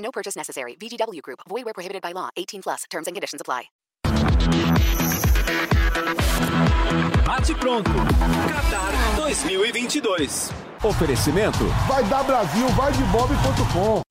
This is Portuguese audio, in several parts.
No purchase necessary. VGW Group. Void where prohibited by law. 18 plus. Terms and conditions apply. Bate pronto. Qatar 2022. Oferecimento. Vai dar Brasil, vai de bob.com.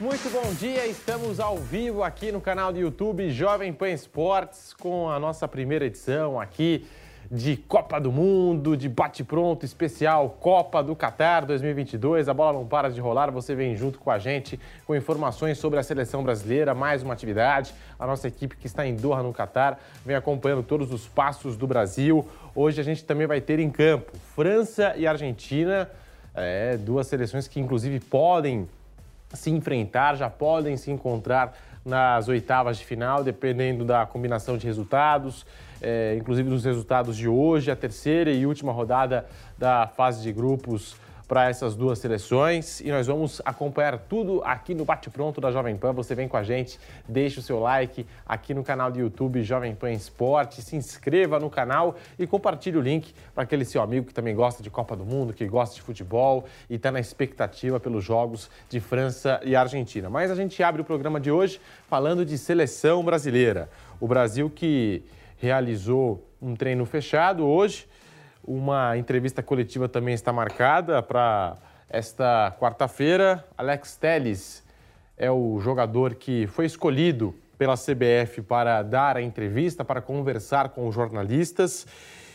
Muito bom dia, estamos ao vivo aqui no canal do YouTube Jovem Pan Esportes com a nossa primeira edição aqui de Copa do Mundo, de bate-pronto especial Copa do Catar 2022. A bola não para de rolar, você vem junto com a gente com informações sobre a seleção brasileira, mais uma atividade. A nossa equipe que está em Doha, no Catar, vem acompanhando todos os passos do Brasil. Hoje a gente também vai ter em campo França e Argentina, é, duas seleções que inclusive podem se enfrentar, já podem se encontrar nas oitavas de final, dependendo da combinação de resultados, é, inclusive dos resultados de hoje, a terceira e última rodada da fase de grupos para essas duas seleções e nós vamos acompanhar tudo aqui no Bate Pronto da Jovem Pan. Você vem com a gente, deixe o seu like aqui no canal do YouTube Jovem Pan Esporte, se inscreva no canal e compartilhe o link para aquele seu amigo que também gosta de Copa do Mundo, que gosta de futebol e está na expectativa pelos jogos de França e Argentina. Mas a gente abre o programa de hoje falando de seleção brasileira. O Brasil que realizou um treino fechado hoje uma entrevista coletiva também está marcada para esta quarta-feira. Alex Telles é o jogador que foi escolhido pela CBF para dar a entrevista, para conversar com os jornalistas.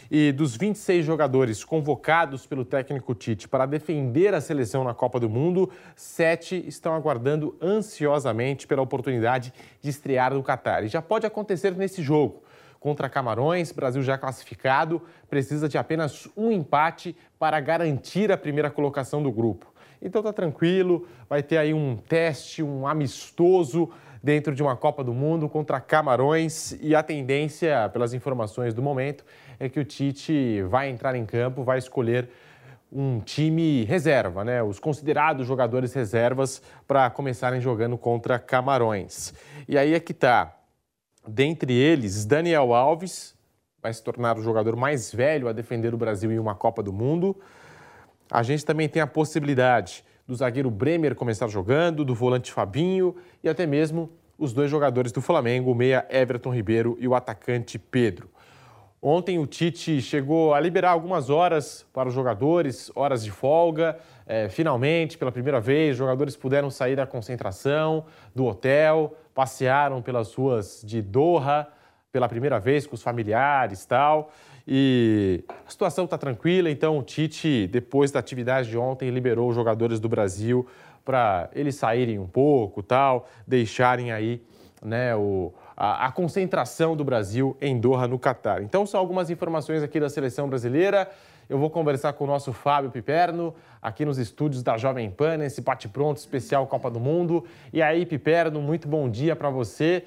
E dos 26 jogadores convocados pelo técnico Tite para defender a seleção na Copa do Mundo, sete estão aguardando ansiosamente pela oportunidade de estrear no Catar. E já pode acontecer nesse jogo contra Camarões, Brasil já classificado, precisa de apenas um empate para garantir a primeira colocação do grupo. Então tá tranquilo, vai ter aí um teste, um amistoso dentro de uma Copa do Mundo contra Camarões e a tendência, pelas informações do momento, é que o Tite vai entrar em campo, vai escolher um time reserva, né? Os considerados jogadores reservas para começarem jogando contra Camarões. E aí é que tá. Dentre eles, Daniel Alves vai se tornar o jogador mais velho a defender o Brasil em uma Copa do Mundo. A gente também tem a possibilidade do zagueiro Bremer começar jogando, do volante Fabinho e até mesmo os dois jogadores do Flamengo, o meia Everton Ribeiro e o atacante Pedro. Ontem o Tite chegou a liberar algumas horas para os jogadores, horas de folga. É, finalmente, pela primeira vez, os jogadores puderam sair da concentração, do hotel, passearam pelas ruas de Doha pela primeira vez com os familiares tal. E a situação está tranquila, então o Tite, depois da atividade de ontem, liberou os jogadores do Brasil para eles saírem um pouco tal, deixarem aí né, o, a, a, concentração do Brasil em Doha, no Catar. Então, são algumas informações aqui da seleção brasileira. Eu vou conversar com o nosso Fábio Piperno, aqui nos estúdios da Jovem Pan, nesse bate-pronto especial Copa do Mundo. E aí, Piperno, muito bom dia para você.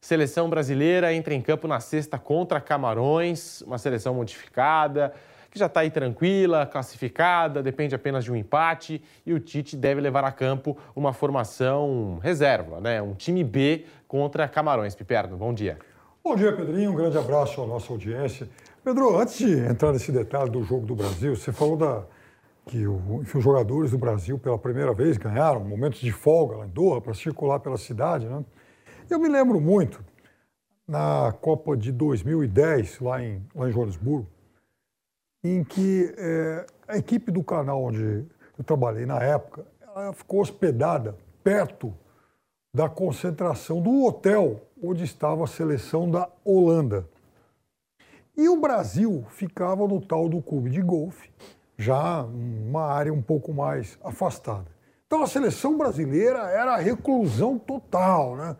Seleção brasileira entra em campo na sexta contra Camarões, uma seleção modificada, que já está aí tranquila, classificada, depende apenas de um empate. E o Tite deve levar a campo uma formação reserva, né? um time B contra Camarões. Piperno, bom dia. Bom dia, Pedrinho. Um grande abraço à nossa audiência. Pedro, antes de entrar nesse detalhe do jogo do Brasil, você falou da, que o, enfim, os jogadores do Brasil, pela primeira vez, ganharam momentos de folga lá em Doha para circular pela cidade. Né? Eu me lembro muito, na Copa de 2010, lá em, lá em Joanesburgo, em que é, a equipe do canal onde eu trabalhei na época, ficou hospedada perto da concentração do hotel onde estava a seleção da Holanda. E o Brasil ficava no tal do clube de golfe, já uma área um pouco mais afastada. Então a seleção brasileira era a reclusão total, né?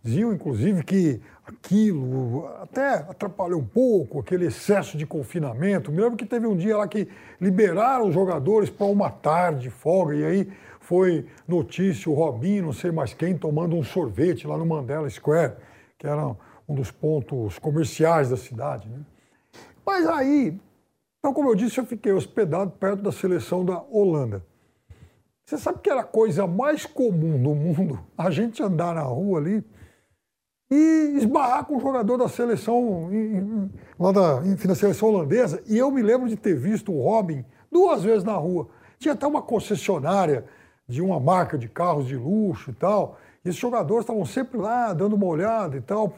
Diziam, inclusive, que aquilo até atrapalhou um pouco, aquele excesso de confinamento. Me lembro que teve um dia lá que liberaram os jogadores para uma tarde, folga, e aí foi notícia o Robinho, não sei mais quem, tomando um sorvete lá no Mandela Square, que era um dos pontos comerciais da cidade. Né? Mas aí, então, como eu disse, eu fiquei hospedado perto da seleção da Holanda. Você sabe que era a coisa mais comum do mundo a gente andar na rua ali e esbarrar com um jogador da seleção, lá da, enfim, da seleção holandesa. E eu me lembro de ter visto o Robin duas vezes na rua. Tinha até uma concessionária de uma marca de carros de luxo e tal. E esses jogadores estavam sempre lá, dando uma olhada e tal.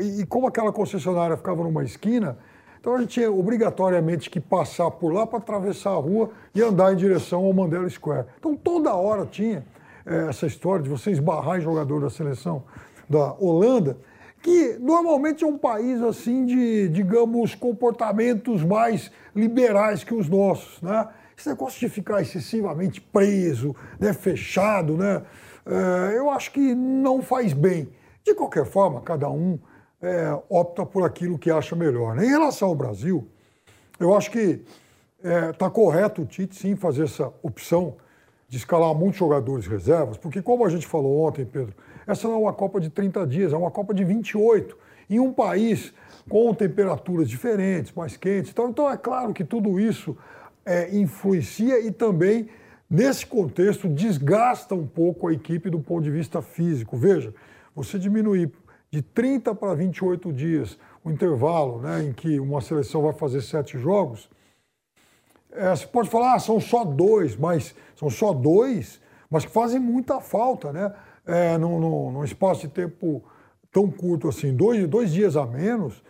E como aquela concessionária ficava numa esquina, então a gente tinha obrigatoriamente que passar por lá para atravessar a rua e andar em direção ao Mandela Square. Então toda hora tinha é, essa história de você esbarrar em jogador da seleção da Holanda, que normalmente é um país assim de, digamos, comportamentos mais liberais que os nossos, né? Esse negócio de ficar excessivamente preso, né, fechado, né? É, eu acho que não faz bem. De qualquer forma, cada um é, opta por aquilo que acha melhor. Né? Em relação ao Brasil, eu acho que está é, correto o Tite sim fazer essa opção de escalar muitos jogadores reservas, porque como a gente falou ontem, Pedro, essa não é uma Copa de 30 dias, é uma Copa de 28. Em um país com temperaturas diferentes, mais quentes. Então, então é claro que tudo isso é, influencia e também, nesse contexto, desgasta um pouco a equipe do ponto de vista físico. Veja, você diminuir de 30 para 28 dias o intervalo né, em que uma seleção vai fazer sete jogos, é, você pode falar, ah, são só dois, mas são só dois, mas que fazem muita falta, né? É, num, num, num espaço de tempo tão curto assim, dois, dois dias a menos,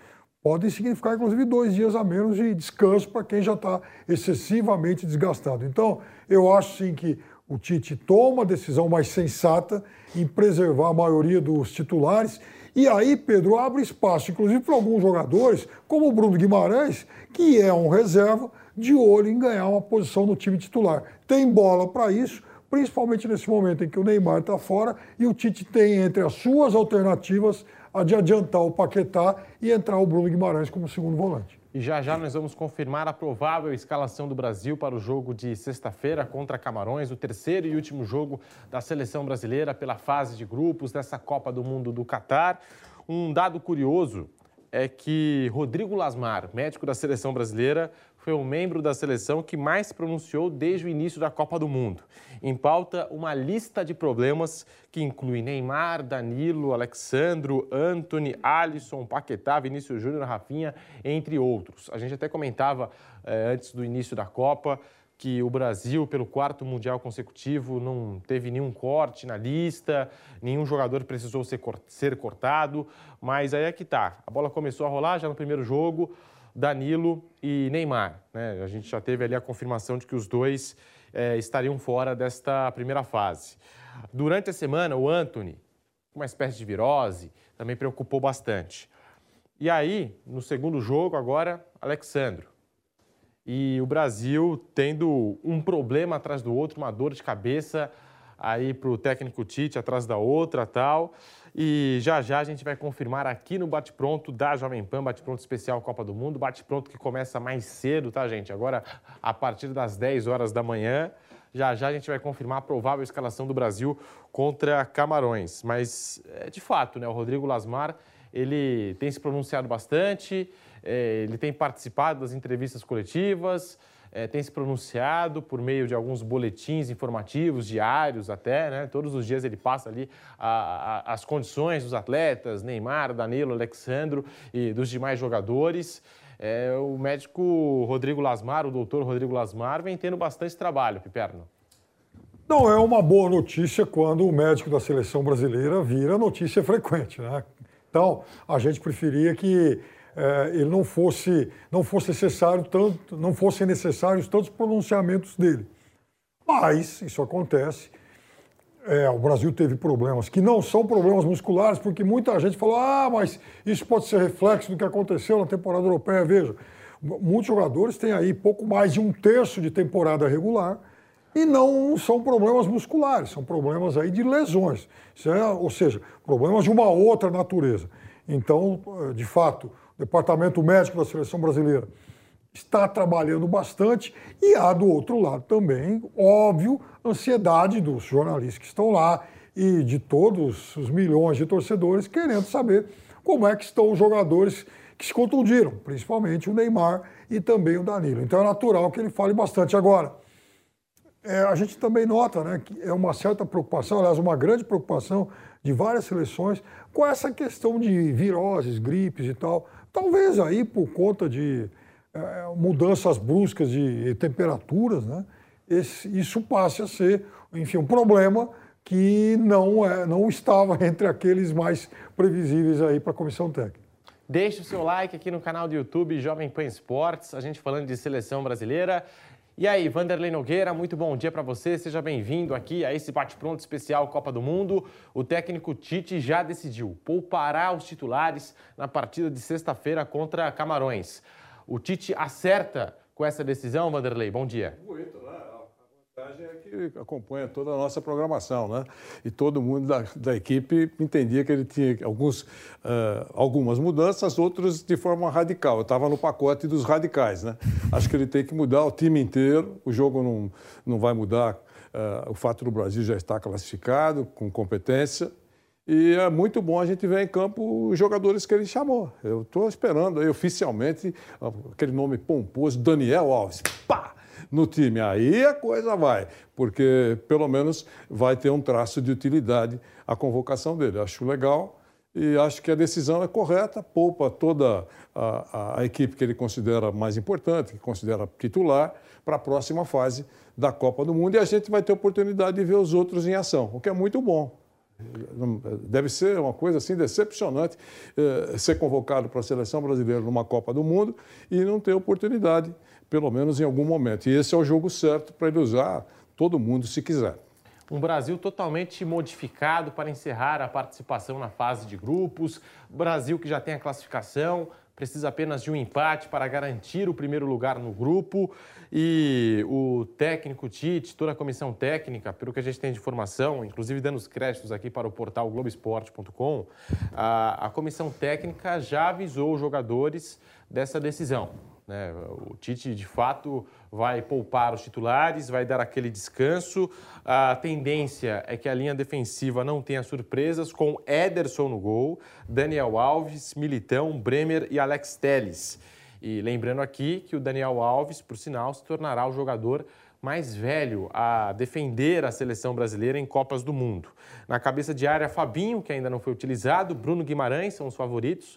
podem significar, inclusive, dois dias a menos de descanso para quem já está excessivamente desgastado. Então, eu acho sim que o Tite toma a decisão mais sensata em preservar a maioria dos titulares e aí, Pedro, abre espaço, inclusive para alguns jogadores, como o Bruno Guimarães, que é um reserva, de olho em ganhar uma posição no time titular. Tem bola para isso, principalmente nesse momento em que o Neymar está fora e o Tite tem entre as suas alternativas a de adiantar o Paquetá e entrar o Bruno Guimarães como segundo volante. E já já nós vamos confirmar a provável escalação do Brasil para o jogo de sexta-feira contra Camarões, o terceiro e último jogo da seleção brasileira pela fase de grupos dessa Copa do Mundo do Catar. Um dado curioso é que Rodrigo Lasmar, médico da seleção brasileira, foi o membro da seleção que mais se pronunciou desde o início da Copa do Mundo. Em pauta, uma lista de problemas que inclui Neymar, Danilo, Alexandro, Anthony, Alisson, Paquetá, Vinícius Júnior, Rafinha, entre outros. A gente até comentava eh, antes do início da Copa que o Brasil, pelo quarto mundial consecutivo, não teve nenhum corte na lista, nenhum jogador precisou ser, ser cortado, mas aí é que tá. A bola começou a rolar já no primeiro jogo. Danilo e Neymar. Né? A gente já teve ali a confirmação de que os dois é, estariam fora desta primeira fase. Durante a semana, o Anthony, uma espécie de virose, também preocupou bastante. E aí, no segundo jogo, agora, Alexandro. E o Brasil tendo um problema atrás do outro, uma dor de cabeça aí para o técnico Tite atrás da outra tal. E já já a gente vai confirmar aqui no Bate Pronto da Jovem Pan, Bate Pronto especial Copa do Mundo, Bate Pronto que começa mais cedo, tá, gente? Agora a partir das 10 horas da manhã. Já já a gente vai confirmar a provável escalação do Brasil contra Camarões. Mas, é, de fato, né, o Rodrigo Lasmar ele tem se pronunciado bastante, é, ele tem participado das entrevistas coletivas, é, tem se pronunciado por meio de alguns boletins informativos, diários até, né? Todos os dias ele passa ali a, a, as condições dos atletas, Neymar, Danilo, Alexandro e dos demais jogadores. É, o médico Rodrigo Lasmar, o doutor Rodrigo Lasmar, vem tendo bastante trabalho, Piperno. Não é uma boa notícia quando o médico da seleção brasileira vira notícia frequente, né? Então, a gente preferia que é, ele não fosse, não fosse necessário tanto, não fossem necessários tantos pronunciamentos dele. Mas isso acontece. É, o Brasil teve problemas que não são problemas musculares, porque muita gente falou: ah, mas isso pode ser reflexo do que aconteceu na temporada europeia. Veja, muitos jogadores têm aí pouco mais de um terço de temporada regular e não são problemas musculares, são problemas aí de lesões, ou seja, problemas de uma outra natureza. Então, de fato, Departamento Médico da Seleção Brasileira está trabalhando bastante e há do outro lado também, óbvio, ansiedade dos jornalistas que estão lá e de todos os milhões de torcedores querendo saber como é que estão os jogadores que se contundiram, principalmente o Neymar e também o Danilo. Então é natural que ele fale bastante agora. É, a gente também nota né, que é uma certa preocupação, aliás, uma grande preocupação de várias seleções com essa questão de viroses, gripes e tal. Talvez aí por conta de é, mudanças bruscas de temperaturas, né, esse, isso passe a ser, enfim, um problema que não, é, não estava entre aqueles mais previsíveis aí para a comissão técnica. Deixe o seu like aqui no canal do YouTube Jovem Pan Esportes, a gente falando de seleção brasileira. E aí, Vanderlei Nogueira, muito bom dia para você. Seja bem-vindo aqui a esse bate-pronto especial Copa do Mundo. O técnico Tite já decidiu poupará os titulares na partida de sexta-feira contra Camarões. O Tite acerta com essa decisão, Vanderlei? Bom dia. Muito, né? É que acompanha toda a nossa programação, né? E todo mundo da, da equipe entendia que ele tinha alguns, uh, algumas mudanças, outras de forma radical. Eu estava no pacote dos radicais, né? Acho que ele tem que mudar o time inteiro, o jogo não, não vai mudar. Uh, o fato do Brasil já estar classificado, com competência, e é muito bom a gente ver em campo os jogadores que ele chamou. Eu estou esperando aí oficialmente aquele nome pomposo, Daniel Alves. Pá! No time. Aí a coisa vai, porque pelo menos vai ter um traço de utilidade a convocação dele. Acho legal e acho que a decisão é correta, poupa toda a, a, a equipe que ele considera mais importante, que considera titular, para a próxima fase da Copa do Mundo e a gente vai ter oportunidade de ver os outros em ação, o que é muito bom. Deve ser uma coisa assim decepcionante eh, ser convocado para a seleção brasileira numa Copa do Mundo e não ter oportunidade, pelo menos em algum momento. E esse é o jogo certo para ele usar todo mundo se quiser. Um Brasil totalmente modificado para encerrar a participação na fase de grupos. Brasil que já tem a classificação, precisa apenas de um empate para garantir o primeiro lugar no grupo. E o técnico Tite, toda a comissão técnica, pelo que a gente tem de informação, inclusive dando os créditos aqui para o portal Globoesporte.com, a, a comissão técnica já avisou os jogadores dessa decisão. Né? O Tite, de fato, vai poupar os titulares, vai dar aquele descanso. A tendência é que a linha defensiva não tenha surpresas, com Ederson no gol, Daniel Alves, Militão, Bremer e Alex Telles. E lembrando aqui que o Daniel Alves, por sinal, se tornará o jogador mais velho a defender a seleção brasileira em Copas do Mundo. Na cabeça de área, Fabinho, que ainda não foi utilizado, Bruno Guimarães são os favoritos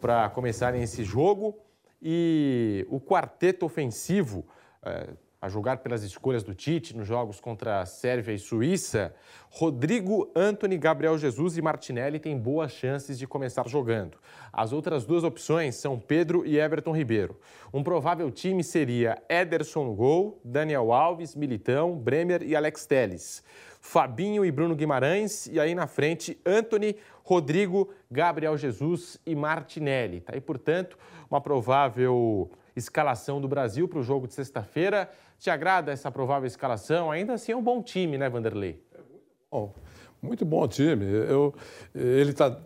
para começarem esse jogo e o quarteto ofensivo, é, a jogar pelas escolhas do Tite nos jogos contra a Sérvia e Suíça, Rodrigo, Anthony, Gabriel Jesus e Martinelli têm boas chances de começar jogando. As outras duas opções são Pedro e Everton Ribeiro. Um provável time seria Ederson no gol, Daniel Alves, Militão, Bremer e Alex Teles. Fabinho e Bruno Guimarães, e aí na frente, Anthony, Rodrigo, Gabriel Jesus e Martinelli. Tá aí, portanto, uma provável escalação do Brasil para o jogo de sexta-feira. Te agrada essa provável escalação? Ainda assim é um bom time, né, Vanderlei? É muito bom, muito bom time. Eu, ele está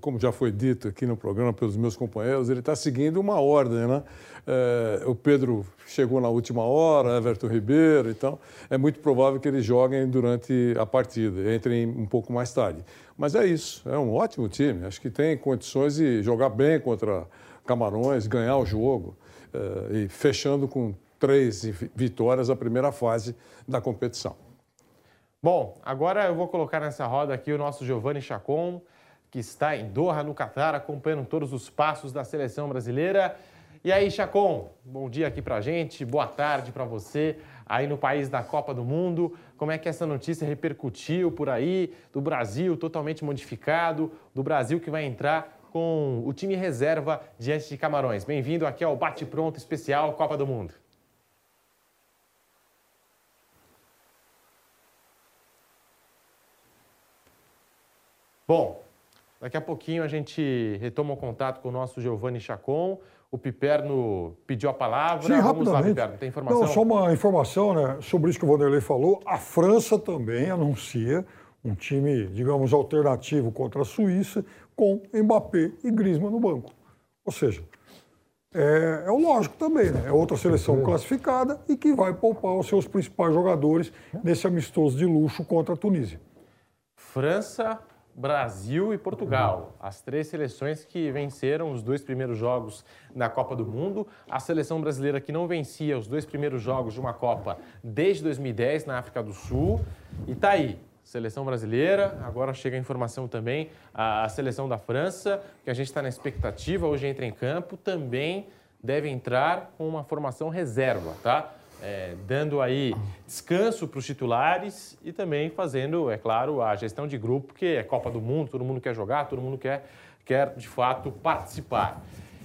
como já foi dito aqui no programa pelos meus companheiros, ele está seguindo uma ordem, né? É, o Pedro chegou na última hora, Everton Ribeiro, então é muito provável que eles joguem durante a partida, entrem um pouco mais tarde. Mas é isso, é um ótimo time, acho que tem condições de jogar bem contra Camarões, ganhar o jogo é, e fechando com três vitórias a primeira fase da competição. Bom, agora eu vou colocar nessa roda aqui o nosso Giovanni Chacon, que está em Doha, no Catar, acompanhando todos os passos da seleção brasileira. E aí, Chacon, bom dia aqui pra gente, boa tarde para você aí no país da Copa do Mundo. Como é que essa notícia repercutiu por aí do Brasil totalmente modificado, do Brasil que vai entrar com o time reserva diante de Camarões? Bem-vindo aqui ao Bate Pronto especial Copa do Mundo. Bom, Daqui a pouquinho a gente retoma o contato com o nosso Giovanni Chacon. O Piperno pediu a palavra. Sim, Vamos lá, Piperno, tem informação? Não, só uma informação né, sobre isso que o Vanderlei falou. A França também anuncia um time, digamos, alternativo contra a Suíça, com Mbappé e Griezmann no banco. Ou seja, é, é o lógico também, né? É outra seleção classificada e que vai poupar os seus principais jogadores nesse amistoso de luxo contra a Tunísia. França, Brasil e Portugal. As três seleções que venceram os dois primeiros jogos na Copa do Mundo. A seleção brasileira que não vencia os dois primeiros jogos de uma Copa desde 2010 na África do Sul. E tá aí. Seleção brasileira, agora chega a informação também, a, a seleção da França, que a gente está na expectativa, hoje entra em campo, também deve entrar com uma formação reserva, tá? É, dando aí descanso para os titulares e também fazendo, é claro, a gestão de grupo, porque é Copa do Mundo, todo mundo quer jogar, todo mundo quer, quer de fato participar.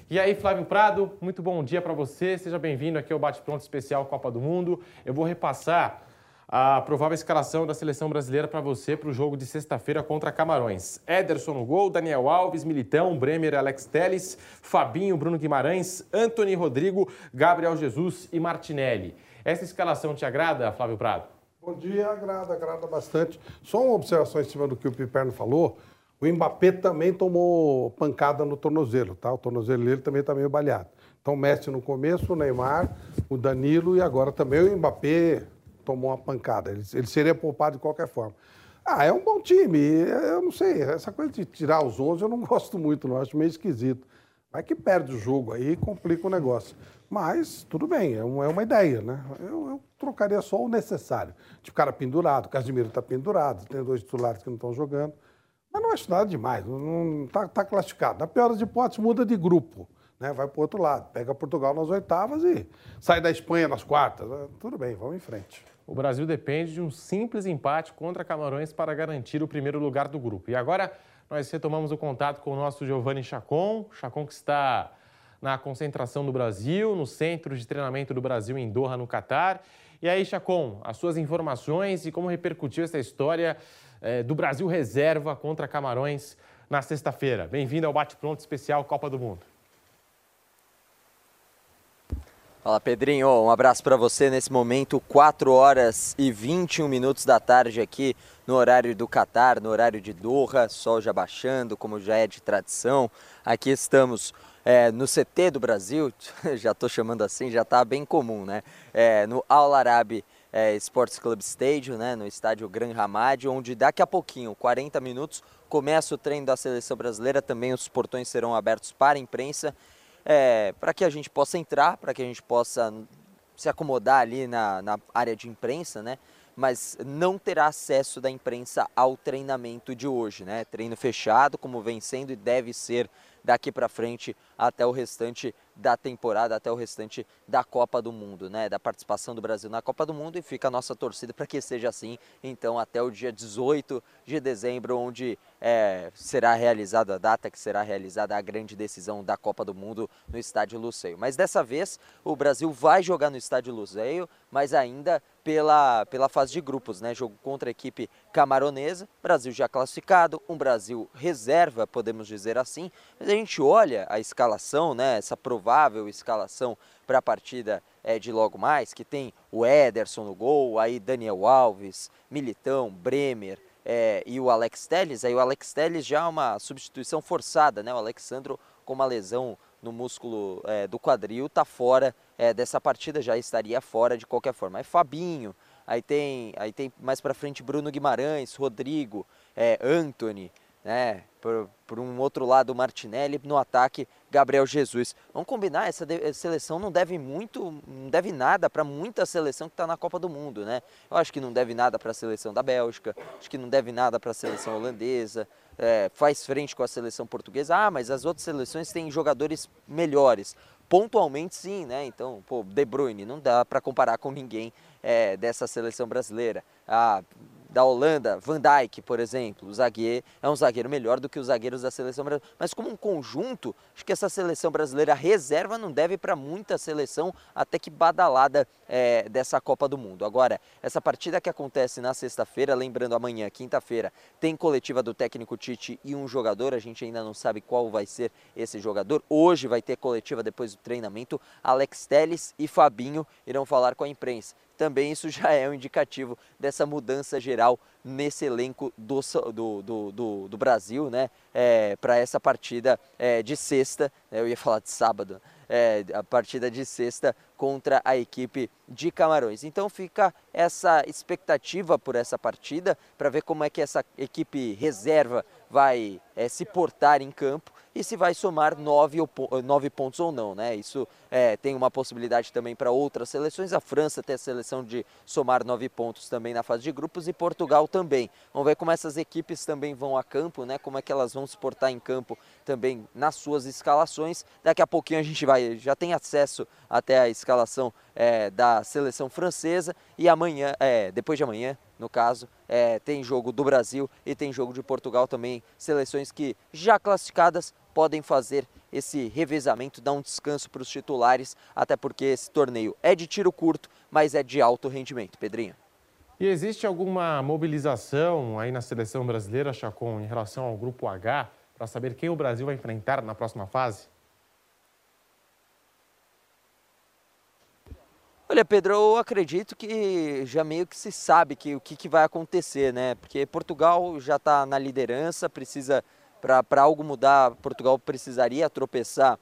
E aí, Flávio Prado, muito bom dia para você, seja bem-vindo aqui ao Bate Pronto Especial Copa do Mundo. Eu vou repassar a provável escalação da seleção brasileira para você para o jogo de sexta-feira contra Camarões. Ederson no gol, Daniel Alves, Militão, Bremer, Alex Teles, Fabinho, Bruno Guimarães, Anthony Rodrigo, Gabriel Jesus e Martinelli. Essa escalação te agrada, Flávio Prado? Bom dia, agrada, agrada bastante. Só uma observação em cima do que o Piperno falou. O Mbappé também tomou pancada no tornozelo, tá? O tornozelo dele também está meio baleado. Então, o Messi no começo, o Neymar, o Danilo e agora também o Mbappé tomou uma pancada. Ele, ele seria poupado de qualquer forma. Ah, é um bom time. Eu não sei, essa coisa de tirar os 11 eu não gosto muito, não. Acho meio esquisito. Vai que perde o jogo aí complica o negócio. Mas tudo bem, é, é uma ideia, né? Eu, eu, trocaria só o necessário. Tipo, cara pendurado, o Casimiro está pendurado, tem dois titulares que não estão jogando. Mas não acho nada demais, não está tá classificado. Na pior das hipóteses, muda de grupo. Né? Vai para o outro lado, pega Portugal nas oitavas e sai da Espanha nas quartas. Tudo bem, vamos em frente. O Brasil depende de um simples empate contra Camarões para garantir o primeiro lugar do grupo. E agora nós retomamos o contato com o nosso Giovanni Chacon, Chacon que está na concentração do Brasil, no Centro de Treinamento do Brasil em Doha, no Catar. E aí, Chacon, as suas informações e como repercutiu essa história eh, do Brasil reserva contra Camarões na sexta-feira. Bem-vindo ao Bate Pronto Especial Copa do Mundo. Fala Pedrinho, um abraço para você nesse momento, 4 horas e 21 minutos da tarde aqui no horário do Catar, no horário de Doha, sol já baixando, como já é de tradição. Aqui estamos é, no CT do Brasil, já estou chamando assim, já está bem comum, né? É, no Al Arabi é, Sports Club Stadium, né? no estádio Gran Hamad, onde daqui a pouquinho, 40 minutos, começa o treino da seleção brasileira. Também os portões serão abertos para a imprensa é, para que a gente possa entrar, para que a gente possa se acomodar ali na, na área de imprensa, né? mas não terá acesso da imprensa ao treinamento de hoje, né? Treino fechado, como vem sendo e deve ser daqui para frente até o restante da temporada, até o restante da Copa do Mundo, né? Da participação do Brasil na Copa do Mundo e fica a nossa torcida para que seja assim, então até o dia 18 de dezembro, onde é, será realizada a data que será realizada a grande decisão da Copa do Mundo no Estádio Luceio. Mas dessa vez o Brasil vai jogar no Estádio Luceio, mas ainda pela, pela fase de grupos, né? Jogo contra a equipe camaronesa, Brasil já classificado, um Brasil reserva, podemos dizer assim. Mas a gente olha a escalação, né? Essa provável escalação para a partida é, de logo mais, que tem o Ederson no gol, aí Daniel Alves, Militão, Bremer, é, e o Alex Telles, aí o Alex Telles já é uma substituição forçada, né? O Alexandro com uma lesão no músculo é, do quadril está fora é, dessa partida, já estaria fora de qualquer forma. Aí Fabinho, aí tem, aí tem mais para frente Bruno Guimarães, Rodrigo, é, Anthony, né? Por, por, um outro lado, Martinelli, no ataque, Gabriel Jesus. Vamos combinar, essa, seleção não deve muito, não deve nada para muita seleção que está na Copa do Mundo, né? Eu acho que não deve nada para a seleção da Bélgica, acho que não deve nada para a seleção holandesa, é, faz frente com a seleção portuguesa. Ah, mas as outras seleções têm jogadores melhores. Pontualmente sim, né? Então, pô, De Bruyne não dá para comparar com ninguém é, dessa seleção brasileira. Ah, da Holanda, Van Dijk, por exemplo, o zagueiro é um zagueiro melhor do que os zagueiros da seleção brasileira. Mas como um conjunto, acho que essa seleção brasileira reserva não deve para muita seleção até que badalada é, dessa Copa do Mundo. Agora, essa partida que acontece na sexta-feira, lembrando amanhã, quinta-feira, tem coletiva do técnico Tite e um jogador, a gente ainda não sabe qual vai ser esse jogador. Hoje vai ter coletiva depois do treinamento. Alex Teles e Fabinho irão falar com a imprensa também isso já é um indicativo dessa mudança geral nesse elenco do, do, do, do, Brasil, né? É, para essa partida é, de sexta, né? eu ia falar de sábado, é, a partida de sexta contra a equipe de Camarões. Então fica essa expectativa por essa partida para ver como é que essa equipe reserva vai é, se portar em campo e se vai somar nove, nove pontos ou não. Né? Isso é, tem uma possibilidade também para outras seleções. A França tem a seleção de somar nove pontos também na fase de grupos e Portugal também. Vamos ver como essas equipes também vão a campo, né? como é que elas vão se portar em campo também nas suas escalações. Daqui a pouquinho a gente vai, já tem acesso até a escalação é, da seleção francesa e amanhã, é, depois de amanhã, no caso, é, tem jogo do Brasil e tem jogo de Portugal também, seleções que já classificadas podem fazer esse revezamento, dar um descanso para os titulares, até porque esse torneio é de tiro curto, mas é de alto rendimento. Pedrinho. E existe alguma mobilização aí na seleção brasileira, Chacon, em relação ao grupo H, para saber quem o Brasil vai enfrentar na próxima fase? Olha, Pedro, eu acredito que já meio que se sabe que o que, que vai acontecer, né? Porque Portugal já está na liderança, precisa para algo mudar, Portugal precisaria tropeçar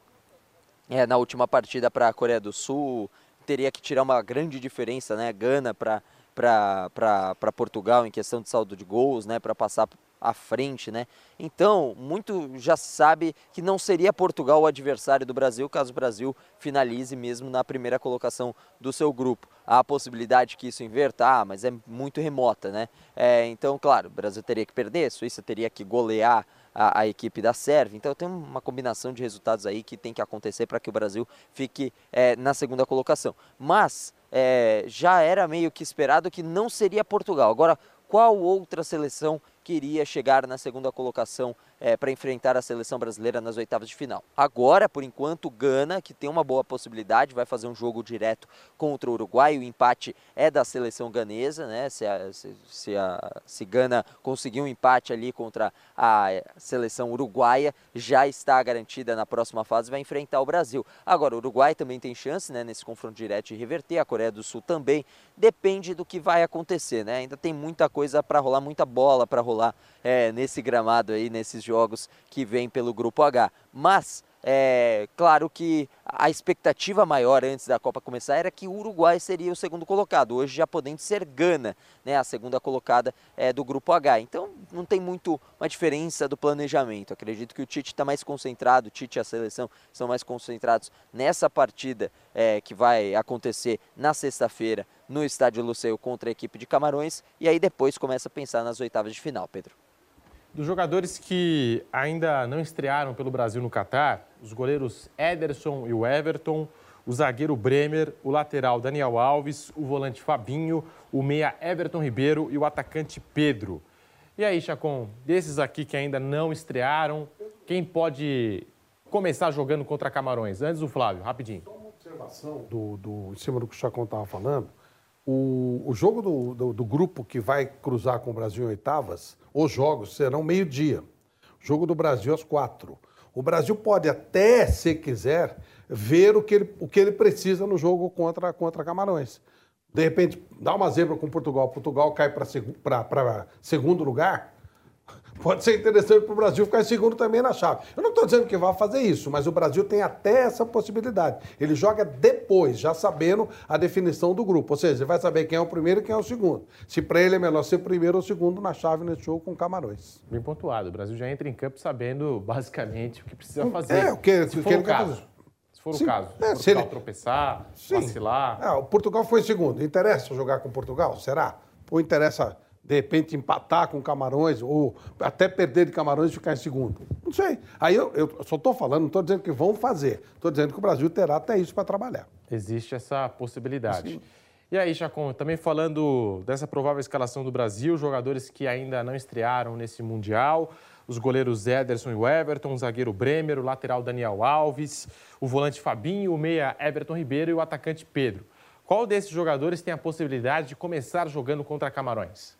é, na última partida para a Coreia do Sul, teria que tirar uma grande diferença, né? Gana para Portugal em questão de saldo de gols, né? Para passar à frente, né? Então, muito já sabe que não seria Portugal o adversário do Brasil caso o Brasil finalize mesmo na primeira colocação do seu grupo. Há a possibilidade que isso inverta, ah, mas é muito remota, né? É, então, claro, o Brasil teria que perder, a Suíça teria que golear a, a, equipe da Sérvia. Então tem uma combinação de resultados aí que tem que acontecer para que o Brasil fique é, na segunda colocação. Mas é, já era meio que esperado que não seria Portugal. Agora, qual outra seleção queria chegar na segunda colocação é, para enfrentar a seleção brasileira nas oitavas de final. Agora, por enquanto, Gana, que tem uma boa possibilidade, vai fazer um jogo direto contra o Uruguai. O empate é da seleção ganesa, né? Se, a, se, se, a, se Gana conseguir um empate ali contra a seleção uruguaia, já está garantida na próxima fase, vai enfrentar o Brasil. Agora, o Uruguai também tem chance, né, nesse confronto direto de reverter, a Coreia do Sul também. Depende do que vai acontecer, né? Ainda tem muita coisa para rolar, muita bola para rolar rolar é, nesse gramado aí, nesses jogos que vem pelo Grupo H. Mas é claro que a expectativa maior antes da Copa começar era que o Uruguai seria o segundo colocado, hoje já podendo ser Gana, né, a segunda colocada é, do Grupo H. Então não tem muito uma diferença do planejamento. Acredito que o Tite está mais concentrado, o Tite e a seleção estão mais concentrados nessa partida é, que vai acontecer na sexta-feira no Estádio Luceio contra a equipe de Camarões e aí depois começa a pensar nas oitavas de final, Pedro. Dos jogadores que ainda não estrearam pelo Brasil no Catar, os goleiros Ederson e o Everton, o zagueiro Bremer, o lateral Daniel Alves, o volante Fabinho, o meia Everton Ribeiro e o atacante Pedro. E aí, Chacon, desses aqui que ainda não estrearam, quem pode começar jogando contra Camarões? Antes o Flávio, rapidinho. Só uma observação do, do, em cima do que o Chacon estava falando. O, o jogo do, do, do, grupo que vai cruzar com o Brasil em oitavas, os jogos serão meio-dia. Jogo do Brasil às quatro. O Brasil pode até, se quiser, ver o que ele, o que ele precisa no jogo contra, contra Camarões. De repente, dá uma zebra com Portugal, Portugal cai para segundo lugar, pode ser interessante para o Brasil ficar em segundo também na chave. Eu não estou dizendo que vai fazer isso, mas o Brasil tem até essa possibilidade. Ele joga depois, já sabendo a definição do grupo. Ou seja, ele vai saber quem é o primeiro e quem é o segundo. Se para ele é melhor ser primeiro ou segundo na chave nesse jogo com Camarões. Bem pontuado. O Brasil já entra em campo sabendo basicamente o que precisa fazer. É, o que, se o for que o ele caso. quer fazer. Se for Sim, o caso, é, se se ele- tropeçar, Sim. vacilar. Ah, o Portugal foi segundo. Interessa jogar com Portugal? Será? Ou interessa, de repente, empatar com Camarões, ou até perder de Camarões e ficar em segundo? Não sei. Aí eu, eu só estou falando, não estou dizendo que vão fazer. Estou dizendo que o Brasil terá até isso para trabalhar. Existe essa possibilidade. E aí, Chacon, também falando dessa provável escalação do Brasil, jogadores que ainda não estrearam nesse Mundial, os goleiros Ederson e o Everton, o zagueiro Bremer, o lateral Daniel Alves, o volante Fabinho, o meia Everton Ribeiro e o atacante Pedro. Qual desses jogadores tem a possibilidade de começar jogando contra Camarões?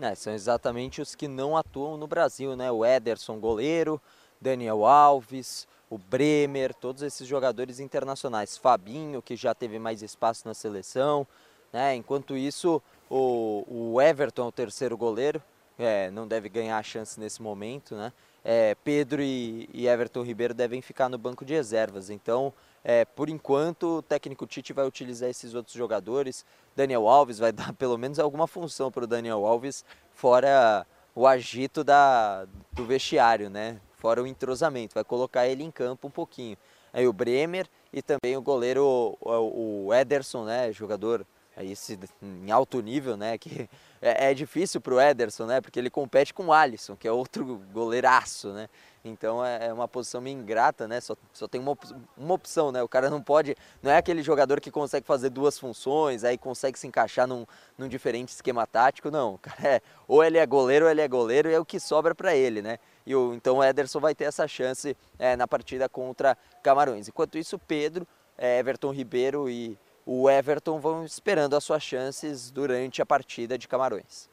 É, são exatamente os que não atuam no Brasil, né? O Ederson, goleiro, Daniel Alves, o Bremer, todos esses jogadores internacionais. Fabinho, que já teve mais espaço na seleção, né? Enquanto isso, o, o Everton é o terceiro goleiro, é, não deve ganhar a chance nesse momento, né? é, Pedro e, e, Everton Ribeiro devem ficar no banco de reservas. Então, é, por enquanto, o técnico Tite vai utilizar esses outros jogadores. Daniel Alves vai dar pelo menos alguma função para o Daniel Alves, fora o agito da, do vestiário, né? Fora o entrosamento, vai colocar ele em campo um pouquinho. Aí o Bremer e também o goleiro, o, o Ederson, né? Jogador esse, em alto nível, né? Que é, é difícil para o Ederson, né? Porque ele compete com o Alisson, que é outro goleiraço, né? Então é, é uma posição meio ingrata, né? Só, só tem uma, uma opção, né? O cara não pode. Não é aquele jogador que consegue fazer duas funções, aí consegue se encaixar num, num diferente esquema tático, não. O cara é, ou ele é goleiro ou ele é goleiro e é o que sobra para ele, né? E o, então o Ederson vai ter essa chance é, na partida contra Camarões. Enquanto isso, Pedro, é, Everton Ribeiro e o Everton vão esperando as suas chances durante a partida de Camarões.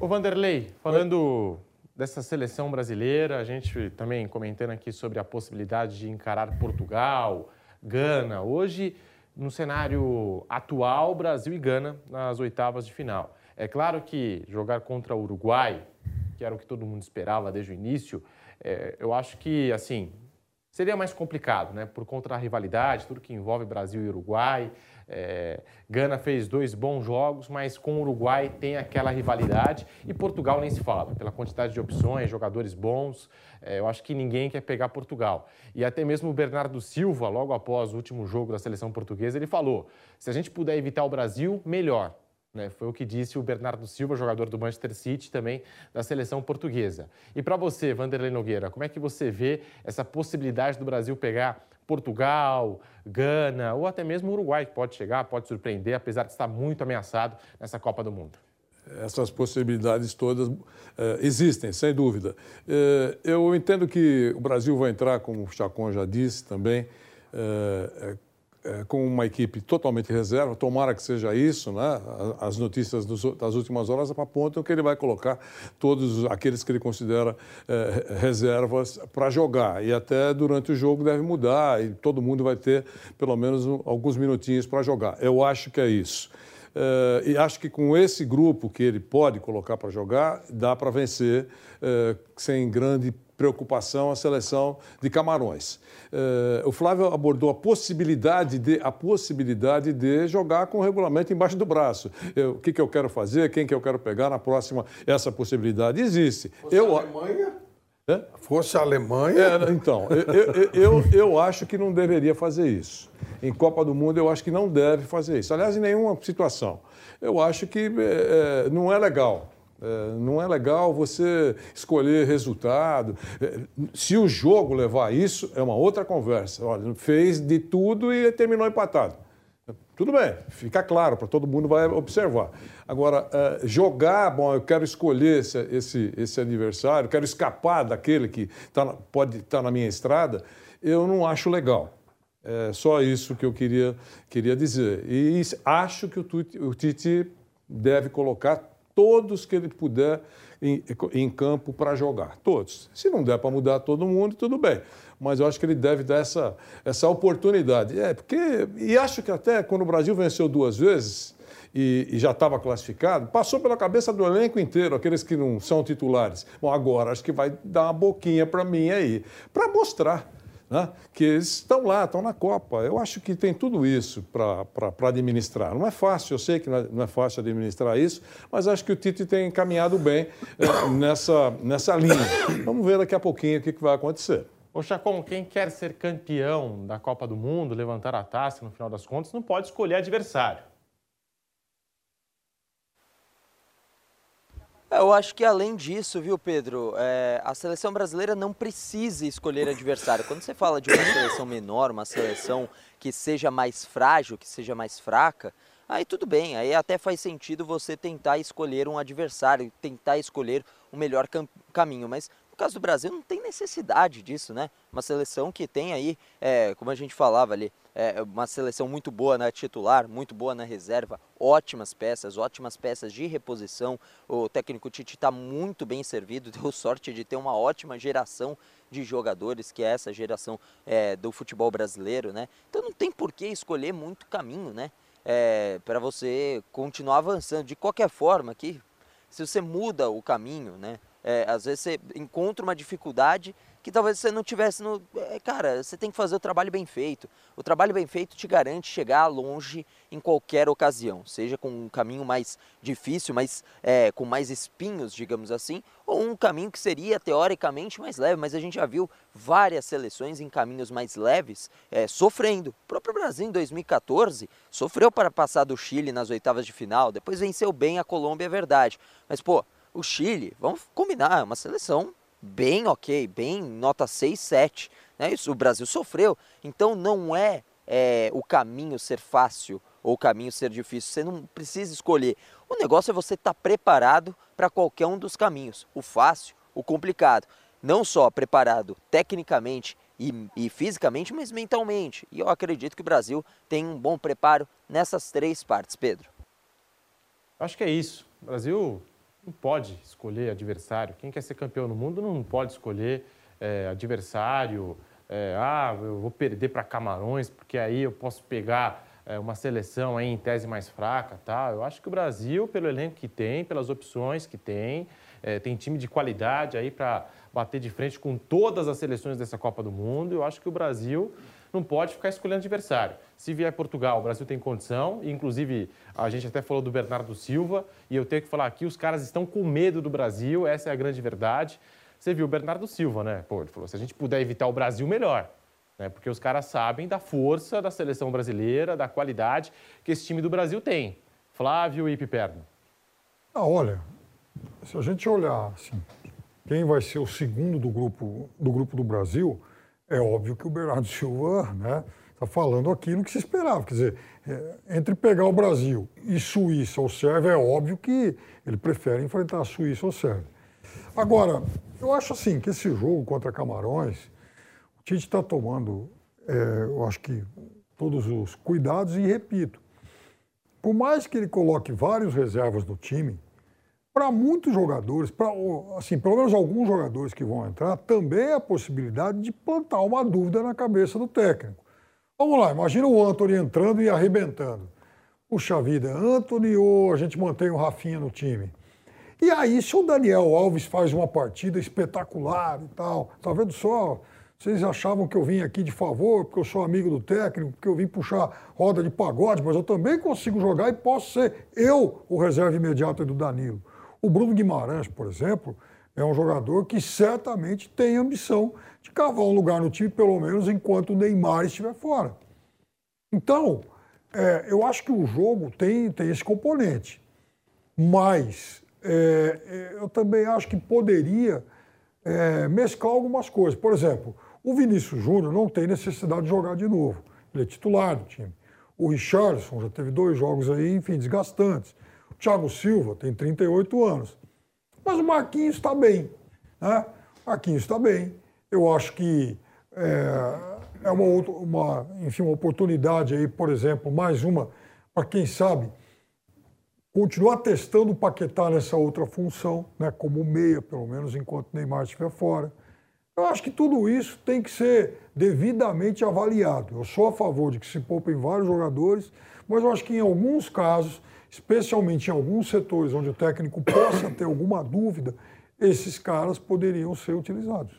O Vanderlei, falando dessa seleção brasileira, a gente também comentando aqui sobre a possibilidade de encarar Portugal, Gana. Hoje, no cenário atual, Brasil e Gana nas oitavas de final. É claro que jogar contra o Uruguai, que era o que todo mundo esperava desde o início, é, eu acho que, assim, seria mais complicado, né? Por conta da rivalidade, tudo que envolve Brasil e Uruguai. É, Gana fez dois bons jogos, mas com o Uruguai tem aquela rivalidade e Portugal nem se fala, pela quantidade de opções, jogadores bons. É, eu acho que ninguém quer pegar Portugal. E até mesmo o Bernardo Silva, logo após o último jogo da seleção portuguesa, ele falou: se a gente puder evitar o Brasil, melhor. Né? Foi o que disse o Bernardo Silva, jogador do Manchester City, também da seleção portuguesa. E para você, Vanderlei Nogueira, como é que você vê essa possibilidade do Brasil pegar Portugal, Gana ou até mesmo Uruguai, que pode chegar, pode surpreender, apesar de estar muito ameaçado nessa Copa do Mundo? Essas possibilidades todas eh, existem, sem dúvida. Eh, eu entendo que o Brasil vai entrar, como o Chacon já disse também, eh, é, com uma equipe totalmente reserva, tomara que seja isso, né? As notícias dos, das últimas horas apontam que ele vai colocar todos aqueles que ele considera é, reservas para jogar. E até durante o jogo deve mudar e todo mundo vai ter pelo menos um, alguns minutinhos para jogar. Eu acho que é isso. É, e acho que com esse grupo que ele pode colocar para jogar, dá para vencer é, sem grande preocupação a seleção de Camarões. Uh, o Flávio abordou a possibilidade de, a possibilidade de jogar com o regulamento embaixo do braço. Eu, o que, que eu quero fazer, quem que eu quero pegar na próxima, essa possibilidade existe. Fosse eu, a Alemanha? É? Fosse a Alemanha? É, então, eu, eu, eu, eu acho que não deveria fazer isso. Em Copa do Mundo, eu acho que não deve fazer isso. Aliás, em nenhuma situação. Eu acho que é, não é legal. É, não é legal você escolher resultado. É, se o jogo levar isso, é uma outra conversa. Olha, fez de tudo e terminou empatado. Tudo bem, fica claro, para todo mundo vai observar. Agora, é, jogar, bom, eu quero escolher esse, esse, esse adversário, quero escapar daquele que tá, pode estar tá na minha estrada, eu não acho legal. É só isso que eu queria, queria dizer. E acho que o Tite deve colocar todos que ele puder em, em campo para jogar. Todos. Se não der para mudar todo mundo, tudo bem. Mas eu acho que ele deve dar essa, essa oportunidade. É, porque. E acho que até quando o Brasil venceu duas vezes. E, e, já estava classificado, passou pela cabeça do elenco inteiro, aqueles que não são titulares. Bom, agora acho que vai dar uma boquinha para mim aí, para mostrar né? que estão lá, estão na Copa. Eu acho que tem tudo isso para administrar. Não é fácil, eu sei que não é, não é, fácil administrar isso, mas acho que o Tite tem caminhado bem é, nessa, nessa linha. Vamos ver daqui a pouquinho o que, que vai acontecer. Ô Chacon, quem quer ser campeão da Copa do Mundo, levantar a taça no final das contas, não pode escolher adversário. Eu acho que além disso, viu, Pedro, é, a seleção brasileira não precisa escolher adversário. Quando você fala de uma seleção menor, uma seleção que seja mais frágil, que seja mais fraca, aí tudo bem, aí até faz sentido você tentar escolher um adversário, tentar escolher o melhor cam caminho. Mas caso do Brasil não tem necessidade disso, né? Uma seleção que tem aí, é, como a gente falava ali, é uma seleção muito boa na titular, muito boa na reserva, ótimas peças, ótimas peças de reposição. O técnico Tite está muito bem servido, deu sorte de ter uma ótima geração de jogadores, que é essa geração é, do futebol brasileiro, né? Então não tem por que escolher muito caminho, né? É, para você continuar avançando. De qualquer forma, aqui, se você muda o caminho, né? É, às vezes você encontra uma dificuldade que talvez você não tivesse no. É, cara, você tem que fazer o trabalho bem feito. O trabalho bem feito te garante chegar longe em qualquer ocasião, seja com um caminho mais difícil, mas é, com mais espinhos, digamos assim, ou um caminho que seria teoricamente mais leve, mas a gente já viu várias seleções em caminhos mais leves é, sofrendo. O próprio Brasil em 2014 sofreu para passar do Chile nas oitavas de final, depois venceu bem a Colômbia, é verdade. Mas, pô, o Chile, vamos combinar, é uma seleção bem ok, bem nota 6, 7. Né? Isso, o Brasil sofreu. Então não é, é o caminho ser fácil ou o caminho ser difícil. Você não precisa escolher. O negócio é você estar tá preparado para qualquer um dos caminhos. O fácil, o complicado. Não só preparado tecnicamente e, e, fisicamente, mas mentalmente. E eu acredito que o Brasil tem um bom preparo nessas três partes, Pedro. Acho que é isso. O Brasil não pode escolher adversário. Quem quer ser campeão no mundo não pode escolher é, adversário. É, ah, eu vou perder para Camarões, porque aí eu posso pegar é, uma seleção aí em tese mais fraca. Tá? Eu acho que o Brasil, pelo elenco que tem, pelas opções que tem, é, tem time de qualidade aí para bater de frente com todas as seleções dessa Copa do Mundo. Eu acho que o Brasil não pode ficar escolhendo adversário. Se vier Portugal, o Brasil tem condição, inclusive a gente até falou do Bernardo Silva, e eu tenho que falar aqui, os caras estão com medo do Brasil, essa é a grande verdade. Você viu o Bernardo Silva, né? Pô, ele falou, se a gente puder evitar o Brasil, melhor. Né? Porque os caras sabem da força da seleção brasileira, da qualidade que esse time do Brasil tem. Flávio e Piperno. Ah, olha, se a gente olhar assim, quem vai ser o segundo do grupo do, grupo do Brasil, é óbvio que o Bernardo Silva né, está falando aquilo que se esperava. Quer dizer, é, entre pegar o Brasil e Suíça ou Sérvia, é óbvio que ele prefere enfrentar a Suíça ou Sérvia. Agora, eu acho assim que esse jogo contra Camarões, o Tite está tomando, é, eu acho que todos os cuidados e repito, por mais que ele coloque vários reservas no time, para muitos jogadores, para assim, pelo menos alguns jogadores que vão entrar, também é a possibilidade de plantar uma dúvida na cabeça do técnico. Vamos lá, imagina o Anthony entrando e arrebentando. Puxa vida, Anthony ou a gente mantém o Rafinha no time? E aí, se o Daniel Alves faz uma partida espetacular e tal, tá vendo só? Vocês achavam que eu vim aqui de favor, porque eu sou amigo do técnico, porque eu vim puxar roda de pagode, mas eu também consigo jogar e posso ser eu o reserva imediato do Danilo. O Bruno Guimarães, por exemplo, é um jogador que certamente tem ambição de cavar um lugar no time, pelo menos enquanto o Neymar estiver fora. Então, é, eu acho que o jogo tem, tem esse componente. Mas é, é eu também acho que poderia é, mesclar algumas coisas. Por exemplo, o Vinícius Júnior não tem necessidade de jogar de novo. Ele é titular do time. O Richardson já teve dois jogos aí, enfim, desgastantes. Thiago Silva tem 38 anos. Mas o Marquinhos está bem. Né? Marquinhos está bem. Eu acho que é, é uma, outra, uma, enfim, uma oportunidade aí, por exemplo, mais uma, para quem sabe, continuar testando o Paquetá nessa outra função, né, como meia, pelo menos, enquanto Neymar estiver fora. Eu acho que tudo isso tem que ser devidamente avaliado. Eu sou a favor de que se poupem vários jogadores, mas eu acho que em alguns casos especialmente em alguns setores onde o técnico possa ter alguma dúvida, esses caras poderiam ser utilizados.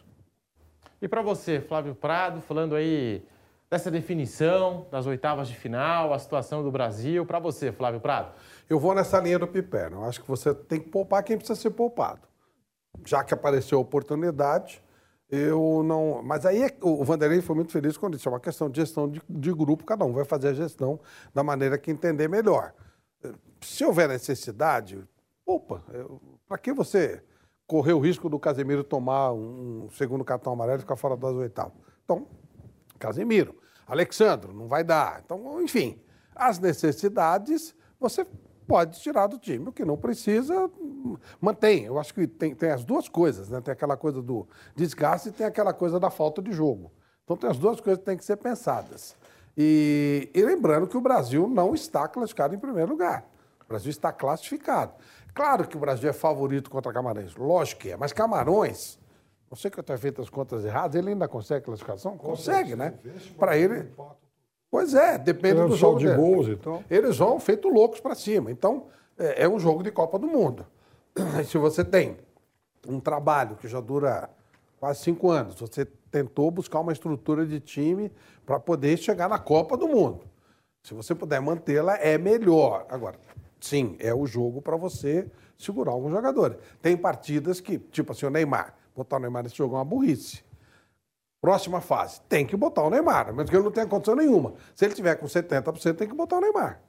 E para você, Flávio Prado, falando aí dessa definição das oitavas de final, a situação do Brasil, para você, Flávio Prado? Eu vou nessa linha do Piperno. Eu acho que você tem que poupar quem precisa ser poupado. Já que apareceu a oportunidade, eu não. Mas aí é o Vanderlei foi muito feliz quando disse: é uma questão de gestão de, de grupo, cada um vai fazer a gestão da maneira que entender melhor se houver necessidade, opa, para que você correr o risco do Casemiro tomar um segundo cartão amarelo e ficar fora das oitavas? Então, Casemiro. Alexandro, não vai dar. Então, enfim, as necessidades você pode tirar do time. O que não precisa, mantém. Eu acho que tem, tem as duas coisas, né? Tem aquela coisa do desgaste e tem aquela coisa da falta de jogo. Então, tem as duas coisas que têm que ser pensadas. E, e lembrando que o Brasil não está classificado em primeiro lugar. O Brasil está classificado. Claro que o Brasil é favorito contra Camarões, lógico que é, mas Camarões, não sei que eu tenha feito as contas erradas, ele ainda consegue classificação? Consegue, né? Para ele. Pois é, depende do jogo de gols então. Eles vão feito loucos para cima. Então, é, é, um jogo de Copa do Mundo. Se você tem um trabalho que já dura quase cinco anos. Você tentou buscar uma estrutura de time para poder chegar na Copa do Mundo. Se você puder mantê-la, é melhor. Agora, sim, é o jogo para você segurar alguns jogadores. Tem partidas que, tipo assim, o Neymar. Botar o Neymar nesse jogo é uma burrice. Próxima fase, tem que botar o Neymar, mesmo que ele não tenha condição nenhuma. Se ele tiver com 70%, tem que botar o Neymar.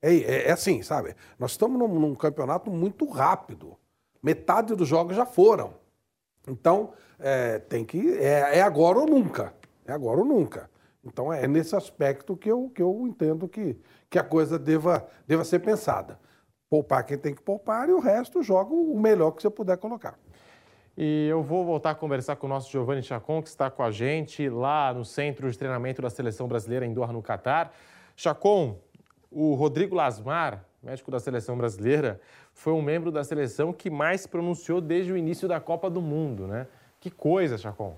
É, é, é assim, sabe? Nós estamos num, num, campeonato muito rápido. Metade dos jogos já foram. Então, é, tem que. É, é, agora ou nunca. É agora ou nunca. Então, é nesse aspecto que eu, que eu entendo que, que a coisa deva, deva ser pensada. Poupar quem tem que poupar e o resto joga o melhor que você puder colocar. E eu vou voltar a conversar com o nosso Giovanni Chacon, que está com a gente lá no Centro de Treinamento da Seleção Brasileira em Doha, no Catar. Chacon, o Rodrigo Lasmar, médico da Seleção Brasileira, foi um membro da seleção que mais pronunciou desde o início da Copa do Mundo, né? Que coisa, Chacon.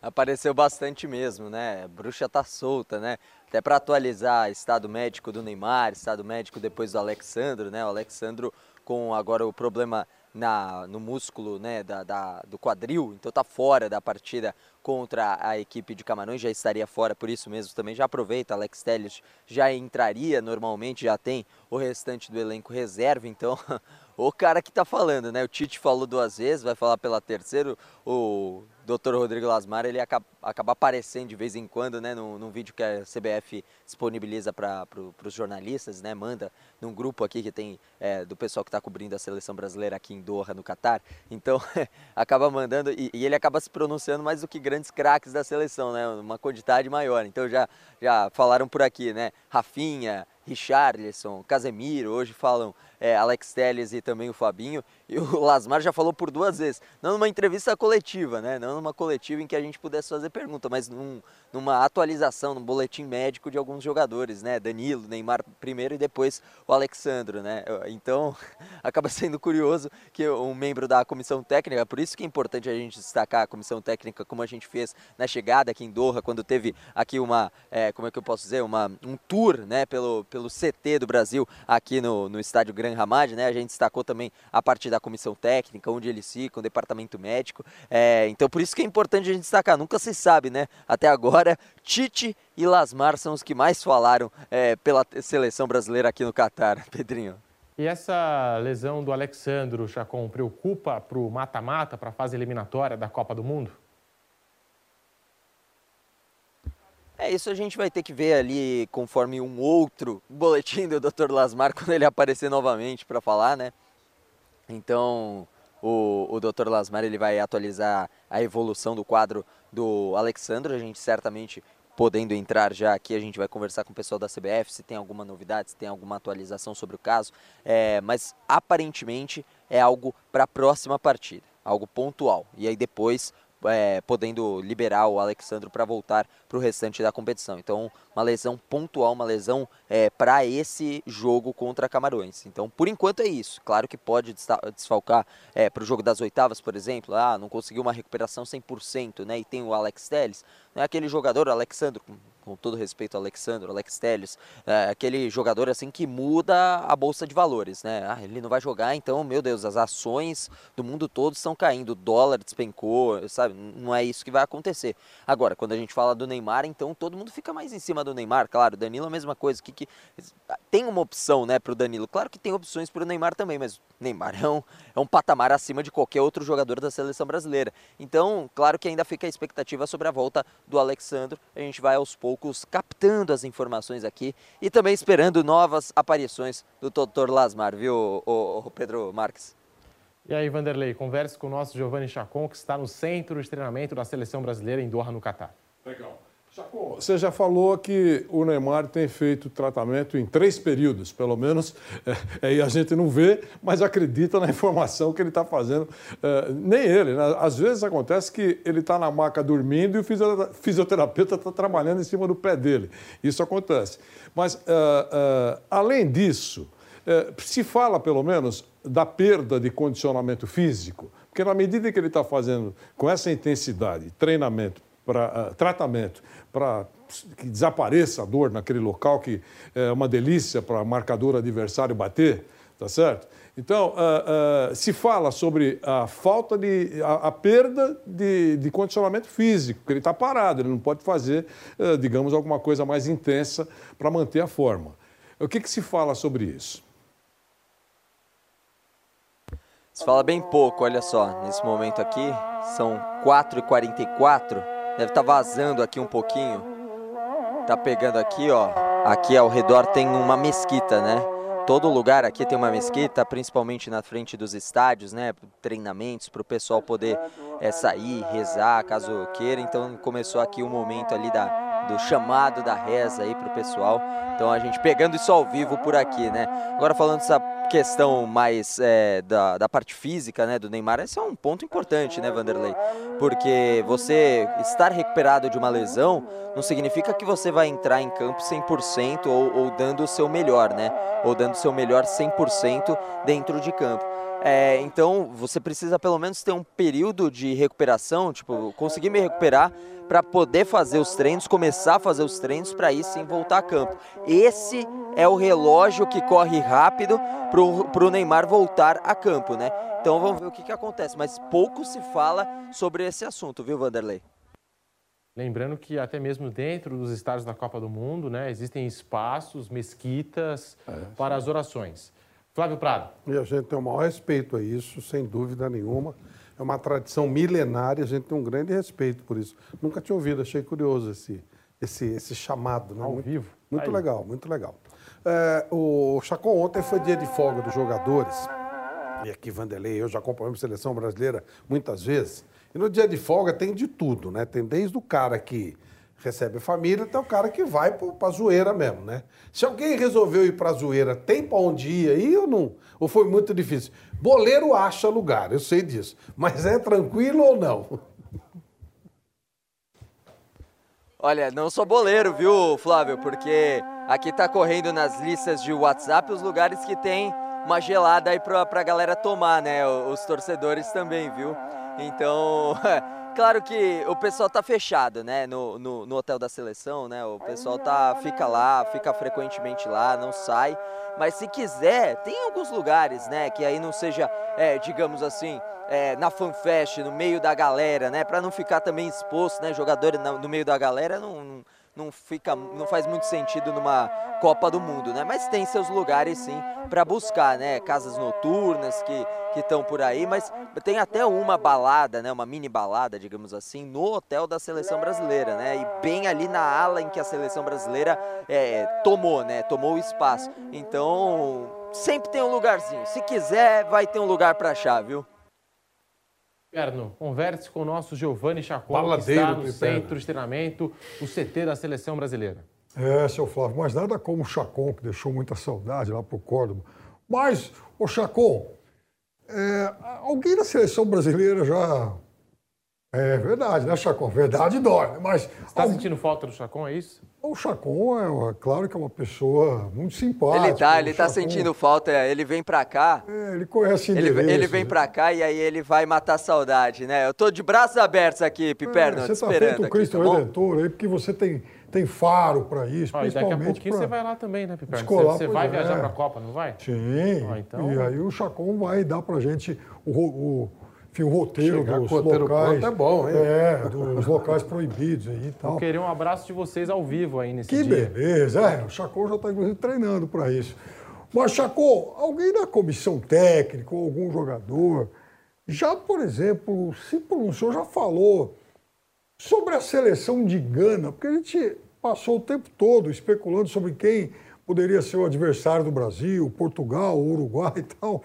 Apareceu bastante mesmo, né? Bruxa tá solta, né? Até para atualizar estado médico do Neymar, estado médico depois do Alexandro, né? O Alexandro com agora o problema na, no músculo né, da, da, do quadril, então está fora da partida contra a equipe de Camarões, já estaria fora por isso mesmo também. Já aproveita, Alex Telles já entraria normalmente, já tem o restante do elenco reserva, então o cara que está falando, né? O Tite falou duas vezes, vai falar pela terceira, o Dr. Rodrigo Lasmar, ele acaba, acaba aparecendo de vez em quando, né, num, num vídeo que a CBF disponibiliza para pro, os jornalistas, né, manda num grupo aqui que tem é, do pessoal que está cobrindo a seleção brasileira aqui em Doha, no Catar. Então, acaba mandando e, e, ele acaba se pronunciando mais do que grandes craques da seleção, né, uma quantidade maior. Então, já, já falaram por aqui, né, Rafinha, Richarlison, Casemiro, hoje falam é, Alex Telles e também o Fabinho. E o Lasmar já falou por duas vezes, não numa entrevista coletiva, né? Não numa coletiva em que a gente pudesse fazer pergunta, mas num, numa atualização, num boletim médico de alguns jogadores, né? Danilo, Neymar primeiro e depois o Alexandro, né? Então acaba sendo curioso que um membro da comissão técnica, por isso que é importante a gente destacar a comissão técnica como a gente fez na chegada aqui em Doha, quando teve aqui uma, é, como é que eu posso dizer, uma, um tour, né? Pelo, pelo CT do Brasil aqui no, no estádio Gran Hamad, né? A gente destacou também a parte da comissão técnica, onde eles ficam, o departamento médico. É, então por isso que é importante a gente destacar. Nunca se sabe, né? Até agora, Tite e Lasmar são os que mais falaram é, pela seleção brasileira aqui no Catar, Pedrinho. E essa lesão do Alexandro Chacon preocupa para o mata-mata, para a fase eliminatória da Copa do Mundo? É, isso a gente vai ter que ver ali conforme um outro boletim do Dr. Lasmar quando ele aparecer novamente para falar, né? Então, o, o Dr. Lasmar ele vai atualizar a evolução do quadro do Alexandre. A gente certamente podendo entrar já aqui, a gente vai conversar com o pessoal da CBF se tem alguma novidade, se tem alguma atualização sobre o caso. É, mas aparentemente é algo para a próxima partida, algo pontual. E aí depois é, podendo liberar o Alexandre para voltar para o restante da competição. Então, uma lesão pontual, uma lesão é, para esse jogo contra Camarões. Então, por enquanto é isso. Claro que pode desfalcar é, para o jogo das oitavas, por exemplo. Ah, não conseguiu uma recuperação 100%, né? E tem o Alex Telles. Não é aquele jogador, Alexandre, com todo respeito ao Alexandre, Alex Telles, é aquele jogador assim que muda a bolsa de valores, né? Ah, ele não vai jogar, então, meu Deus, as ações do mundo todo estão caindo, o dólar despencou, sabe? Não é isso que vai acontecer. Agora, quando a gente fala do Neymar, então todo mundo fica mais em cima do Neymar, claro, Danilo a mesma coisa, que, que tem uma opção, né, para o Danilo. Claro que tem opções para o Neymar também, mas Neymar é é um patamar acima de qualquer outro jogador da seleção brasileira. Então, claro que ainda fica a expectativa sobre a volta do Alexandre. A gente vai aos poucos captando as informações aqui e também esperando novas aparições do Dr. Lasmar, viu, o, o Pedro Marques? E aí, Vanderlei, converse com o nosso Giovanni Chacon, que está no centro de treinamento da seleção brasileira em Doha, no Catar. Legal. Chacon, você já falou que o Neymar tem feito tratamento em três períodos, pelo menos, é, e a gente não vê, mas acredita na informação que ele está fazendo. É, nem ele, né? às vezes acontece que ele está na maca dormindo e o fisioterapeuta está trabalhando em cima do pé dele. Isso acontece. Mas, é, além disso, se fala, pelo menos, da perda de condicionamento físico, porque na medida que ele está fazendo com essa intensidade, treinamento, para uh, tratamento, para que desapareça a dor naquele local que é uma delícia para marcador adversário bater, tá certo? Então, ah, ah, se fala sobre a falta de. a, a perda de, de condicionamento físico, porque ele está parado, ele não pode fazer, ah, digamos, alguma coisa mais intensa para manter a forma. O que, que se fala sobre isso? Se fala bem pouco, olha só, nesse momento aqui, são 4h44, deve estar vazando aqui um pouquinho. Tá pegando aqui, ó, aqui ao redor tem uma mesquita, né? Todo lugar aqui tem uma mesquita, principalmente na frente dos estádios, né? Treinamentos para o pessoal poder é, sair, rezar, caso queira. Então começou aqui o momento ali da, do chamado da reza aí para o pessoal. Então a gente pegando isso ao vivo por aqui, né? Agora falando dessa questão mais é, da, da parte física né, do Neymar, esse é um ponto importante, né, Vanderlei? Porque você estar recuperado de uma lesão não significa que você vai entrar em campo 100% ou, ou dando o seu melhor, né? Ou dando o seu melhor 100% dentro de campo. É, então você precisa pelo menos ter um período de recuperação, tipo, conseguir me recuperar para poder fazer os treinos, começar a fazer os treinos para aí sim voltar a campo. Esse é o relógio que corre rápido para o Neymar voltar a campo, né? Então vamos ver o que, que acontece, mas pouco se fala sobre esse assunto, viu, Vanderlei? Lembrando que até mesmo dentro dos estádios da Copa do Mundo, né, existem espaços, mesquitas é, para as orações. Flávio Prado. E a gente tem o maior respeito a isso, sem dúvida nenhuma. É uma tradição milenária, a gente tem um grande respeito por isso. Nunca tinha ouvido, achei curioso esse, esse, esse chamado. Né? Ao muito, vivo. Muito Aí. legal, muito legal. É, o Chacon ontem foi dia de folga dos jogadores. E aqui, Vanderlei, eu já acompanhei a seleção brasileira muitas vezes. E no dia de folga tem de tudo, né? Tem desde o cara que recebe a família até o cara que vai para a zoeira mesmo, né? Se alguém resolveu ir para a zoeira, tem para onde ir aí ou não? Ou foi muito difícil? Boleiro acha lugar, eu sei disso. Mas é tranquilo ou não? Olha, não sou boleiro, viu, Flávio? Porque aqui tá correndo nas listas de WhatsApp os lugares que tem uma gelada aí pra, pra galera tomar, né? Os torcedores também, viu? Então, claro que o pessoal tá fechado, né? No, no, no, hotel da seleção, né? O pessoal tá, fica lá, fica frequentemente lá, não sai. Mas se quiser, tem alguns lugares, né? Que aí não seja, é, digamos assim, é, na fanfest, no meio da galera, né? Para não ficar também exposto, né? Jogador no meio da galera não, não não fica, não faz muito sentido numa Copa do Mundo, né? Mas tem seus lugares sim para buscar, né? Casas noturnas que que estão por aí, mas tem até uma balada, né? Uma mini balada, digamos assim, no hotel da seleção brasileira, né? E bem ali na ala em que a seleção brasileira é, tomou, né? Tomou o espaço. Então sempre tem um lugarzinho. Se quiser, vai ter um lugar para achar, viu? Perno, converse com o nosso Giovanni Chacon, que está no centro de treinamento, o CT da seleção brasileira. É, seu Flávio, mas nada como o Chacon, que deixou muita saudade lá para o Córdoba. Mas, o Chacon, é, alguém da seleção brasileira já é verdade, né, Chacon? Verdade dói, né? mas... Você está sentindo falta do Chacon, é isso? O Chacon, é, é, claro que é uma pessoa muito simpática. Ele tá, ele tá sentindo falta, ele vem pra cá... É, ele conhece ele, ele vem né? pra cá e aí ele vai matar a saudade, né? Eu tô de braços abertos aqui, Piperno, é, Você tá feito o Cristo aqui, tá Redentor aí, porque você tem, tem faro para isso, Ó, principalmente daqui a pouquinho pra... você vai lá também, né, Piperno? Descolar, Você, você vai é. viajar pra Copa, não vai? Sim, Ó, então- e aí o Chacon vai dar pra gente o, o, enfim, o roteiro Chegar dos com o roteiro locais... pronto é bom, hein? É, dos locais proibidos aí e tal. Vou querer um abraço de vocês ao vivo aí nesse Que dia. beleza, é, o Chacon já está inclusive treinando para isso. Mas, Chacon, alguém da comissão técnica ou algum jogador já, por exemplo, se pronunciou, já falou sobre a seleção de Gana, porque a gente passou o tempo todo especulando sobre quem poderia ser o adversário do Brasil, Portugal, Uruguai e tal.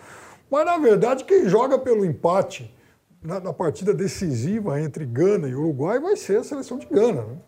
Mas, na verdade, quem joga pelo empate na, na partida decisiva entre Gana e Uruguai vai ser a seleção de Gana. Né?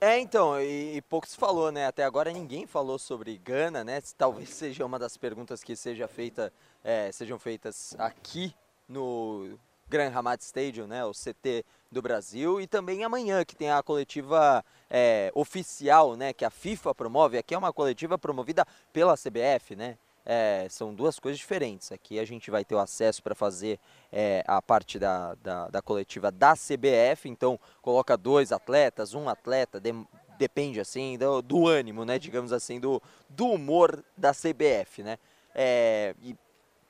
É, então, e, e pouco se falou, né? Até agora ninguém falou sobre Gana, né? Talvez seja uma das perguntas que seja feita, é, sejam feitas aqui no Gran Hamad Stadium, né? O CT do Brasil. E também amanhã, que tem a coletiva é, oficial, né? Que a FIFA promove. Aqui é uma coletiva promovida pela CBF, né? É, são duas coisas diferentes. Aqui a gente vai ter o acesso para fazer é, a parte da, da, da, coletiva da CBF, então coloca dois atletas, um atleta, de, depende assim do, do ânimo, né? Digamos assim, do, do humor da CBF, né? É, e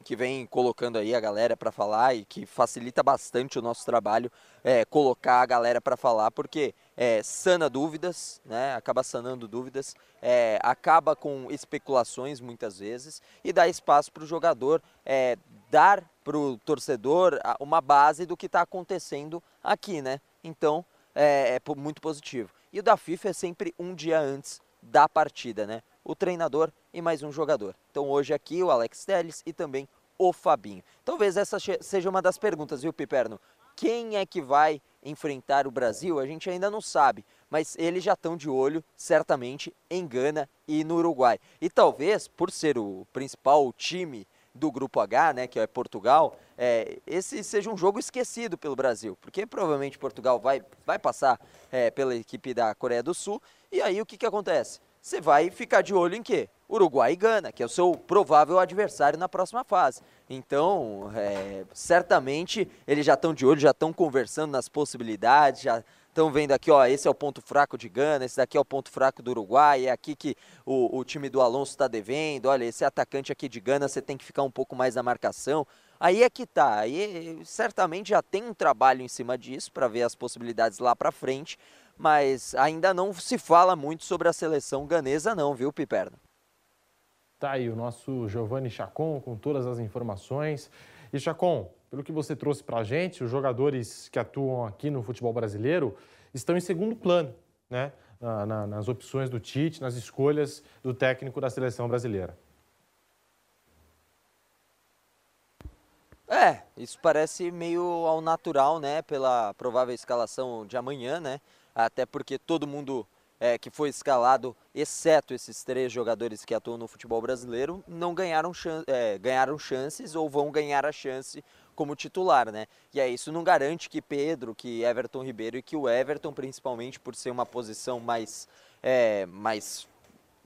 que vem colocando aí a galera para falar e que facilita bastante o nosso trabalho é, colocar a galera para falar, porque é, sana dúvidas, né? acaba sanando dúvidas, é, acaba com especulações muitas vezes e dá espaço para o jogador é, dar para o torcedor uma base do que está acontecendo aqui, né? Então é, é muito positivo. E o da FIFA é sempre um dia antes da partida, né? O treinador e mais um jogador. Então hoje aqui o Alex Telles e também o Fabinho. Talvez essa seja uma das perguntas, viu, Piperno? Quem é que vai enfrentar o Brasil? A gente ainda não sabe, mas eles já estão de olho, certamente, em Gana e no Uruguai. E talvez, por ser o principal time do Grupo H, né, que é Portugal, é, esse seja um jogo esquecido pelo Brasil, porque provavelmente Portugal vai, vai passar é, pela equipe da Coreia do Sul, e aí o que, que acontece? Você vai ficar de olho em quê? Uruguai e Gana, que é o seu provável adversário na próxima fase. Então, é, certamente eles já estão de olho, já estão conversando nas possibilidades, já estão vendo aqui, ó, esse é o ponto fraco de Gana, esse daqui é o ponto fraco do Uruguai, é aqui que o, o time do Alonso está devendo, olha, esse atacante aqui de Gana, você tem que ficar um pouco mais na marcação. Aí é que tá, aí certamente já tem um trabalho em cima disso para ver as possibilidades lá para frente, mas ainda não se fala muito sobre a seleção ganesa não, viu, Piperno? Tá aí o nosso Giovanni Chacon com todas as informações. E Chacon, pelo que você trouxe para a gente, os jogadores que atuam aqui no futebol brasileiro estão em segundo plano, né? Na, na, nas opções do Tite, nas escolhas do técnico da seleção brasileira. É, isso parece meio ao natural, né? Pela provável escalação de amanhã, né? Até porque todo mundo é, que foi escalado, exceto esses três jogadores que atuam no futebol brasileiro, não ganharam, chan é, ganharam chances ou vão ganhar a chance como titular, né? E aí isso não garante que Pedro, que Everton Ribeiro e que o Everton, principalmente por ser uma posição mais, é, mais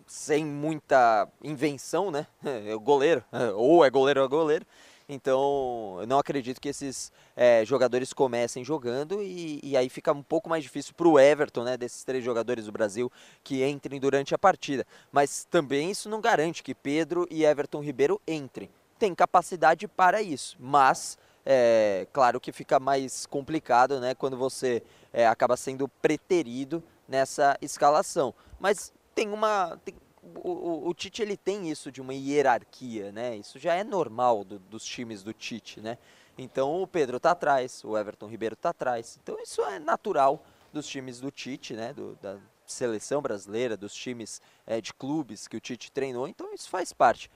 sem muita invenção, né? É goleiro, ou é goleiro ou é goleiro. Então, eu não acredito que esses é, jogadores comecem jogando e, e, aí fica um pouco mais difícil para o Everton, né, desses três jogadores do Brasil, que entrem durante a partida. Mas também isso não garante que Pedro e Everton Ribeiro entrem. Tem capacidade para isso, mas é claro que fica mais complicado né, quando você é, acaba sendo preterido nessa escalação. Mas tem uma. Tem, o, o, Tite ele tem isso de uma hierarquia, né? Isso já é normal do, dos times do Tite, né? Então o Pedro está atrás, o Everton Ribeiro está atrás. Então isso é natural dos times do Tite, né? Do, da seleção brasileira, dos times é, de clubes que o Tite treinou. Então isso faz parte.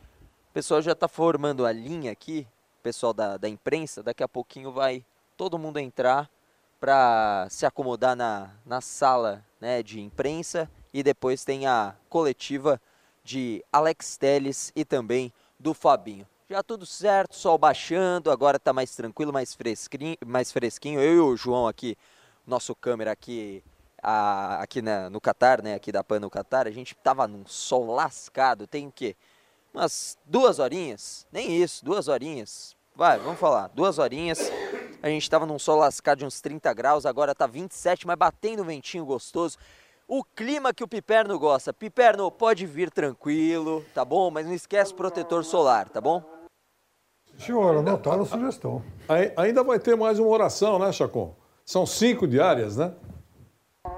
O pessoal já está formando a linha aqui, o pessoal da, da imprensa. Daqui a pouquinho vai todo mundo entrar para se acomodar na, na sala né, de imprensa e depois tem a coletiva de Alex Teles e também do Fabinho. Já tudo certo, sol baixando, agora está mais tranquilo, mais fresquinho, mais fresquinho. Eu e o João aqui, nosso câmera aqui, a, aqui na, no Catar, né, aqui da PAN no Catar, a gente tava num sol lascado, tem o quê? Umas duas horinhas, nem isso, duas horinhas. Vai, vamos falar, duas horinhas. A gente estava num sol lascado de uns 30 graus, agora tá 27, mas batendo um ventinho gostoso o clima que o Piperno gosta. Piperno, pode vir tranquilo, tá bom? Mas não esquece o protetor solar, tá bom? Senhor, anotaram a sugestão. Ainda vai ter mais uma oração, né, Chacon? São cinco diárias, né?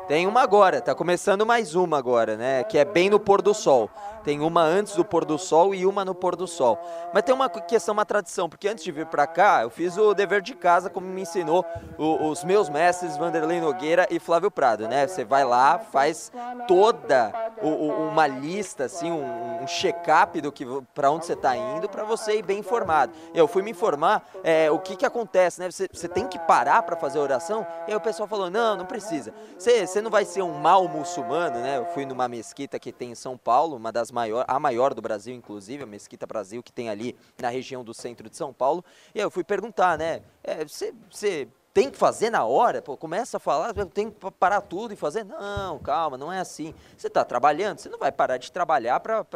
Tem uma agora, tá começando mais uma agora, né? Que é bem no pôr do sol. Tem uma antes do pôr do sol e uma no pôr do sol. Mas tem uma questão, uma tradição, porque antes de vir para cá, eu fiz o dever de casa, como me ensinou o, os meus mestres Vanderlei Nogueira e Flávio Prado, né? Você vai lá, faz toda o, o, uma lista, assim, um, um check-up do que para onde você está indo, para você ir bem informado. Eu fui me informar é, o que que acontece, né? Você, você tem que parar para fazer oração. E aí o pessoal falou: não, não precisa. Você, você não vai ser um mau muçulmano, né? Eu fui numa mesquita que tem em São Paulo, uma das maior, a maior do Brasil, inclusive, a Mesquita Brasil, que tem ali na região do centro de São Paulo. E aí eu fui perguntar, né? Você é, tem que fazer na hora? Pô, começa a falar, tem que parar tudo e fazer? Não, calma, não é assim. Você está trabalhando, você não vai parar de trabalhar para.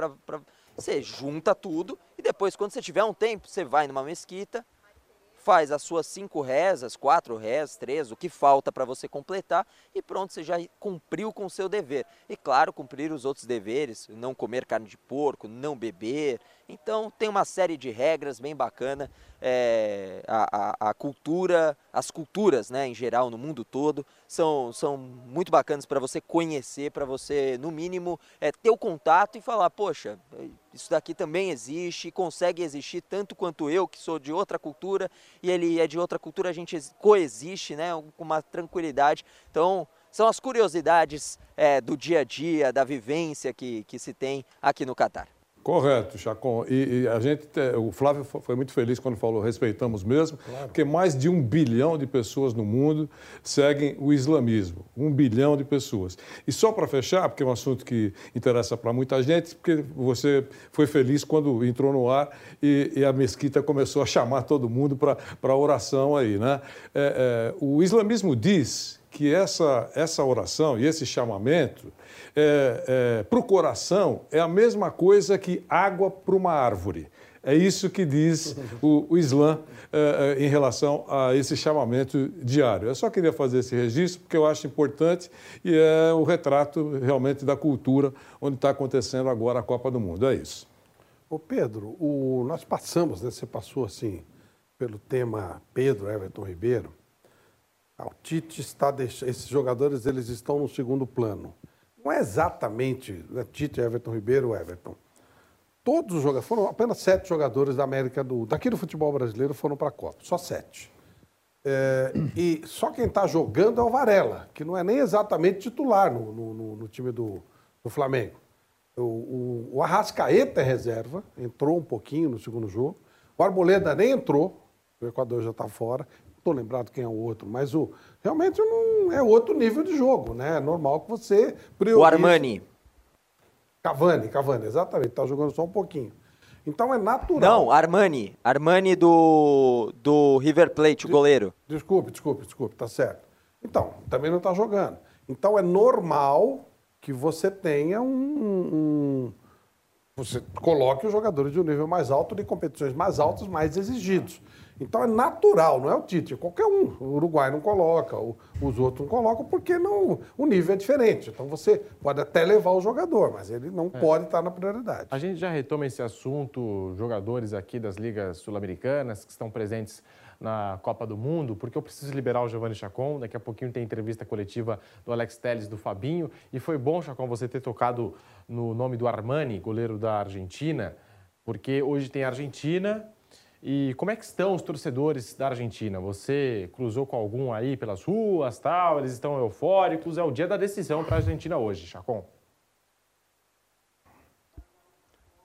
Você junta tudo e depois, quando você tiver um tempo, você vai numa mesquita, faz as suas cinco rezas, quatro rezas, três, o que falta para você completar e pronto, você já cumpriu com o seu dever. E claro, cumprir os outros deveres, não comer carne de porco, não beber. Então tem uma série de regras bem bacana. É, a, a, a, cultura, as culturas né, em geral no mundo todo são, são muito bacanas para você conhecer, para você, no mínimo, é, ter o contato e falar, poxa, isso daqui também existe, consegue existir tanto quanto eu, que sou de outra cultura, e ele é de outra cultura, a gente coexiste né, com uma tranquilidade. Então, são as curiosidades é, do dia a dia, da vivência que, que se tem aqui no Catar. Correto, Chacon. E, e, a gente, o Flávio foi muito feliz quando falou respeitamos mesmo, claro. porque mais de um bilhão de pessoas no mundo seguem o islamismo. Um bilhão de pessoas. E só para fechar, porque é um assunto que interessa para muita gente, porque você foi feliz quando entrou no ar e, e a mesquita começou a chamar todo mundo para a oração aí, né? É, é, o islamismo diz que essa, essa oração e esse chamamento é, é, para o coração é a mesma coisa que água para uma árvore. É isso que diz o, o Islã é, é, em relação a esse chamamento diário. Eu só queria fazer esse registro porque eu acho importante e é o retrato realmente da cultura onde está acontecendo agora a Copa do Mundo. É isso. Ô Pedro, o, nós passamos, né, você passou assim pelo tema Pedro, Everton Ribeiro. O Tite está deixando, esses jogadores eles estão no segundo plano não é exatamente né, Tite, Everton Ribeiro, Everton. Todos os jogadores, foram apenas sete jogadores da América do. daqui do futebol brasileiro foram para a Copa, só sete. É, e só quem está jogando é o Varela, que não é nem exatamente titular no, no, no time do, do Flamengo. O, o, o, Arrascaeta é reserva, entrou um pouquinho no segundo jogo. O Arboleda nem entrou, o Equador já está fora estou lembrado quem é o outro, mas o, realmente não é outro nível de jogo, né? É normal que você priorize. O Armani. Cavani, Cavani, exatamente, está jogando só um pouquinho. Então é natural. Não, Armani. Armani do, do River Plate, o goleiro. Desculpe, desculpe, desculpe, tá certo. Então, também não está jogando. Então é normal que você tenha um, um, Você coloque os jogadores de um nível mais alto, de competições mais altas, mais exigidos. Então é natural, não é o Tite, qualquer um. O Uruguai não coloca, os outros não colocam, porque não, o nível é diferente. Então você pode até levar o jogador, mas ele não é. pode estar na prioridade. A gente já retoma esse assunto, jogadores aqui das ligas sul-americanas que estão presentes na Copa do Mundo, porque eu preciso liberar o Giovanni Chacon. Daqui a pouquinho tem entrevista coletiva do Alex Telles, do Fabinho. E foi bom, Chacon, você ter tocado no nome do Armani, goleiro da Argentina, porque hoje tem Argentina, e como é que estão os torcedores da Argentina? Você cruzou com algum aí pelas ruas, tal? Eles estão eufóricos? É o dia da decisão para a Argentina hoje, Chacon.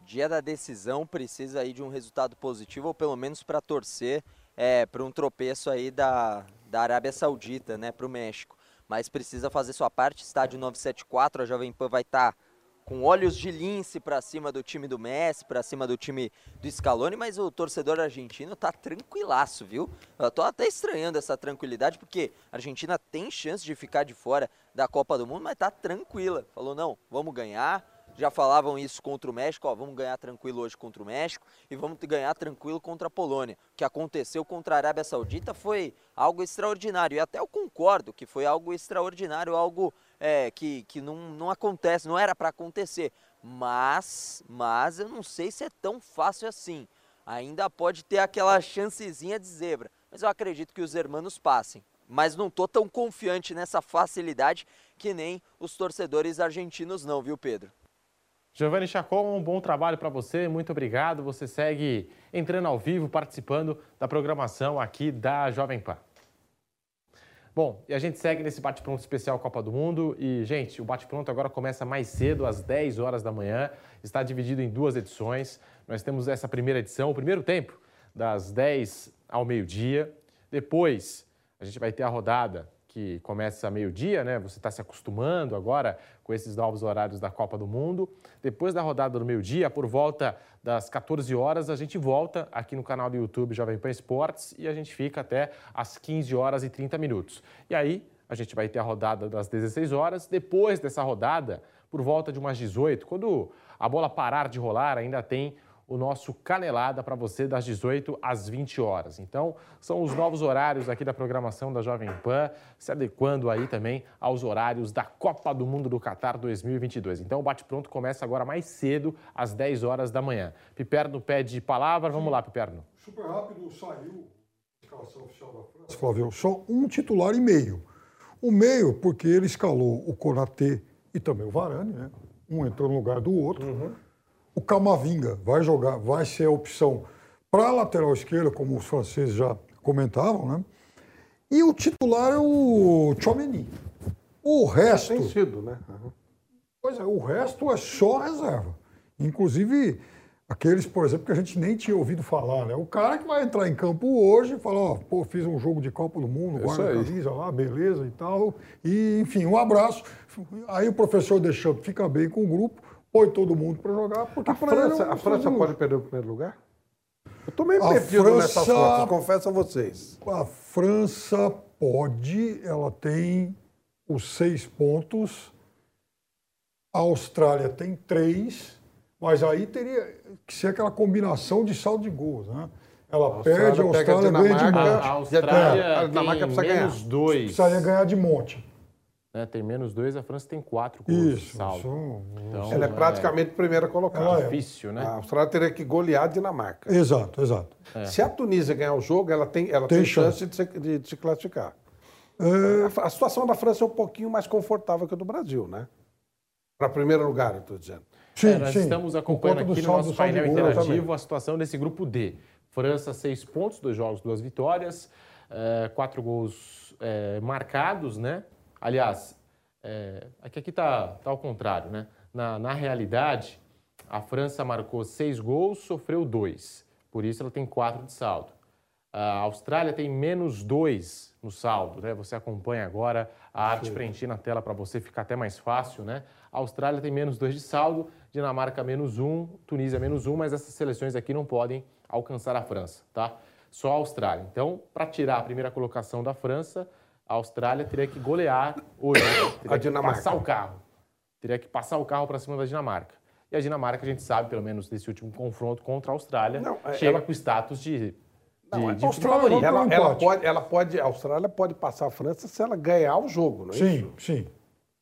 Dia da decisão precisa aí de um resultado positivo ou pelo menos para torcer é, para um tropeço aí da, da Arábia Saudita, né, para o México. Mas precisa fazer sua parte. Estádio 974, a Jovem Pan vai estar tá com olhos de lince para cima do time do Messi, para cima do time do Scaloni, mas o torcedor argentino tá tranquilaço, viu? Eu tô até estranhando essa tranquilidade, porque a Argentina tem chance de ficar de fora da Copa do Mundo, mas tá tranquila. Falou, não, vamos ganhar, já falavam isso contra o México, ó, vamos ganhar tranquilo hoje contra o México e vamos ganhar tranquilo contra a Polônia. O que aconteceu contra a Arábia Saudita foi algo extraordinário, e até eu concordo que foi algo extraordinário, algo é, que, que não, não acontece, não era para acontecer. Mas, mas eu não sei se é tão fácil assim. Ainda pode ter aquela chancezinha de zebra, mas eu acredito que os hermanos passem mas não tô tão confiante nessa facilidade que nem os torcedores argentinos não, viu, Pedro? Giovanni Chacon, um bom trabalho para você, muito obrigado. Você segue entrando ao vivo, participando da programação aqui da Jovem Pan. Bom, e a gente segue nesse bate-pronto especial Copa do Mundo. E, gente, o bate-pronto agora começa mais cedo, às 10 horas da manhã. Está dividido em duas edições. Nós temos essa primeira edição, o primeiro tempo, das 10 ao meio-dia. Depois, a gente vai ter a rodada que começa meio-dia, né? Você está se acostumando agora com esses novos horários da Copa do Mundo. Depois da rodada do meio-dia, por volta das 14 horas, a gente volta aqui no canal do YouTube Jovem Pan Esportes e a gente fica até às 15 horas e 30 minutos. E aí, a gente vai ter a rodada das 16 horas. Depois dessa rodada, por volta de umas 18, quando a bola parar de rolar, ainda tem o nosso Canelada para você das 18 às 20 horas. Então, são os novos horários aqui da programação da Jovem Pan, se adequando aí também aos horários da Copa do Mundo do Catar 2022. Então, o bate-pronto começa agora mais cedo, às 10 horas da manhã. Piperno pede palavra, vamos lá, Piperno. Super rápido, saiu a escalação oficial da França. Flávio, só um titular e meio. O meio, porque ele escalou o Konaté e também o Varane, né? Um entrou no lugar do outro. Uhum. O Camavinga vai jogar, vai ser a opção para a lateral esquerda, como os franceses já comentavam, né? E o titular é o Chomeny. O resto. Tem sido, né? Pois é, o resto é só reserva. Inclusive, aqueles, por exemplo, que a gente nem tinha ouvido falar, né? O cara que vai entrar em campo hoje e fala, ó, pô, fiz um jogo de Copa do Mundo, Isso guarda a camisa lá, beleza e tal. E, enfim, um abraço. Aí o professor Deschamps fica bem com o grupo, põe todo mundo para jogar, porque A é França, a França pode perder o primeiro lugar? Eu tô meio A perdido nessas França- fotos, confesso a vocês. A França pode, ela tem os seis pontos. A Austrália tem três, mas aí teria que ser aquela combinação de saldo de gols, né? Ela perde, a pega a Austrália ganha de monte. A Austrália A Dinamarca tem precisa ganhar. menos dois. Precisaria ganhar de monte. Né? Tem menos dois, a França tem quatro gols de Isso. saldo. isso. Então, Ela é praticamente primeira colocada. É. difícil, né? A Austrália teria que golear a Dinamarca. Exato, exato. Se a Tunísia ganhar o jogo, ela tem, ela tem, Tem chance de se, de- de se classificar. A, a situação da França é um pouquinho mais confortável que a do Brasil, né? Para primeiro lugar, eu estou dizendo. Sim, É, nós sim. estamos acompanhando aqui no saldo- nosso painel interativo a situação desse grupo D. França, seis pontos, dois jogos, duas vitórias, eh, quatro gols eh, marcados, né? Aliás, eh, aqui aqui está tá ao contrário, né? Na, na realidade, a França marcou seis gols, sofreu dois. Por isso ela tem quatro de saldo. A Austrália tem menos dois no saldo, né? Você acompanha agora a arte preencher na tela para você ficar até mais fácil, né? A Austrália tem menos dois de saldo, Dinamarca menos um, Tunísia menos um, mas essas seleções aqui não podem alcançar a França, tá? Só a Austrália. Então, para tirar a primeira colocação da França, a Austrália teria que golear hoje, né? teria A que Dinamarca. passar o carro, teria que passar o carro para cima da Dinamarca. E a Dinamarca, a gente sabe, pelo menos desse último confronto contra a Austrália, Não, é- chega ela- com status de, de, Não, de Austrália favorito. vai Ela, ela empate. pode, ela pode, a Austrália pode passar a França se ela ganhar o jogo, não é isso? Sim, sim.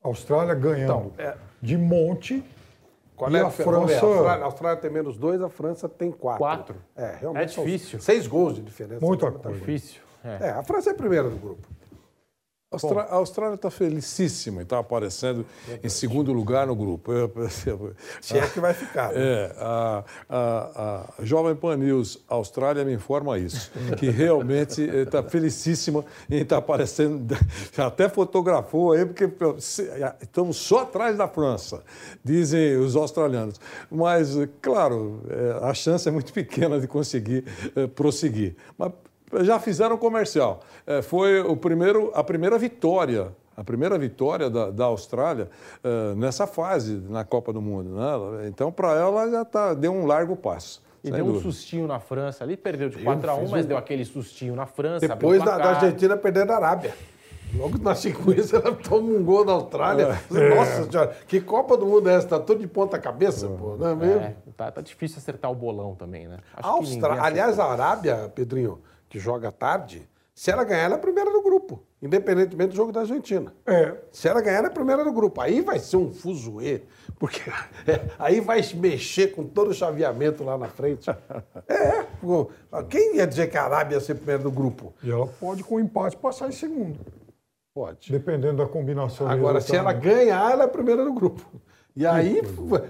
A Austrália ganhando Então, é- de monte. Qual E é a a França... A Austrália, a Austrália tem menos dois, a França tem quatro. Quatro. É, realmente. É são difícil. Seis gols de diferença. É coisa. Difícil. É. É, a França é a primeira do grupo. A Austra- a Austrália está felicíssima e está aparecendo em segundo lugar no grupo. Eu. Se é que vai ficar. né? É, a, a, a Jovem Pan News Austrália me informa isso, que realmente está felicíssima em estar aparecendo, até fotografou aí, porque estamos só atrás da França, dizem os australianos. Mas, claro, é, a chance é muito pequena de conseguir é, prosseguir. Mas já fizeram comercial. É, foi o primeiro, a primeira vitória, a primeira vitória da, da Austrália é, nessa fase na Copa do Mundo. Né? Então, para ela, já tá, deu um largo passo. E deu um dúvida. sustinho na França ali, perdeu de 4 a 1 mas deu aquele sustinho na França. Depois da, da. Argentina perder da Arábia. Logo na sequência, ela toma um gol da Austrália. É. Nossa senhora, que Copa do Mundo é essa? Tá tudo de ponta cabeça, pô, não é mesmo? É, tá, tá difícil acertar o bolão também, né? Acho A Austra... Aliás, a Arábia, Pedrinho, que joga tarde, se ela ganhar, ela é a primeira do grupo, independentemente do jogo da Argentina. É, Se ela ganhar, ela é a primeira do grupo. Aí vai ser um fuzuê, porque é, aí vai mexer com todo o chaveamento lá na frente. É, quem ia dizer que a Arábia ia ser primeira do grupo? e ela pode, com empate, passar em segundo. Pode. Dependendo da combinação. Agora, se ela ganhar, ela é a primeira do grupo. E aí,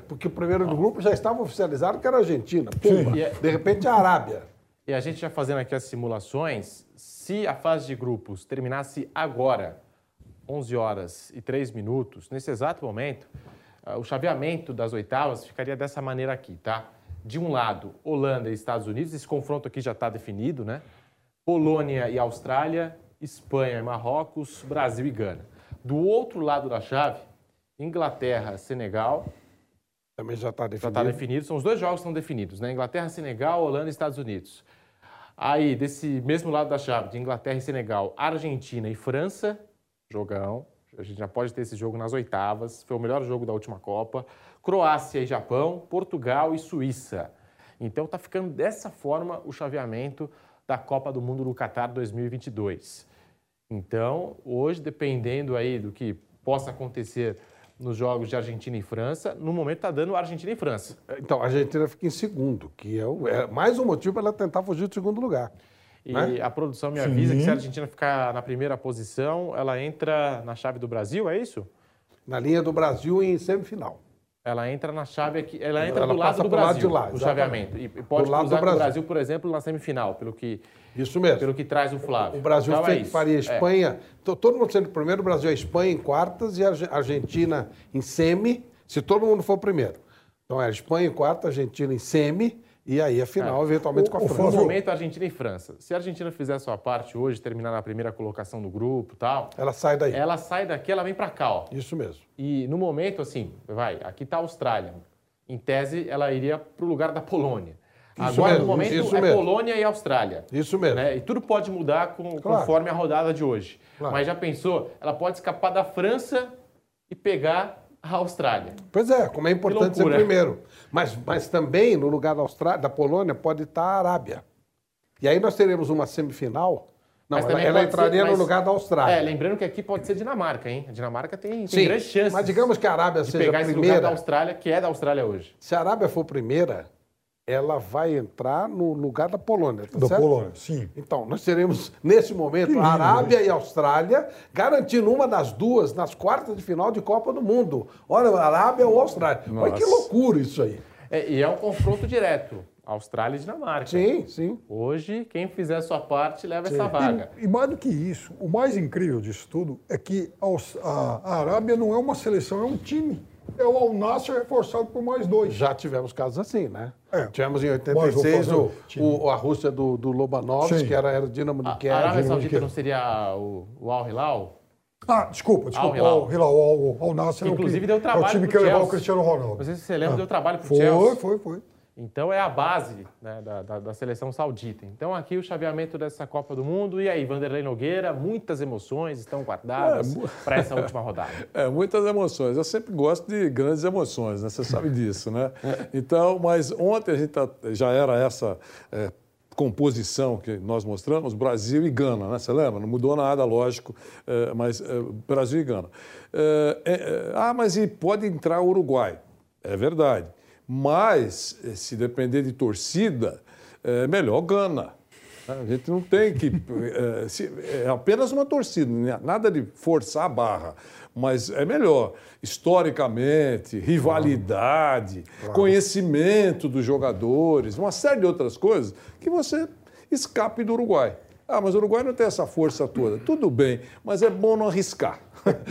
porque o primeiro do grupo já estava oficializado que era a Argentina. Pumba. É- De repente, a Arábia. E a gente já fazendo aqui as simulações, se a fase de grupos terminasse agora, 11 horas e 3 minutos, nesse exato momento, ah, o chaveamento das oitavas ficaria dessa maneira aqui, tá? De um lado, Holanda e Estados Unidos, esse confronto aqui já está definido, né? Polônia e Austrália, Espanha e Marrocos, Brasil e Gana. Do outro lado da chave, Inglaterra, Senegal, Também já está já definido. está definido. São os dois jogos que estão definidos, né? Inglaterra, Senegal, Holanda e Estados Unidos. Aí, desse mesmo lado da chave, de Inglaterra e Senegal, Argentina e França, jogão. A gente já pode ter esse jogo nas oitavas. Foi o melhor jogo da última Copa. Croácia e Japão, Portugal e Suíça. Então tá ficando dessa forma o chaveamento da Copa do Mundo do Qatar 2022. Então, hoje, dependendo aí do que possa acontecer nos jogos de Argentina e França, no momento está dando Argentina e França. Então, a Argentina fica em segundo, que é, o- é mais um motivo para ela tentar fugir do segundo lugar. E Né? a produção me avisa que se a Argentina ficar na primeira posição, ela entra na chave do Brasil, é isso? Na linha do Brasil em semifinal. Ela entra na chave aqui, ela entra Ela do lado passa do pro lado Brasil, de lá, o chaveamento. E pode Do lado cruzar do com o Brasil. Brasil, por exemplo, na semifinal, pelo que, Isso mesmo. pelo que traz o Flávio. O Brasil Então, é fe- isso. faria É. Espanha. to- Todo mundo sendo primeiro, o Brasil é Espanha em quartas e a Arge- Argentina em semi, se todo mundo for primeiro. Então é Espanha em quarta, Argentina em semi, e aí a final, eventualmente, com a o França. No momento, Argentina e França. Se a Argentina fizer a sua parte hoje, terminar na primeira colocação do grupo e tal, Ela sai daí. ela sai daqui, ela vem pra cá, ó. Isso mesmo. E no momento, assim, vai, aqui tá a Austrália. Em tese, ela iria pro lugar da Polônia. Agora, mesmo, no momento, é mesmo. Polônia e Austrália. Isso mesmo. né? E tudo pode mudar com- Claro. conforme a rodada de hoje. Claro. Mas já pensou? Ela pode escapar da França e pegar a Austrália. Pois é, como é importante ser primeiro. Mas, mas também, no lugar da, Austrália, da Polônia, pode estar a Arábia. E aí nós teremos uma semifinal. Não, Mas ela, ela entraria ser- no mas- lugar da Austrália. É, lembrando que aqui pode ser Dinamarca, hein? A Dinamarca tem, tem Sim, grandes chances mas digamos que a Arábia seja pegar a esse lugar da primeira. Austrália, que é da Austrália hoje. Se a Arábia for primeira, ela vai entrar no lugar da Polônia. Tá Da certo? Polônia, sim. Então, nós teremos, nesse momento, lindo, a Arábia e a Austrália garantindo uma das duas nas quartas de final de Copa do Mundo. Olha, Arábia ou Austrália. Olha que Nossa. loucura isso aí. É, e é um confronto direto. Austrália e Dinamarca. Sim, sim. Hoje, quem fizer a sua parte leva essa vaga. E, e mais do que isso, o mais incrível disso tudo é que a- a Arábia não é uma seleção, é um time. É o Al Nassr reforçado por mais dois. Já tivemos casos assim, né? É. Tivemos em Mas vou 86 fazer o, o a Rússia do, do Lobanovski, que era, era o Dinamo de A, Kiev. a Arábia Saudita não seria o, o Al Hilal? Ah, desculpa, desculpa. Al Hilal. Al Al, Al Nassr é o Inclusive que- deu trabalho É o time que ia levar o. Cristiano Ronaldo. Não sei se você lembra, deu trabalho pro Foi, Chelsea. foi, foi. Então é a base né, da, da- da seleção saudita. Então aqui o chaveamento dessa Copa do Mundo. E aí, Vanderlei Nogueira, muitas emoções estão guardadas para essa última rodada. É, muitas emoções. Eu sempre gosto de grandes emoções, né? Você sabe disso, né? Então, mas ontem a gente tá- já era essa é, composição que nós mostramos, Brasil e Gana, né? Você lembra? Não mudou nada, lógico, é, mas é, Brasil e Gana. É, é, é, ah, mas e pode entrar o Uruguai. É verdade. Mas, eh, se depender de torcida, é melhor Gana. A gente não tem que. É, se- é apenas uma torcida, né? nada de forçar a barra. Mas é melhor, historicamente, rivalidade, conhecimento dos jogadores, uma série de outras coisas, que você escape do Uruguai. Ah, mas o Uruguai não tem essa força toda. Tudo bem, mas é bom não arriscar.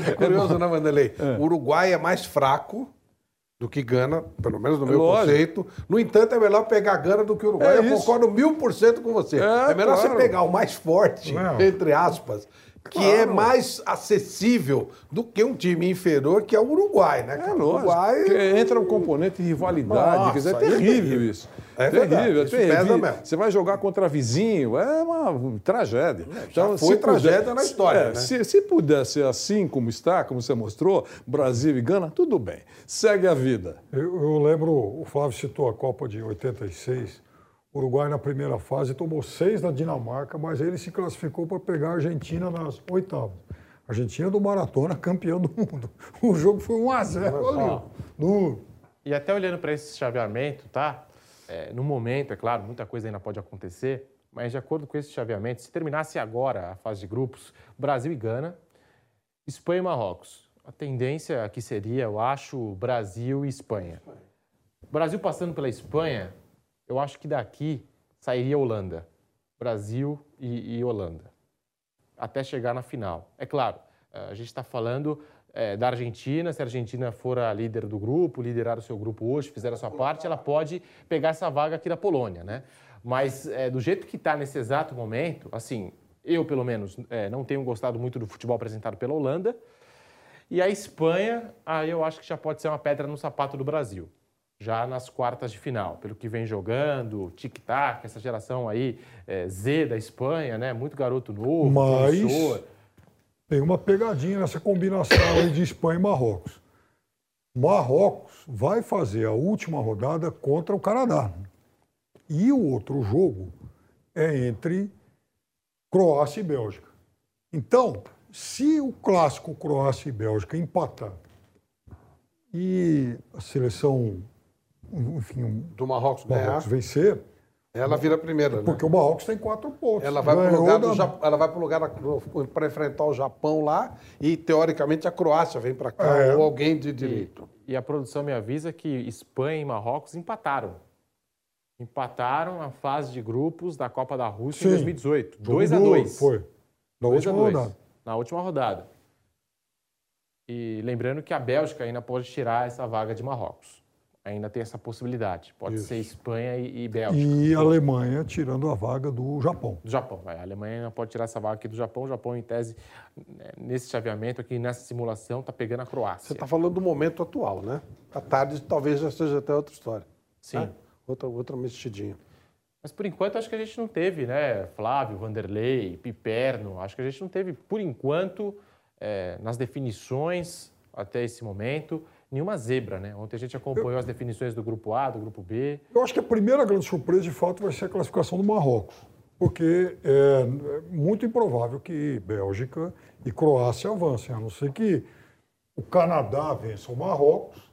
É curioso, né, Vanderlei? É. O Uruguai é mais fraco do que Gana, pelo menos no meu Lógico. conceito. No entanto, é melhor pegar Gana do que o Uruguai. É Eu isso. concordo mil por cento com você. É, É, melhor claro. você pegar o mais forte, Não. entre aspas, que é mais acessível do que um time inferior, que é o Uruguai, né? É cara? O lógico. Uruguai... porque entra um componente de rivalidade. Nossa, quer dizer, é aí é terrível. isso. É verdade, terrível, é terrível. pesa mesmo. Você vai jogar contra vizinho, é uma tragédia. Então, foi se tragédia na se- história, é, né? Se, se puder ser assim como está, como você mostrou, Brasil e Gana, tudo bem. Segue a vida. Eu, eu lembro, o Flávio citou a Copa de 86. O Uruguai, na primeira fase, tomou seis da Dinamarca, mas ele se classificou para pegar a Argentina nas oitavas. Argentina do Maratona, campeão do mundo. O jogo foi 1 a 0 ali. Duro. E até olhando para esse chaveamento, tá? É, no momento, é claro, muita coisa ainda pode acontecer, mas de acordo com esse chaveamento, se terminasse agora a fase de grupos, Brasil e Gana, Espanha e Marrocos. A tendência aqui seria, eu acho, Brasil e Espanha. Brasil passando pela Espanha, eu acho que daqui sairia Holanda. Brasil e, e Holanda. Até chegar na final. É claro, a gente está falando é, da Argentina. Se a Argentina for a líder do grupo, liderar o seu grupo hoje, fizer a sua parte, ela pode pegar essa vaga aqui da Polônia, né? Mas é, do jeito que está nesse exato momento, assim, eu pelo menos é, não tenho gostado muito do futebol apresentado pela Holanda. E a Espanha, aí eu acho que já pode ser uma pedra no sapato do Brasil. Já nas quartas de final, pelo que vem jogando, tic-tac, essa geração aí é, Z da Espanha, né? Muito garoto novo, Mas- promissor. Tem uma pegadinha nessa combinação aí de Espanha e Marrocos. Marrocos vai fazer a última rodada contra o Canadá. E o outro jogo é entre Croácia e Bélgica. Então, se o clássico Croácia e Bélgica empatar e a seleção, enfim, Do Marrocos ganhar, Marrocos vencer, ela vira a primeira, né? porque o Marrocos tem quatro pontos. Ela vai para o lugar, da- do Ja- ela vai pro lugar para enfrentar o Japão lá e, teoricamente, a Croácia vem para cá, É. ou alguém de direito. E a produção me avisa que Espanha e Marrocos empataram. Empataram a fase de grupos da Copa da Rússia em Sim. 2 Jogo 2 a duro, 2 Foi. Na 2 a última 2, rodada. Na última rodada. E lembrando que a Bélgica ainda pode tirar essa vaga de Marrocos. Ainda tem essa possibilidade. Pode Isso. ser Espanha e, e Bélgica. E a Alemanha tirando a vaga do Japão. Do Japão, vai. A Alemanha pode tirar essa vaga aqui do Japão. O Japão, em tese, né, nesse chaveamento aqui, nessa simulação, está pegando a Croácia. Você está falando do momento atual, né? À tarde talvez já seja até outra história. Sim. né? Outra, outra mexidinha. Mas por enquanto acho que a gente não teve, né? Flávio, Vanderlei, Piperno, acho que a gente não teve, por enquanto, eh, nas definições até esse momento, nenhuma zebra, né? Ontem a gente acompanhou as definições do grupo A, do grupo B. Eu acho que a primeira grande surpresa, de fato, vai ser a classificação do Marrocos. Porque é muito improvável que Bélgica e Croácia avancem, a não ser que o Canadá vença o Marrocos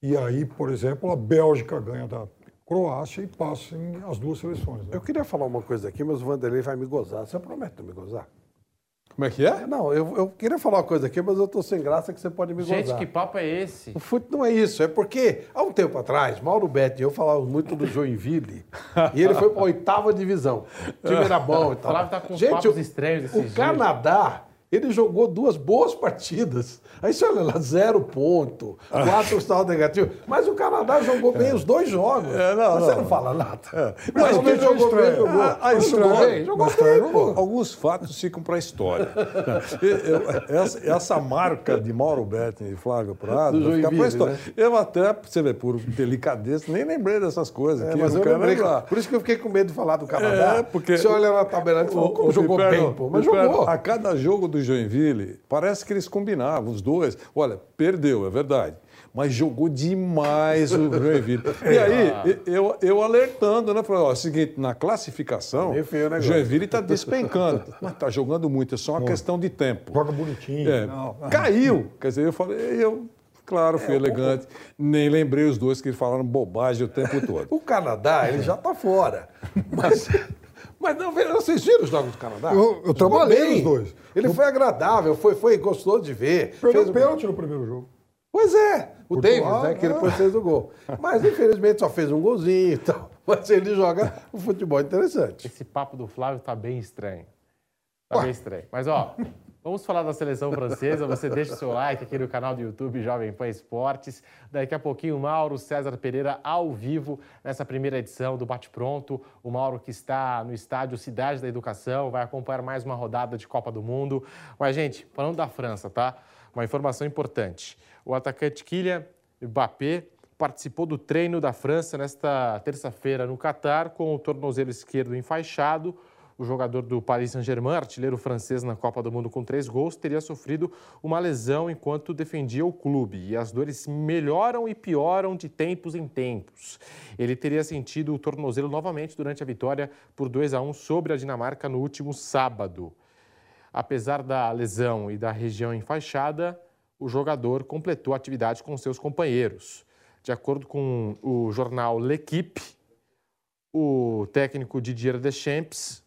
e aí, por exemplo, a Bélgica ganha da Croácia e passem as duas seleções. né? Eu queria falar uma coisa aqui, mas o Vanderlei vai me gozar. Você promete não me gozar? Como é que é? Não, eu, eu queria falar uma coisa aqui, mas eu estou sem graça que você pode me Gente, gozar. que papo é esse? O fute não é isso, é porque há um tempo atrás, Mauro Betti e eu falávamos muito do Joinville e ele foi para a oitava divisão. O time era bom e tal. Flávio tá com Gente, papos o- estranhos esses O dias. Canadá, ele jogou duas boas partidas. Aí você olha lá, zero ponto, quatro saldo negativo. Mas o Canadá jogou bem os dois jogos. É, não, Mas você não. não fala nada. Mas Mas o ele que jogou é bem, estranho? jogou. A, a Mas jogou bem, jogou mas, bem. Alguns fatos ficam para a história. Essa, essa marca de Mauro Betti e Flávio Prado Do vai ficar para a história. né? Eu até, você vê, por delicadeza, nem lembrei dessas coisas. É, mas eu lembrei, por isso que eu fiquei com medo de falar do Canadá. É, porque Você olha na tabela e fala, jogou bem, pô. Mas jogou. A cada jogo do Joinville, parece que eles combinavam, os dois. Olha, perdeu, é verdade. Mas jogou demais o Joinville. E aí, eu, eu alertando, né? Falei, ó, é o seguinte, na classificação, o o. Joinville está despencando. Mas está jogando muito, é só uma questão de tempo. Joga bonitinho. É, Não. caiu. Quer dizer, eu falei, eu, claro, fui elegante. Nem lembrei os dois que falaram bobagem o tempo todo. O Canadá, ele já está fora. Mas, mas não, vocês viram os jogos do Canadá? Eu- eu trabalhei nos dois. Ele foi agradável, foi, foi gostoso de ver. Perdeu Fez o pênalti no primeiro jogo. Pois é, o Davis, né, que é. depois fez o gol. Mas, infelizmente, só fez um golzinho e tal. Mas ele joga um futebol interessante. Esse papo do Flávio tá bem estranho. Tá bem estranho. Mas, ó, vamos falar da seleção francesa. Você deixa o seu like aqui no canal do YouTube Jovem Pan Esportes. Daqui a pouquinho, Mauro César Pereira ao vivo nessa primeira edição do Bate Pronto. O Mauro que está no estádio Cidade da Educação vai acompanhar mais uma rodada de Copa do Mundo. Mas, gente, falando da França, tá? Uma informação importante. O atacante Kylian Mbappé participou do treino da França nesta terça-feira no Catar com o tornozelo esquerdo enfaixado. O jogador do Paris Saint-Germain, artilheiro francês na Copa do Mundo com três gols, teria sofrido uma lesão enquanto defendia o clube. E as dores melhoram e pioram de tempos em tempos. Ele teria sentido o tornozelo novamente durante a vitória por 2 a 1 sobre a Dinamarca no último sábado. Apesar da lesão e da região enfaixada, o jogador completou a atividade com seus companheiros. De acordo com o jornal L'Equipe, o técnico Didier Deschamps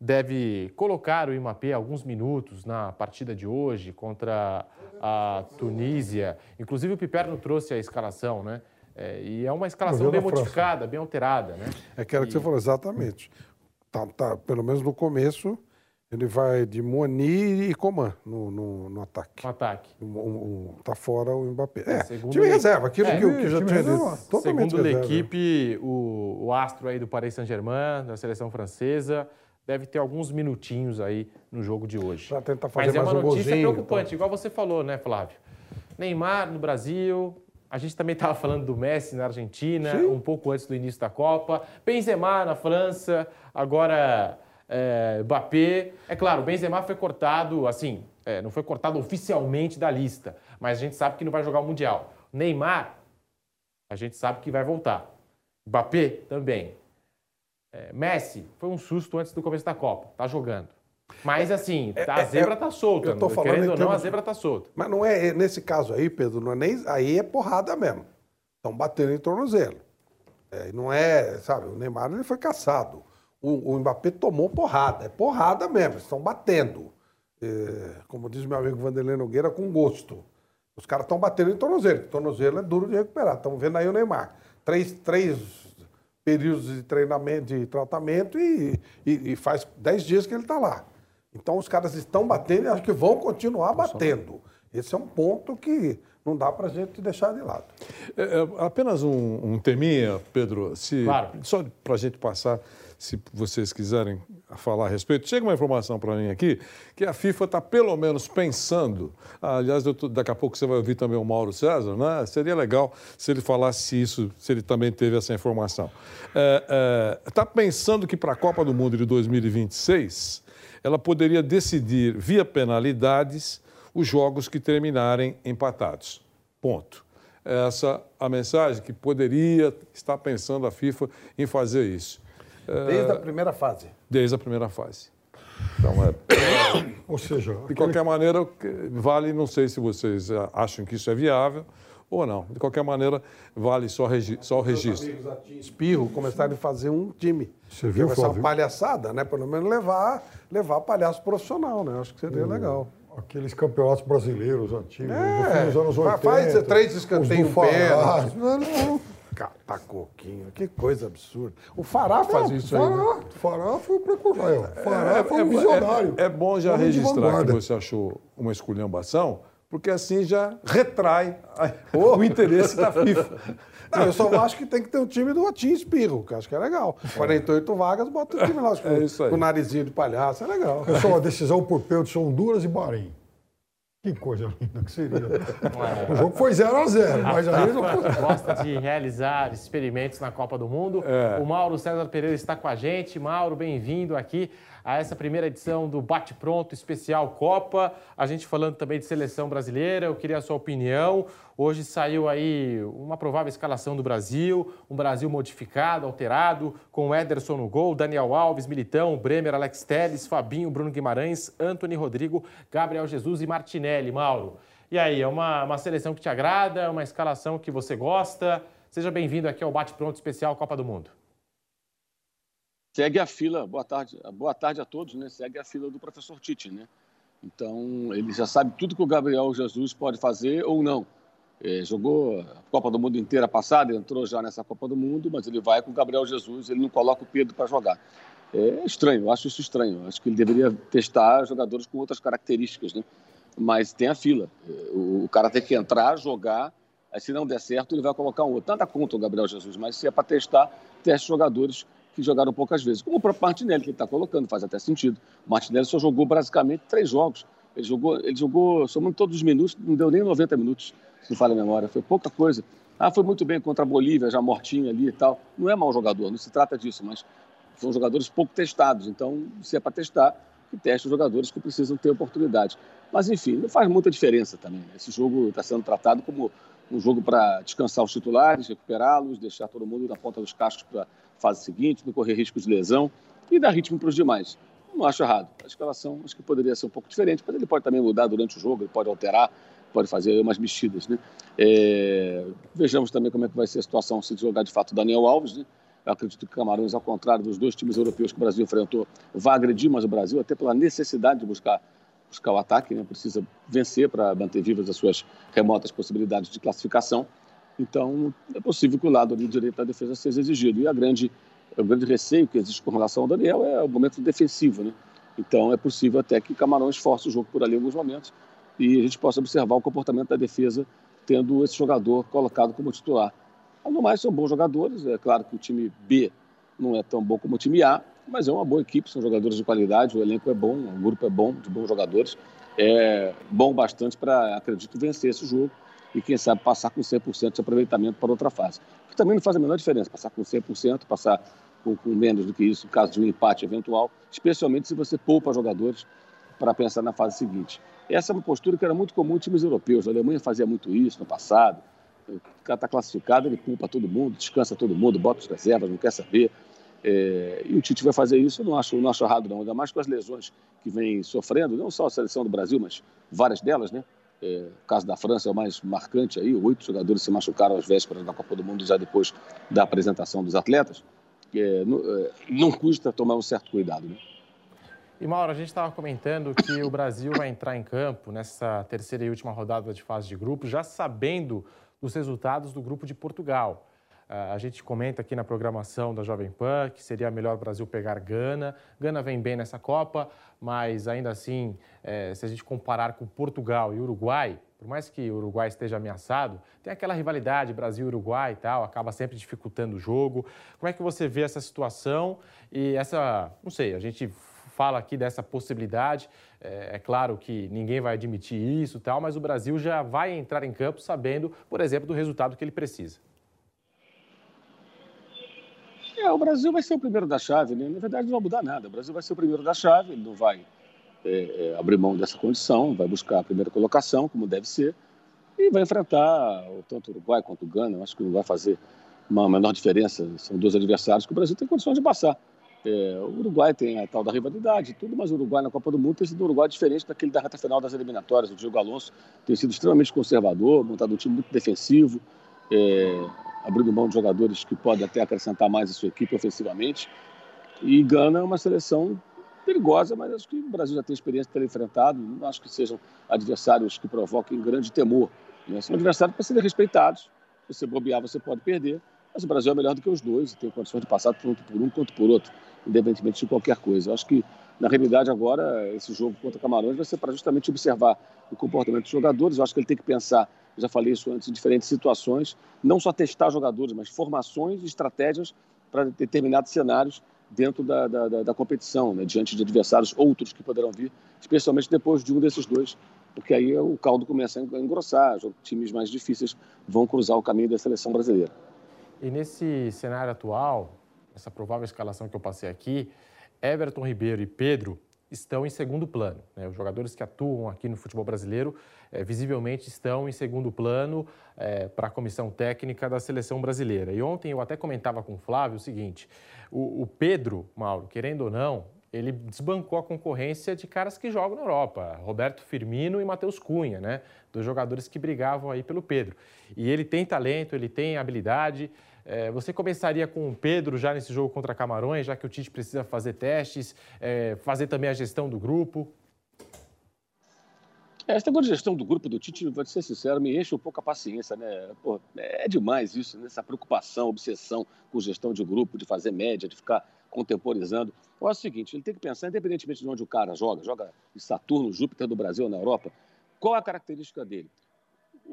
deve colocar o Imapé alguns minutos na partida de hoje contra a Tunísia. Inclusive o Piperno trouxe a escalação, né? É, e é uma escalação bem da França. modificada, bem alterada, né? É aquela que você falou, exatamente. Tá, tá, pelo menos no começo, ele vai de Moni e Coman no, no, no ataque. No ataque. O, o- o- tá fora o Mbappé. É, segundo time reserva, aquilo É, que, o- que já tinha reserva. dito. Totalmente Segundo a reserva. equipe, o, o astro aí do Paris Saint-Germain, da seleção francesa, deve ter alguns minutinhos aí no jogo de hoje. Pra tentar fazer Mas é mais uma um notícia golzinho, preocupante, igual você falou, né, Flávio? Neymar no Brasil, a gente também estava falando do Messi na Argentina, um pouco antes do início da Copa. Benzema na França, agora é, Mbappé. É claro, o Benzema foi cortado, assim, é, não foi cortado oficialmente da lista, mas a gente sabe que não vai jogar o Mundial. Neymar, a gente sabe que vai voltar. Mbappé também. É, Messi foi um susto antes do começo da Copa, tá jogando. Mas assim, tá, a zebra tá solta. eu tô falando Querendo ou não, a zebra tá solta. Mas não é, nesse caso aí, Pedro, não é nem, aí é porrada mesmo. Estão batendo em tornozelo. É, não é, sabe, o Neymar ele foi caçado. O, o Mbappé tomou porrada, é porrada mesmo, estão batendo. É, como diz meu amigo Vanderlei Nogueira, com gosto. Os caras estão batendo em tornozelo, tornozelo é duro de recuperar. Estamos vendo aí o Neymar. Três, três períodos de treinamento, de tratamento e, e- e faz dez dias que ele está lá. Então os caras estão batendo e acho que vão continuar batendo. Esse é um ponto que não dá para a gente deixar de lado. É, é, apenas um, um teminha, Pedro, se, Claro. só para a gente passar, se vocês quiserem falar a respeito. Chega uma informação para mim aqui que a FIFA está pelo menos pensando. aliás, tô- daqui a pouco você vai ouvir também o Mauro César, né? Seria legal se ele falasse isso, se ele também teve essa informação. Está pensando que para a Copa do Mundo de 2026 ela poderia decidir via penalidades os jogos que terminarem empatados. Ponto. Essa a mensagem que poderia estar pensando a FIFA em fazer isso. É, Desde a primeira fase. desde a primeira fase. Então, é, Ou seja, de aquele- qualquer maneira, vale, não sei se vocês ah, acham que isso é viável ou não. De qualquer maneira, vale só, regi só o registro. Espirro começaram a fazer um time. Você viu, uma Flávio? palhaçada, né? Pelo menos levar, levar palhaço profissional, né? Acho que seria legal. aqueles campeonatos brasileiros antigos, É, dos anos 80. faz três os escanteios do Fará. pênalti. Não, não. Cata coquinho, que coisa absurda. O Fará faz isso aí. né? Fará, Fará foi o precursor. ó. Fará foi É- um visionário. é- é bom já registrar que você achou uma esculhambação, porque assim já retrai a- o interesse da FIFA. Não, eu só acho que tem que ter um time do Atim e Espirro, que acho que é legal. 48 vagas, bota o time lá. acho que É isso aí. Com o narizinho de palhaço, é legal. Pessoal, a decisão por pênalti são Honduras e Bahrein. Que coisa linda que seria. O jogo foi 0 a 0 mas aí eles não Gosta de realizar experimentos na Copa do Mundo. É. O Mauro César Pereira está com a gente. Mauro, bem-vindo aqui a essa primeira edição do Bate Pronto Especial Copa. A gente falando também de seleção brasileira, eu queria a sua opinião. Hoje saiu aí uma provável escalação do Brasil, um Brasil modificado, alterado, com Ederson no gol, Daniel Alves, Militão, Bremer, Alex Telles, Fabinho, Bruno Guimarães, Anthony Rodrigo, Gabriel Jesus e Martinelli. Mauro, e aí, é uma, uma seleção que te agrada, uma escalação que você gosta? Seja bem-vindo aqui ao Bate Pronto Especial Copa do Mundo. Segue a fila, boa tarde, boa tarde a todos, né? Segue a fila do professor Tite, né? Então, ele já sabe tudo que o Gabriel Jesus pode fazer ou não. É, jogou a Copa do Mundo inteira passada, entrou já nessa Copa do Mundo, mas ele vai com o Gabriel Jesus, ele não coloca o Pedro para jogar. É estranho, eu acho isso estranho. Eu Acho que ele deveria testar jogadores com outras características, né? Mas tem a fila. É, O, cara tem que entrar, jogar, aí se não der certo, ele vai colocar um outro. Nada contra o Gabriel Jesus, mas se é para testar, teste jogadores que jogaram poucas vezes. Como o próprio Martinelli, que ele está colocando, faz até sentido. O Martinelli só jogou basicamente três jogos. Ele jogou, ele jogou somando todos os minutos, não deu nem 90 minutos, se não falha a memória. Foi pouca coisa. Ah, foi muito bem contra a Bolívia, já mortinho ali e tal. Não é mau jogador, não se trata disso, mas são jogadores pouco testados. Então, se é para testar, que teste os jogadores que precisam ter oportunidade. Mas, enfim, não faz muita diferença também. Esse jogo está sendo tratado como um jogo para descansar os titulares, recuperá-los, deixar todo mundo na ponta dos cascos para fase seguinte, não correr risco de lesão e dar ritmo para os demais. Não acho errado. A escalação acho que poderia ser um pouco diferente, mas ele pode também mudar durante o jogo, ele pode alterar, pode fazer umas mexidas. Né? É, Vejamos também como é que vai ser a situação se jogar de fato Daniel Alves. Né? Eu acredito que Camarões, ao contrário dos dois times europeus que o Brasil enfrentou, vai agredir mais o Brasil, até pela necessidade de buscar, buscar o ataque, né? precisa vencer para manter vivas as suas remotas possibilidades de classificação. Então, é possível que o lado ali direito da defesa seja exigido. E a grande, o grande receio que existe com relação ao Daniel é o momento defensivo. Né? Então, é possível até que Camarões force o jogo por ali em alguns momentos e a gente possa observar o comportamento da defesa tendo esse jogador colocado como titular. No mais, são bons jogadores. É claro que o time B não é tão bom como o time A, mas é uma boa equipe, são jogadores de qualidade, o elenco é bom, o grupo é bom, de bons jogadores. É bom bastante para, acredito, vencer esse jogo e, quem sabe, passar com 100% de aproveitamento para outra fase. Que também não faz a menor diferença, passar com 100%, passar com, com menos do que isso, no caso de um empate eventual, especialmente se você poupa jogadores para pensar na fase seguinte. Essa é uma postura que era muito comum em times europeus. A Alemanha fazia muito isso no passado. O cara está classificado, ele culpa todo mundo, descansa todo mundo, bota os reservas, não quer saber. É, e o Tite vai fazer isso, eu não acho, não acho errado não, ainda mais com as lesões que vem sofrendo, não só a seleção do Brasil, mas várias delas, né? É, o caso da França é o mais marcante aí, oito jogadores se machucaram às vésperas da Copa do Mundo já depois da apresentação dos atletas. É, não, é, não custa tomar um certo cuidado, né? E Mauro, a gente estava comentando que o Brasil vai entrar em campo nessa terceira e última rodada de fase de grupo, já sabendo dos resultados do grupo de Portugal. A gente comenta aqui na programação da Jovem Pan que seria melhor o Brasil pegar Gana. Gana vem bem nessa Copa, mas ainda assim, é, se a gente comparar com Portugal e Uruguai, por mais que o Uruguai esteja ameaçado, tem aquela rivalidade Brasil-Uruguai e tal, acaba sempre dificultando o jogo. Como é que você vê essa situação e essa, não sei, a gente fala aqui dessa possibilidade. É, é, claro que ninguém vai admitir isso tal, mas o Brasil já vai entrar em campo sabendo, por exemplo, do resultado que ele precisa. É, o Brasil vai ser o primeiro da chave, né? Na verdade, não vai mudar nada. O Brasil vai ser o primeiro da chave, ele não vai é, é, abrir mão dessa condição, vai buscar a primeira colocação, como deve ser, e vai enfrentar tanto o Uruguai quanto o Gana. Eu acho que não vai fazer uma menor diferença. São dois adversários que o Brasil tem condições de passar. É, o Uruguai tem a tal da rivalidade, tudo, mas o Uruguai na Copa do Mundo tem sido um Uruguai diferente daquele da reta final das eliminatórias. O Diego Alonso tem sido extremamente conservador, montado um time muito defensivo. É, abrindo mão de jogadores que podem até acrescentar mais a sua equipe ofensivamente. E Gana é uma seleção perigosa, mas acho que o Brasil já tem experiência de ter enfrentado. Não acho que sejam adversários que provoquem grande temor. Né? São adversários para serem respeitados. Se você bobear, você pode perder. Mas o Brasil é melhor do que os dois e tem condições de passar tanto por um quanto por outro, independentemente de qualquer coisa. Eu acho que, na realidade, agora, esse jogo contra Camarões vai ser para justamente observar o comportamento dos jogadores. Eu acho que ele tem que pensar já falei isso antes, em diferentes situações, não só testar jogadores, mas formações e estratégias para determinados cenários dentro da, da, da, competição, né, diante de adversários outros que poderão vir, especialmente depois de um desses dois, porque aí o caldo começa a engrossar, os times mais difíceis vão cruzar o caminho da seleção brasileira. E nesse cenário atual, essa provável escalação que eu passei aqui, Everton Ribeiro e Pedro estão em segundo plano. Né? Os jogadores que atuam aqui no futebol brasileiro é, visivelmente estão em segundo plano é, para a comissão técnica da seleção brasileira. E ontem eu até comentava com o Flávio o seguinte: o, o Pedro, Mauro, querendo ou não, ele desbancou a concorrência de caras que jogam na Europa, Roberto Firmino e Matheus Cunha, né? Dos jogadores que brigavam aí pelo Pedro. E ele tem talento, ele tem habilidade. É, você começaria com o Pedro já nesse jogo contra Camarões, já que o Tite precisa fazer testes, é, fazer também a gestão do grupo? É, essa de gestão do grupo do Tite, vou ser sincero, me enche um pouco a paciência, né? Pô, é demais isso, né? essa preocupação, obsessão com gestão de grupo, de fazer média, de ficar contemporizando. Eu acho o seguinte, ele tem que pensar, independentemente de onde o cara joga, joga em Saturno, Júpiter do Brasil na Europa, qual a característica dele?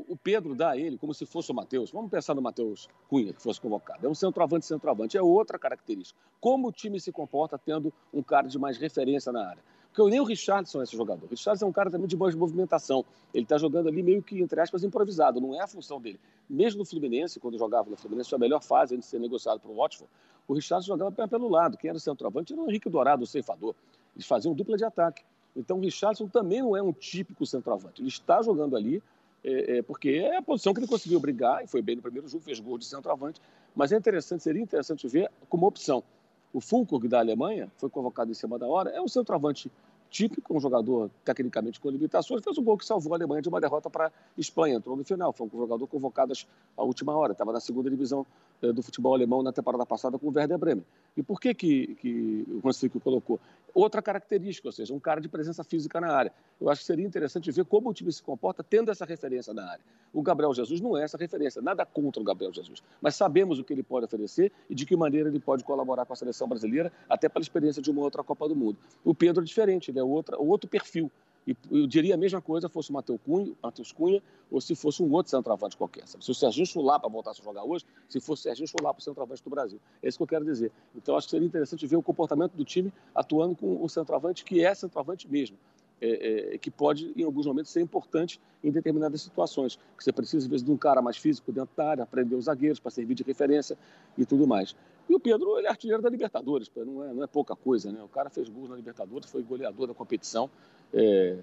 O Pedro dá a ele como se fosse o Matheus. Vamos pensar no Matheus Cunha, que fosse convocado. É um centroavante, centroavante. É outra característica. Como o time se comporta tendo um cara de mais referência na área. Porque nem o Richardson é esse jogador. O Richardson é um cara também de boa movimentação. Ele está jogando ali meio que, entre aspas, improvisado. Não é a função dele. Mesmo no Fluminense, quando jogava no Fluminense, foi a melhor fase antes de ser negociado para o Watford, o Richardson jogava pelo lado. Quem era o centroavante era o Henrique Dourado, o ceifador. Eles faziam dupla de ataque. Então o Richardson também não é um típico centroavante. Ele está jogando ali é, é, porque é a posição que ele conseguiu brigar, e foi bem no primeiro jogo, fez gol de centroavante, mas é interessante, seria interessante ver como opção. O Fulkog da Alemanha, foi convocado em cima da hora, é um centroavante típico, um jogador tecnicamente com limitações, fez um gol que salvou a Alemanha de uma derrota para a Espanha, entrou no final, foi um jogador convocado à última hora, estava na segunda divisão do futebol alemão na temporada passada com o Werder Bremen. E por que, que, que o Flick colocou? Outra característica, ou seja, um cara de presença física na área. Eu acho que seria interessante ver como o time se comporta tendo essa referência na área. O Gabriel Jesus não é essa referência, nada contra o Gabriel Jesus, mas sabemos o que ele pode oferecer e de que maneira ele pode colaborar com a seleção brasileira, até pela experiência de uma outra Copa do Mundo. O Pedro é diferente, ele é outra, outro perfil. E eu diria a mesma coisa fosse o Matheus Cunha, Matheus Cunha ou se fosse um outro centroavante qualquer. Sabe? Se o Serginho Chulapa voltasse a jogar hoje, se fosse o Serginho Chulapa o centroavante do Brasil. É isso que eu quero dizer. Então, acho que seria interessante ver o comportamento do time atuando com um centroavante que é centroavante mesmo. É, é, que pode, em alguns momentos, ser importante em determinadas situações. Que você precisa, às vezes, de um cara mais físico dentro da área, aprender os zagueiros para servir de referência e tudo mais. E o Pedro, ele é artilheiro da Libertadores, não é, não é pouca coisa, né? O cara fez gols na Libertadores, foi goleador da competição. É,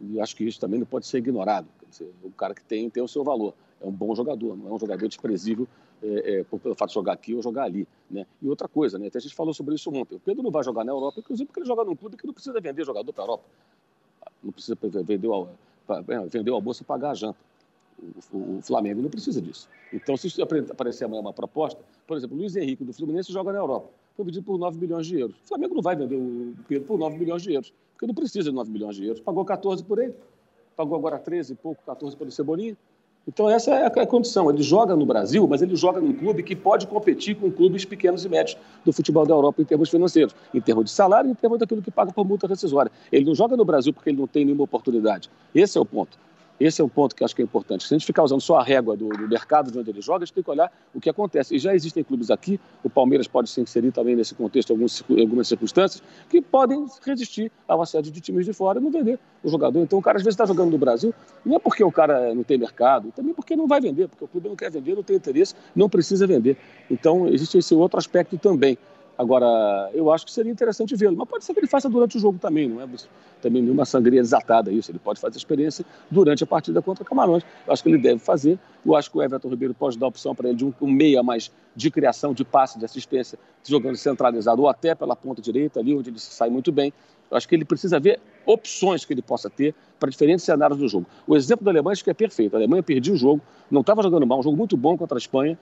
e acho que isso também não pode ser ignorado. Dizer, o cara que tem, tem o seu valor. É um bom jogador, não é um jogador desprezível é, é, pelo fato de jogar aqui ou jogar ali. Né? E outra coisa, né? Até a gente falou sobre isso ontem. O Pedro não vai jogar na Europa, inclusive porque ele joga num clube que não precisa vender jogador para a Europa. Não precisa vender o, vender o almoço e pagar a janta. O, Flamengo não precisa disso. Então, se aparecer amanhã uma proposta, por exemplo, Luiz Henrique do Fluminense joga na Europa. Foi vendido por 9 milhões de euros. O Flamengo não vai vender o Pedro por 9 milhões de euros, porque não precisa de 9 milhões de euros. Pagou 14 por ele, pagou agora 13 e pouco, 14 pelo Cebolinha. Então, essa é a condição. Ele joga no Brasil, mas ele joga num clube que pode competir com clubes pequenos e médios do futebol da Europa em termos financeiros, em termos de salário em termos daquilo que paga por multa rescisória. Ele não joga no Brasil porque ele não tem nenhuma oportunidade. Esse é o ponto. Esse é um ponto que acho que é importante. Se a gente ficar usando só a régua do, do, mercado de onde ele joga, a gente tem que olhar o que acontece. E já existem clubes aqui, o Palmeiras pode se inserir também nesse contexto, alguns, algumas circunstâncias, que podem resistir ao assédio de times de fora e não vender o jogador. Então o cara às vezes está jogando no Brasil, não é porque o cara não tem mercado, também porque não vai vender, porque o clube não quer vender, não tem interesse, não precisa vender. Então existe esse outro aspecto também. Agora, eu acho que seria interessante vê-lo, mas pode ser que ele faça durante o jogo também, não é também nenhuma sangria desatada isso. Ele pode fazer experiência durante a partida contra Camarões. Eu acho que ele deve fazer. Eu acho que o Everton Ribeiro pode dar opção para ele de um, um meia mais de criação, de passe, de assistência, jogando centralizado ou até pela ponta direita, ali onde ele sai muito bem. Eu acho que ele precisa ver opções que ele possa ter para diferentes cenários do jogo. O exemplo da Alemanha acho que é perfeito. A Alemanha perdia o jogo, não estava jogando mal, um jogo muito bom contra a Espanha,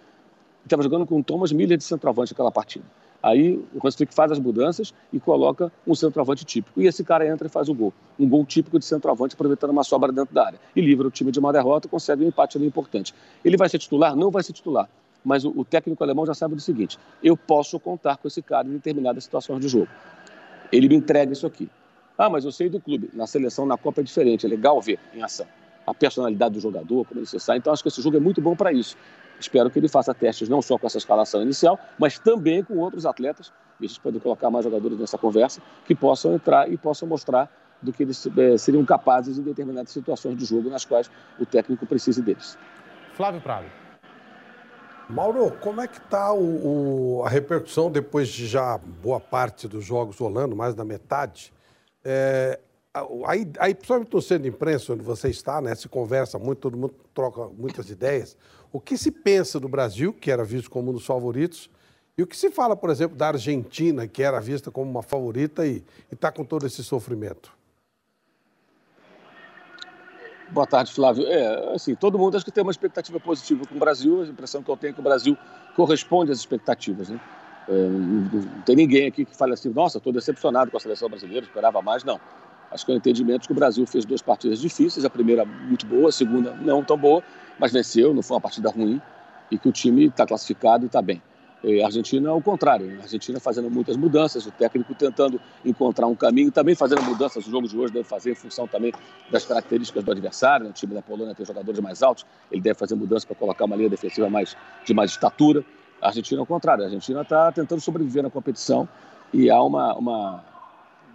estava jogando com o Thomas Miller de centroavante aquela partida. Aí o Hans Flick faz as mudanças e coloca um centroavante típico. E esse cara entra e faz o gol. Um gol típico de centroavante, aproveitando uma sobra dentro da área. E livra o time de uma derrota, consegue um empate ali importante. Ele vai ser titular? Não vai ser titular. Mas o, o técnico alemão já sabe do seguinte: eu posso contar com esse cara em determinadas situações de jogo. Ele me entrega isso aqui. Ah, mas eu sei do clube. Na seleção, na Copa é diferente. É legal ver em ação a personalidade do jogador, como ele se sai. Então, acho que esse jogo é muito bom para isso. Espero que ele faça testes não só com essa escalação inicial, mas também com outros atletas, e a gente pode colocar mais jogadores nessa conversa, que possam entrar e possam mostrar do que eles é, seriam capazes em determinadas situações de jogo nas quais o técnico precise deles. Flávio Prado. Mauro, como é que está a repercussão depois de já boa parte dos jogos rolando, mais da metade? É, aí, aí, principalmente no centro de imprensa, onde você está, né, se conversa muito, todo mundo troca muitas ideias. O que se pensa do Brasil, que era visto como um dos favoritos, e o que se fala, por exemplo, da Argentina, que era vista como uma favorita e está com todo esse sofrimento? Boa tarde, Flávio. É, assim, todo mundo acho que tem uma expectativa positiva com o Brasil. A impressão que eu tenho é que o Brasil corresponde às expectativas, né? É, não tem ninguém aqui que fale assim, nossa, estou decepcionado com a seleção brasileira, esperava mais. Não. Acho que é o entendimento que o Brasil fez duas partidas difíceis, a primeira muito boa, a segunda não tão boa, mas venceu, não foi uma partida ruim, e que o time está classificado e está bem. E a Argentina, ao contrário, a Argentina fazendo muitas mudanças, o técnico tentando encontrar um caminho, também fazendo mudanças. O jogo de hoje deve fazer em função também das características do adversário. Né? O time da Polônia tem jogadores mais altos, ele deve fazer mudanças para colocar uma linha defensiva mais, de mais estatura. A Argentina, ao contrário, a Argentina está tentando sobreviver na competição e há uma, uma,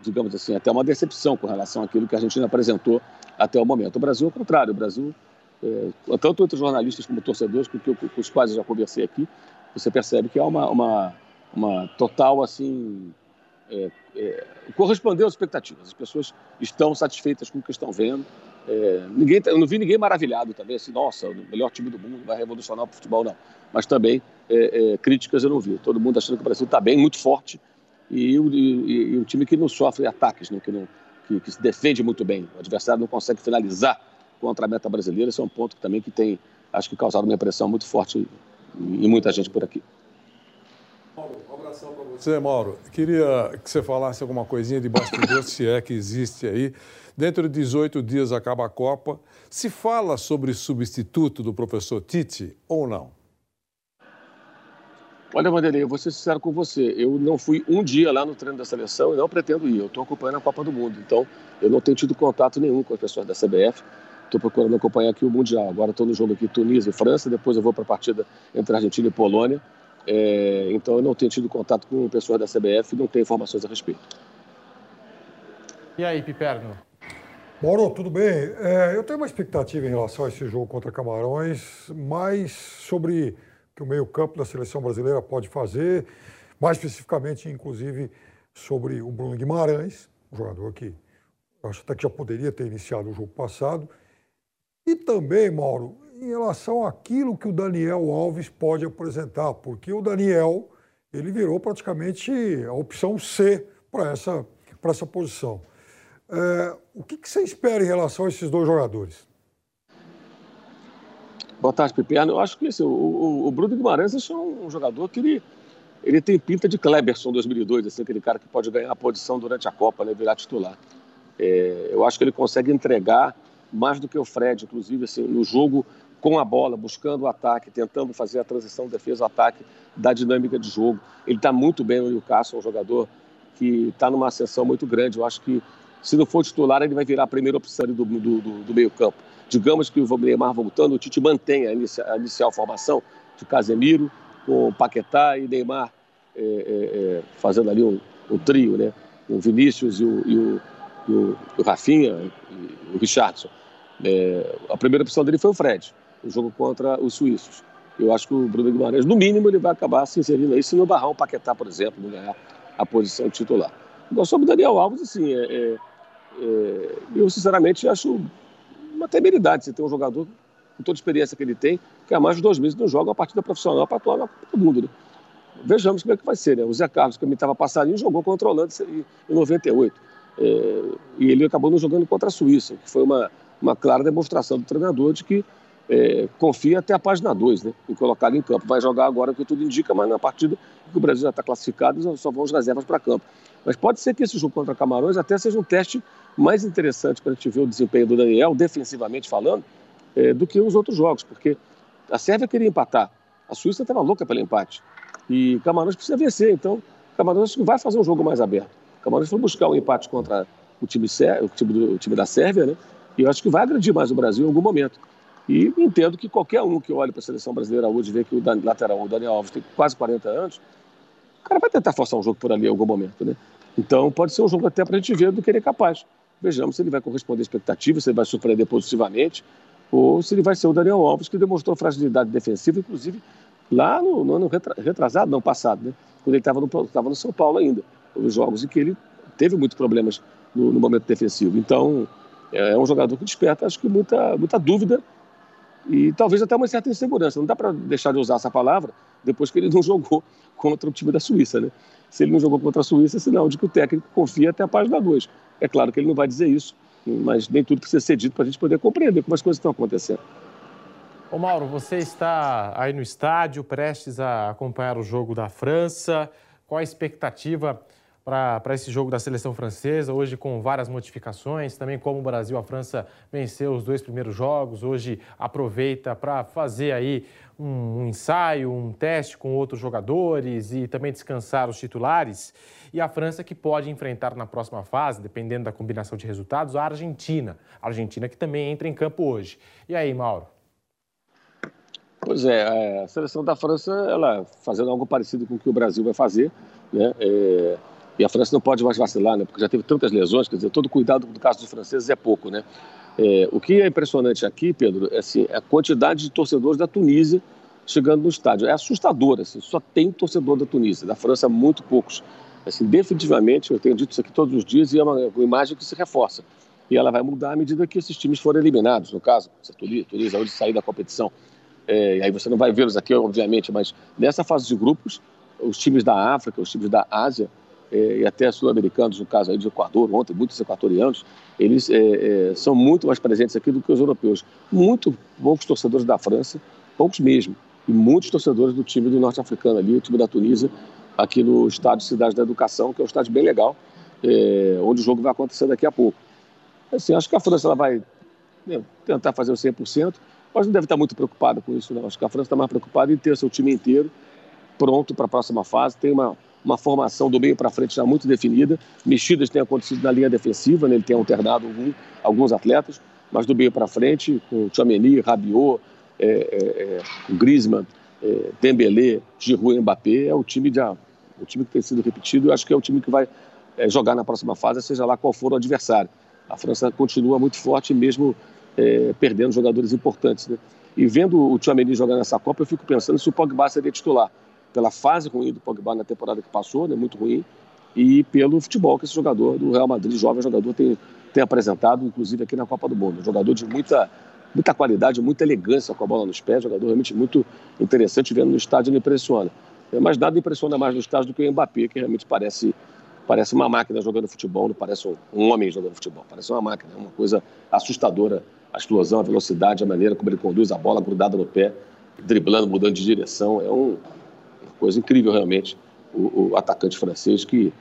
digamos assim, até uma decepção com relação àquilo que a Argentina apresentou até o momento. O Brasil, ao contrário, o Brasil é, tanto entre jornalistas como torcedores, com, com, os quais eu já conversei aqui, você percebe que há uma, uma, uma total, assim, é, é, correspondeu às expectativas. As pessoas estão satisfeitas com o que estão vendo. É, ninguém, eu não vi ninguém maravilhado também, assim, nossa, o melhor time do mundo vai revolucionar o futebol, não. Mas também críticas eu não vi. Todo mundo achando que o Brasil está bem, muito forte, e, e, e, time que não sofre ataques, né, que, não, que, que se defende muito bem. O adversário não consegue finalizar contra a meta brasileira. Esse é um ponto que também que tem, acho que causado uma impressão muito forte em muita gente por aqui. Mauro, um abração para você, Mauro. Queria que você falasse alguma coisinha de bastidor, se é que existe aí. Dentro de 18 dias acaba a Copa. Se fala sobre substituto do professor Tite ou não? Olha, Vanderlei, eu vou ser sincero com você. Eu não fui um dia lá no treino da seleção e não pretendo ir. Eu estou acompanhando a Copa do Mundo. Então, eu não tenho tido contato nenhum com as pessoas da CBF. Estou procurando acompanhar aqui o Mundial. Agora estou no jogo aqui Tunísia e França, depois eu vou para a partida entre Argentina e Polônia. É, então eu não tenho tido contato com pessoas da CBF e não tenho informações a respeito. E aí, Piperno? Mauro, tudo bem? É, eu tenho uma expectativa em relação a esse jogo contra Camarões, mais sobre que o meio-campo da seleção brasileira pode fazer, mais especificamente, inclusive, sobre o Bruno Guimarães, um jogador que acho até que já poderia ter iniciado o jogo passado, e também, Mauro, em relação àquilo que o Daniel Alves pode apresentar, porque o Daniel ele virou praticamente a opção C para essa, essa posição. É, o que, que, você espera em relação a esses dois jogadores? Boa tarde, Piperno. Eu acho que esse, o, o, o, Bruno Guimarães é um, um jogador que ele, ele tem pinta de Kleberson 2002, assim, aquele cara que pode ganhar a posição durante a Copa, né, virar titular. É, eu acho que ele consegue entregar mais do que o Fred, inclusive, assim, no jogo com a bola, buscando o ataque, tentando fazer a transição defesa-ataque da dinâmica de jogo. Ele está muito bem no Newcastle, é um jogador que está numa ascensão muito grande. Eu acho que, se não for titular, ele vai virar a primeira opção do, do, do, meio-campo. Digamos que o Neymar voltando, o Tite mantém a, inicia, a inicial formação de Casemiro, com Paquetá e Neymar é, é, é, fazendo ali um, um, trio, né? O Vinícius e o, e o, e o, e o Rafinha o Richardson. É, a primeira opção dele foi o Fred, o jogo contra os suíços. Eu acho que o Bruno Guimarães, no mínimo, ele vai acabar se inserindo aí, se não barrar um Paquetá, por exemplo, não ganhar a posição titular. Agora, sobre o Daniel Alves, assim, é, é, eu sinceramente acho uma temeridade você ter um jogador com toda a experiência que ele tem, que há mais de dois meses não joga uma partida profissional para atuar na Copa do Mundo. Né? Vejamos como é que vai ser. Né? O Zé Carlos, que estava passarinho, jogou contra o Holanda em 98. É, e ele acabou não jogando contra a Suíça, que foi uma, uma clara demonstração do treinador de que é, confia até a página 2 né, em colocá-lo em campo. Vai jogar agora que tudo indica, mas na partida que o Brasil já está classificado, só vão as reservas para campo. Mas pode ser que esse jogo contra Camarões até seja um teste mais interessante para a gente ver o desempenho do Daniel, defensivamente falando, é, do que os outros jogos, porque a Sérvia queria empatar, a Suíça estava louca pelo empate. E Camarões precisa vencer, então Camarões vai fazer um jogo mais aberto. Camarões foi buscar um empate contra o time, o time, do, o time da Sérvia, né? E eu acho que vai agredir mais o Brasil em algum momento. E entendo que qualquer um que olhe para a seleção brasileira hoje e vê que o lateral, o Daniel Alves, tem quase 40 anos, o cara vai tentar forçar um jogo por ali em algum momento, né? Então pode ser um jogo até para a gente ver do que ele é capaz. Vejamos se ele vai corresponder à expectativa, se ele vai surpreender positivamente, ou se ele vai ser o Daniel Alves, que demonstrou fragilidade defensiva, inclusive lá no, no ano retrasado, não passado, né? quando ele estava no, no São Paulo ainda. Os jogos em que ele teve muitos problemas no, no momento defensivo. Então, é, é um jogador que desperta, acho que, muita, muita dúvida e talvez até uma certa insegurança. Não dá para deixar de usar essa palavra depois que ele não jogou contra o time da Suíça, né? Se ele não jogou contra a Suíça, é sinal de que o técnico confia até a página 2. É claro que ele não vai dizer isso, mas nem tudo precisa ser dito para a gente poder compreender como as coisas estão acontecendo. Ô Mauro, você está aí no estádio, prestes a acompanhar o jogo da França. Qual a expectativa para esse jogo da seleção francesa, hoje com várias modificações, também como o Brasil, a França venceu os dois primeiros jogos, hoje aproveita para fazer aí um, um, ensaio, um teste com outros jogadores e também descansar os titulares. E a França que pode enfrentar na próxima fase, dependendo da combinação de resultados, a Argentina. A Argentina que também entra em campo hoje. E aí, Mauro? Pois é, a seleção da França, ela fazendo algo parecido com o que o Brasil vai fazer, né? É e a França não pode mais vacilar, né? Porque já teve tantas lesões, quer dizer, todo cuidado no caso dos franceses é pouco, né? É, o que é impressionante aqui, Pedro, é assim, a quantidade de torcedores da Tunísia chegando no estádio. É assustador, assim, só tem torcedor da Tunísia. Da França, muito poucos. Assim, definitivamente, eu tenho dito isso aqui todos os dias e é uma, uma imagem que se reforça. E ela vai mudar à medida que esses times forem eliminados, no caso, a Tunísia, Tunísia hoje sair da competição. É, aí você não vai vê-los aqui, obviamente, mas nessa fase de grupos, os times da África, os times da Ásia, e até sul-americanos, no caso aí do Equador, ontem, muitos equatorianos, eles é, é, são muito mais presentes aqui do que os europeus. Muito poucos torcedores da França, poucos mesmo, e muitos torcedores do time do norte-africano ali, o time da Tunísia, aqui no estádio Cidade da Educação, que é um estádio bem legal, é, onde o jogo vai acontecer daqui a pouco. Assim, acho que a França ela vai né, tentar fazer o 100%, mas não deve estar muito preocupada com isso, não. Acho que a França está mais preocupada em ter seu time inteiro pronto para a próxima fase. Tem uma, uma formação do meio para frente já muito definida. Mexidas têm acontecido na linha defensiva, né? ele tem alternado algum, alguns atletas, mas do meio para frente, com Chameni, Rabiot, é, é, é, Griezmann, é, Dembélé, Giroud e Mbappé, é o time, de, o time que tem sido repetido e acho que é o time que vai é, jogar na próxima fase, seja lá qual for o adversário. A França continua muito forte, mesmo é, perdendo jogadores importantes. Né? E vendo o Tchouameni jogar nessa Copa, eu fico pensando se o Pogba seria titular pela fase ruim do Pogba na temporada que passou, né, muito ruim, e pelo futebol que esse jogador do Real Madrid, jovem jogador, tem, tem apresentado, inclusive aqui na Copa do Mundo. Um jogador de muita muita qualidade, muita elegância com a bola nos pés, jogador realmente muito interessante, vendo no estádio ele impressiona. É, mas nada impressiona mais no estádio do que o Mbappé, que realmente parece, parece uma máquina jogando futebol, não parece um, um homem jogando futebol, parece uma máquina, é uma coisa assustadora, a explosão, a velocidade, a maneira como ele conduz a bola grudada no pé, driblando, mudando de direção, é um, coisa incrível realmente, o, o atacante francês que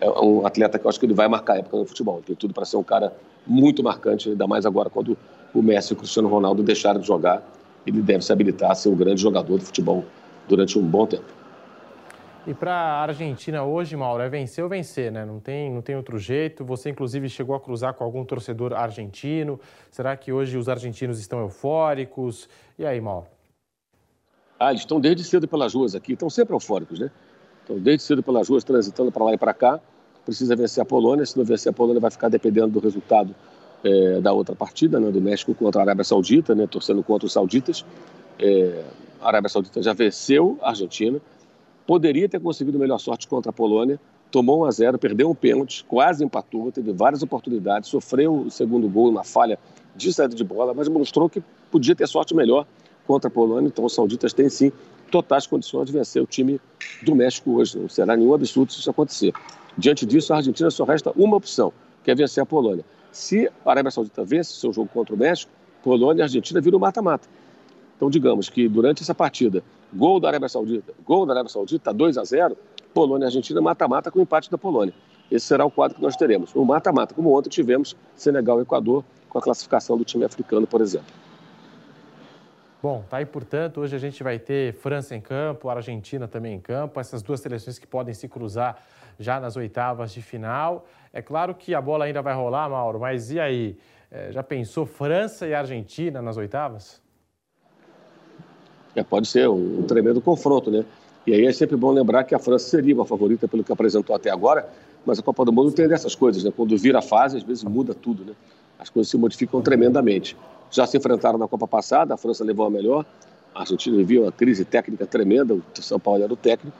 é um atleta que eu acho que ele vai marcar época no futebol. Tem tudo para ser um cara muito marcante, ainda mais agora quando o Messi e o Cristiano Ronaldo deixaram de jogar. Ele deve se habilitar a ser um grande jogador de futebol durante um bom tempo. E para a Argentina hoje, Mauro, é vencer ou vencer, né? Não tem, não tem outro jeito. Você, inclusive, chegou a cruzar com algum torcedor argentino. Será que hoje os argentinos estão eufóricos? E aí, Mauro? Ah, eles estão desde cedo pelas ruas aqui, estão sempre eufóricos, né? Então, desde cedo pelas ruas, transitando para lá e para cá, precisa vencer a Polônia. Se não vencer a Polônia, vai ficar dependendo do resultado é, da outra partida, né, do México contra a Arábia Saudita, né, torcendo contra os sauditas. É, a Arábia Saudita já venceu a Argentina, poderia ter conseguido melhor sorte contra a Polônia, tomou 1 a 0, perdeu um pênalti, quase empatou, teve várias oportunidades, sofreu o segundo gol, uma falha de saída de bola, mas mostrou que podia ter sorte melhor contra a Polônia. Então, os sauditas têm sim totais condições de vencer o time do México hoje. Não será nenhum absurdo se isso acontecer. Diante disso, a Argentina só resta uma opção, que é vencer a Polônia. Se a Arábia Saudita vence seu jogo contra o México, Polônia e Argentina viram mata-mata. Então, digamos que durante essa partida, gol da Arábia Saudita, gol da Arábia Saudita, 2 a 0, Polônia e Argentina mata-mata com o empate da Polônia. Esse será o quadro que nós teremos. Um mata-mata, como ontem tivemos Senegal e Equador, com a classificação do time africano, por exemplo. Bom, tá aí, portanto, hoje a gente vai ter França em campo, Argentina também em campo, essas duas seleções que podem se cruzar já nas oitavas de final. É claro que a bola ainda vai rolar, Mauro, mas e aí? É, já pensou França e Argentina nas oitavas? É, pode ser um, um tremendo confronto, né? E aí é sempre bom lembrar que a França seria uma favorita pelo que apresentou até agora, mas a Copa do Mundo tem dessas coisas, né? Quando vira a fase, às vezes muda tudo, né? As coisas se modificam tremendamente já se enfrentaram na Copa passada, a França levou a melhor, a Argentina vivia uma crise técnica tremenda, o São Paulo era o técnico.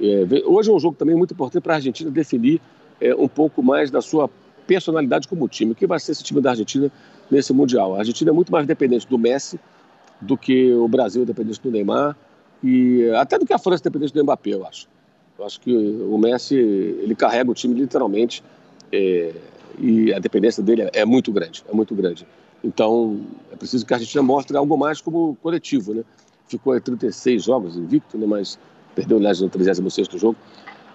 É, hoje é um jogo também muito importante para a Argentina definir é, um pouco mais da sua personalidade como time. O que vai ser esse time da Argentina nesse Mundial? A Argentina é muito mais dependente do Messi do que o Brasil é dependente do Neymar e até do que a França é dependente do Mbappé, eu acho. Eu acho que o Messi ele carrega o time literalmente é, e a dependência dele é muito grande, é muito grande. Então, é preciso que a Argentina mostre algo mais como coletivo, né? Ficou em 36 jogos invicto, né? mas perdeu, aliás, no 36º jogo.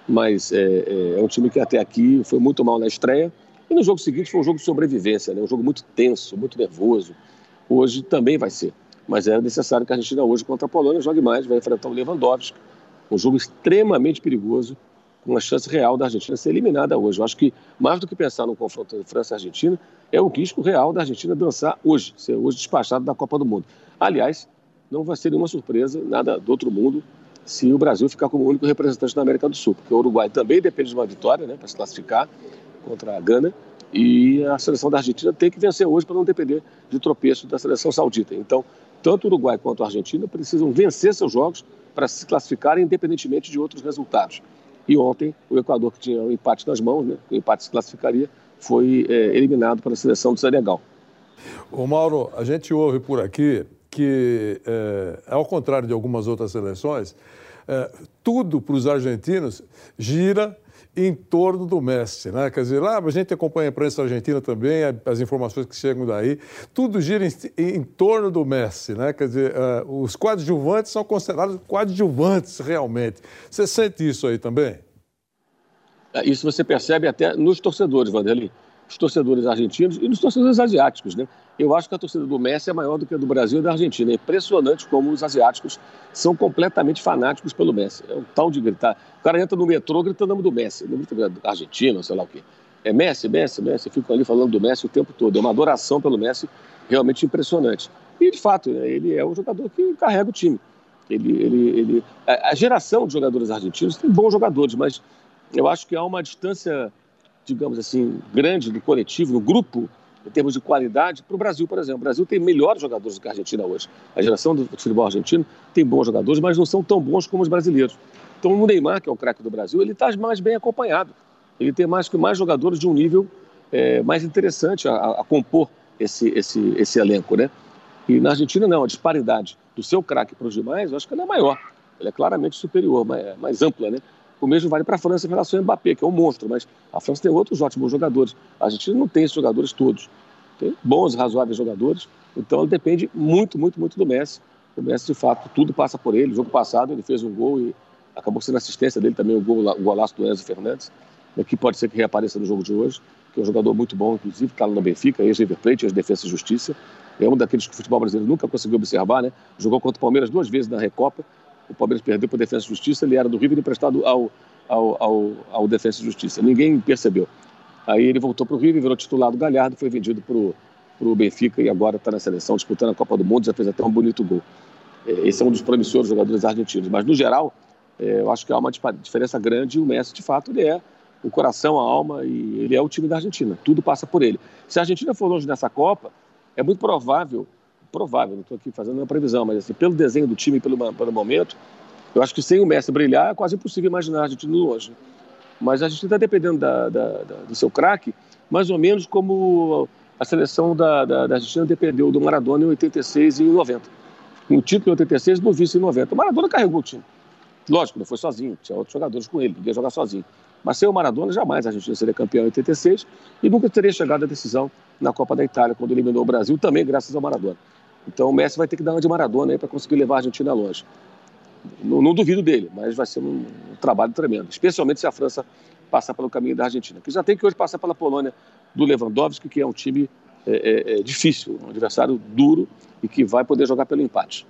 Mas é, é, é, um time que até aqui foi muito mal na estreia. E no jogo seguinte foi um jogo de sobrevivência, né? um jogo muito tenso, muito nervoso. Hoje também vai ser. Mas é necessário que a Argentina hoje contra a Polônia jogue mais, vai enfrentar o Lewandowski. Um jogo extremamente perigoso, com uma chance real da Argentina ser eliminada hoje. Eu acho que, mais do que pensar no confronto entre França e Argentina, é o risco real da Argentina dançar hoje, ser hoje despachado da Copa do Mundo. Aliás, não vai ser nenhuma surpresa, nada do outro mundo, se o Brasil ficar como único representante da América do Sul, porque o Uruguai também depende de uma vitória né, para se classificar contra a Gana, e a seleção da Argentina tem que vencer hoje para não depender de tropeço da seleção saudita. Então, tanto o Uruguai quanto a Argentina precisam vencer seus jogos para se classificarem independentemente de outros resultados. E ontem, o Equador, que tinha o um empate nas mãos, né, o empate se classificaria, foi é, eliminado para a seleção do Senegal. O Mauro, a gente ouve por aqui que, é, ao contrário de algumas outras seleções, é, tudo para os argentinos gira em torno do Messi, né? Quer dizer, lá a gente acompanha a imprensa argentina também, as informações que chegam daí, tudo gira em, em torno do Messi, né? Quer dizer, uh, os coadjuvantes são considerados coadjuvantes realmente. Você sente isso aí também? É, isso você percebe até nos torcedores, Vanderlei. Os torcedores argentinos e nos torcedores asiáticos, né? Eu acho que a torcida do Messi é maior do que a do Brasil e da Argentina. É impressionante como os asiáticos são completamente fanáticos pelo Messi. É um tal de gritar. O cara entra no metrô gritando o nome do Messi. Não grita Argentina, sei lá o quê. É Messi, Messi, Messi. Fico ali falando do Messi o tempo todo. É uma adoração pelo Messi realmente impressionante. E, de fato, né, ele é o jogador que carrega o time. Ele, ele, ele... A geração de jogadores argentinos tem bons jogadores, mas eu acho que há uma distância, digamos assim, grande do coletivo, no grupo, em termos de qualidade, para o Brasil, por exemplo. O Brasil tem melhores jogadores do que a Argentina hoje. A geração do futebol argentino tem bons jogadores, mas não são tão bons como os brasileiros. Então, o Neymar, que é o craque do Brasil, ele está mais bem acompanhado. Ele tem mais, mais jogadores de um nível é, mais interessante a, a compor esse, esse, esse elenco, né? E na Argentina, não, a disparidade do seu craque para os demais, eu acho que ela é maior. Ela é claramente superior, mais, mais ampla, né? O mesmo vale para a França em relação ao Mbappé, que é um monstro, mas a França tem outros ótimos jogadores. A Argentina não tem esses jogadores todos. Tem bons, razoáveis jogadores, então ela depende muito, muito, muito do Messi. O Messi, de fato, tudo passa por ele. No jogo passado, ele fez um gol e acabou sendo assistência dele também, o, gol, o golaço do Enzo Fernandes, que pode ser que reapareça no jogo de hoje, que é um jogador muito bom, inclusive, está no Benfica, ex-River Plate, ex-Defesa e Justiça. É um daqueles que o futebol brasileiro nunca conseguiu observar, né? Jogou contra o Palmeiras duas vezes na Recopa. O Palmeiras perdeu para a Defesa e Justiça, ele era do River emprestado ao, ao, ao, ao Defesa e Justiça. Ninguém percebeu. Aí ele voltou para o River, virou titular do Galhardo, foi vendido para o Benfica e agora está na seleção disputando a Copa do Mundo, já fez até um bonito gol. É, esse é um dos promissores jogadores argentinos. Mas, no geral, é, eu acho que há uma diferença grande e o Messi, de fato, ele é o coração, a alma e ele é o time da Argentina. Tudo passa por ele. Se a Argentina for longe nessa Copa, é muito provável, provável, não estou aqui fazendo uma previsão, mas assim, pelo desenho do time, pelo, pelo momento, eu acho que sem o Messi brilhar é quase impossível imaginar a Argentina longe. Mas a Argentina está dependendo da, da, da, do seu craque, mais ou menos como a seleção da, da, da Argentina dependeu do Maradona em 86 e em 90. No título em 86 no vice em 90. O Maradona carregou o time. Lógico, não foi sozinho, tinha outros jogadores com ele, podia jogar sozinho. Mas sem o Maradona, jamais a Argentina seria campeão em 86 e nunca teria chegado à decisão na Copa da Itália, quando eliminou o Brasil, também graças ao Maradona. Então o Messi vai ter que dar uma de Maradona aí para conseguir levar a Argentina longe. Não, não, duvido dele, mas vai ser um, um, trabalho tremendo, especialmente se a França passar pelo caminho da Argentina, que já tem que hoje passar pela Polônia do Lewandowski, que é um time é, é, é difícil, um adversário duro e que vai poder jogar pelo empate.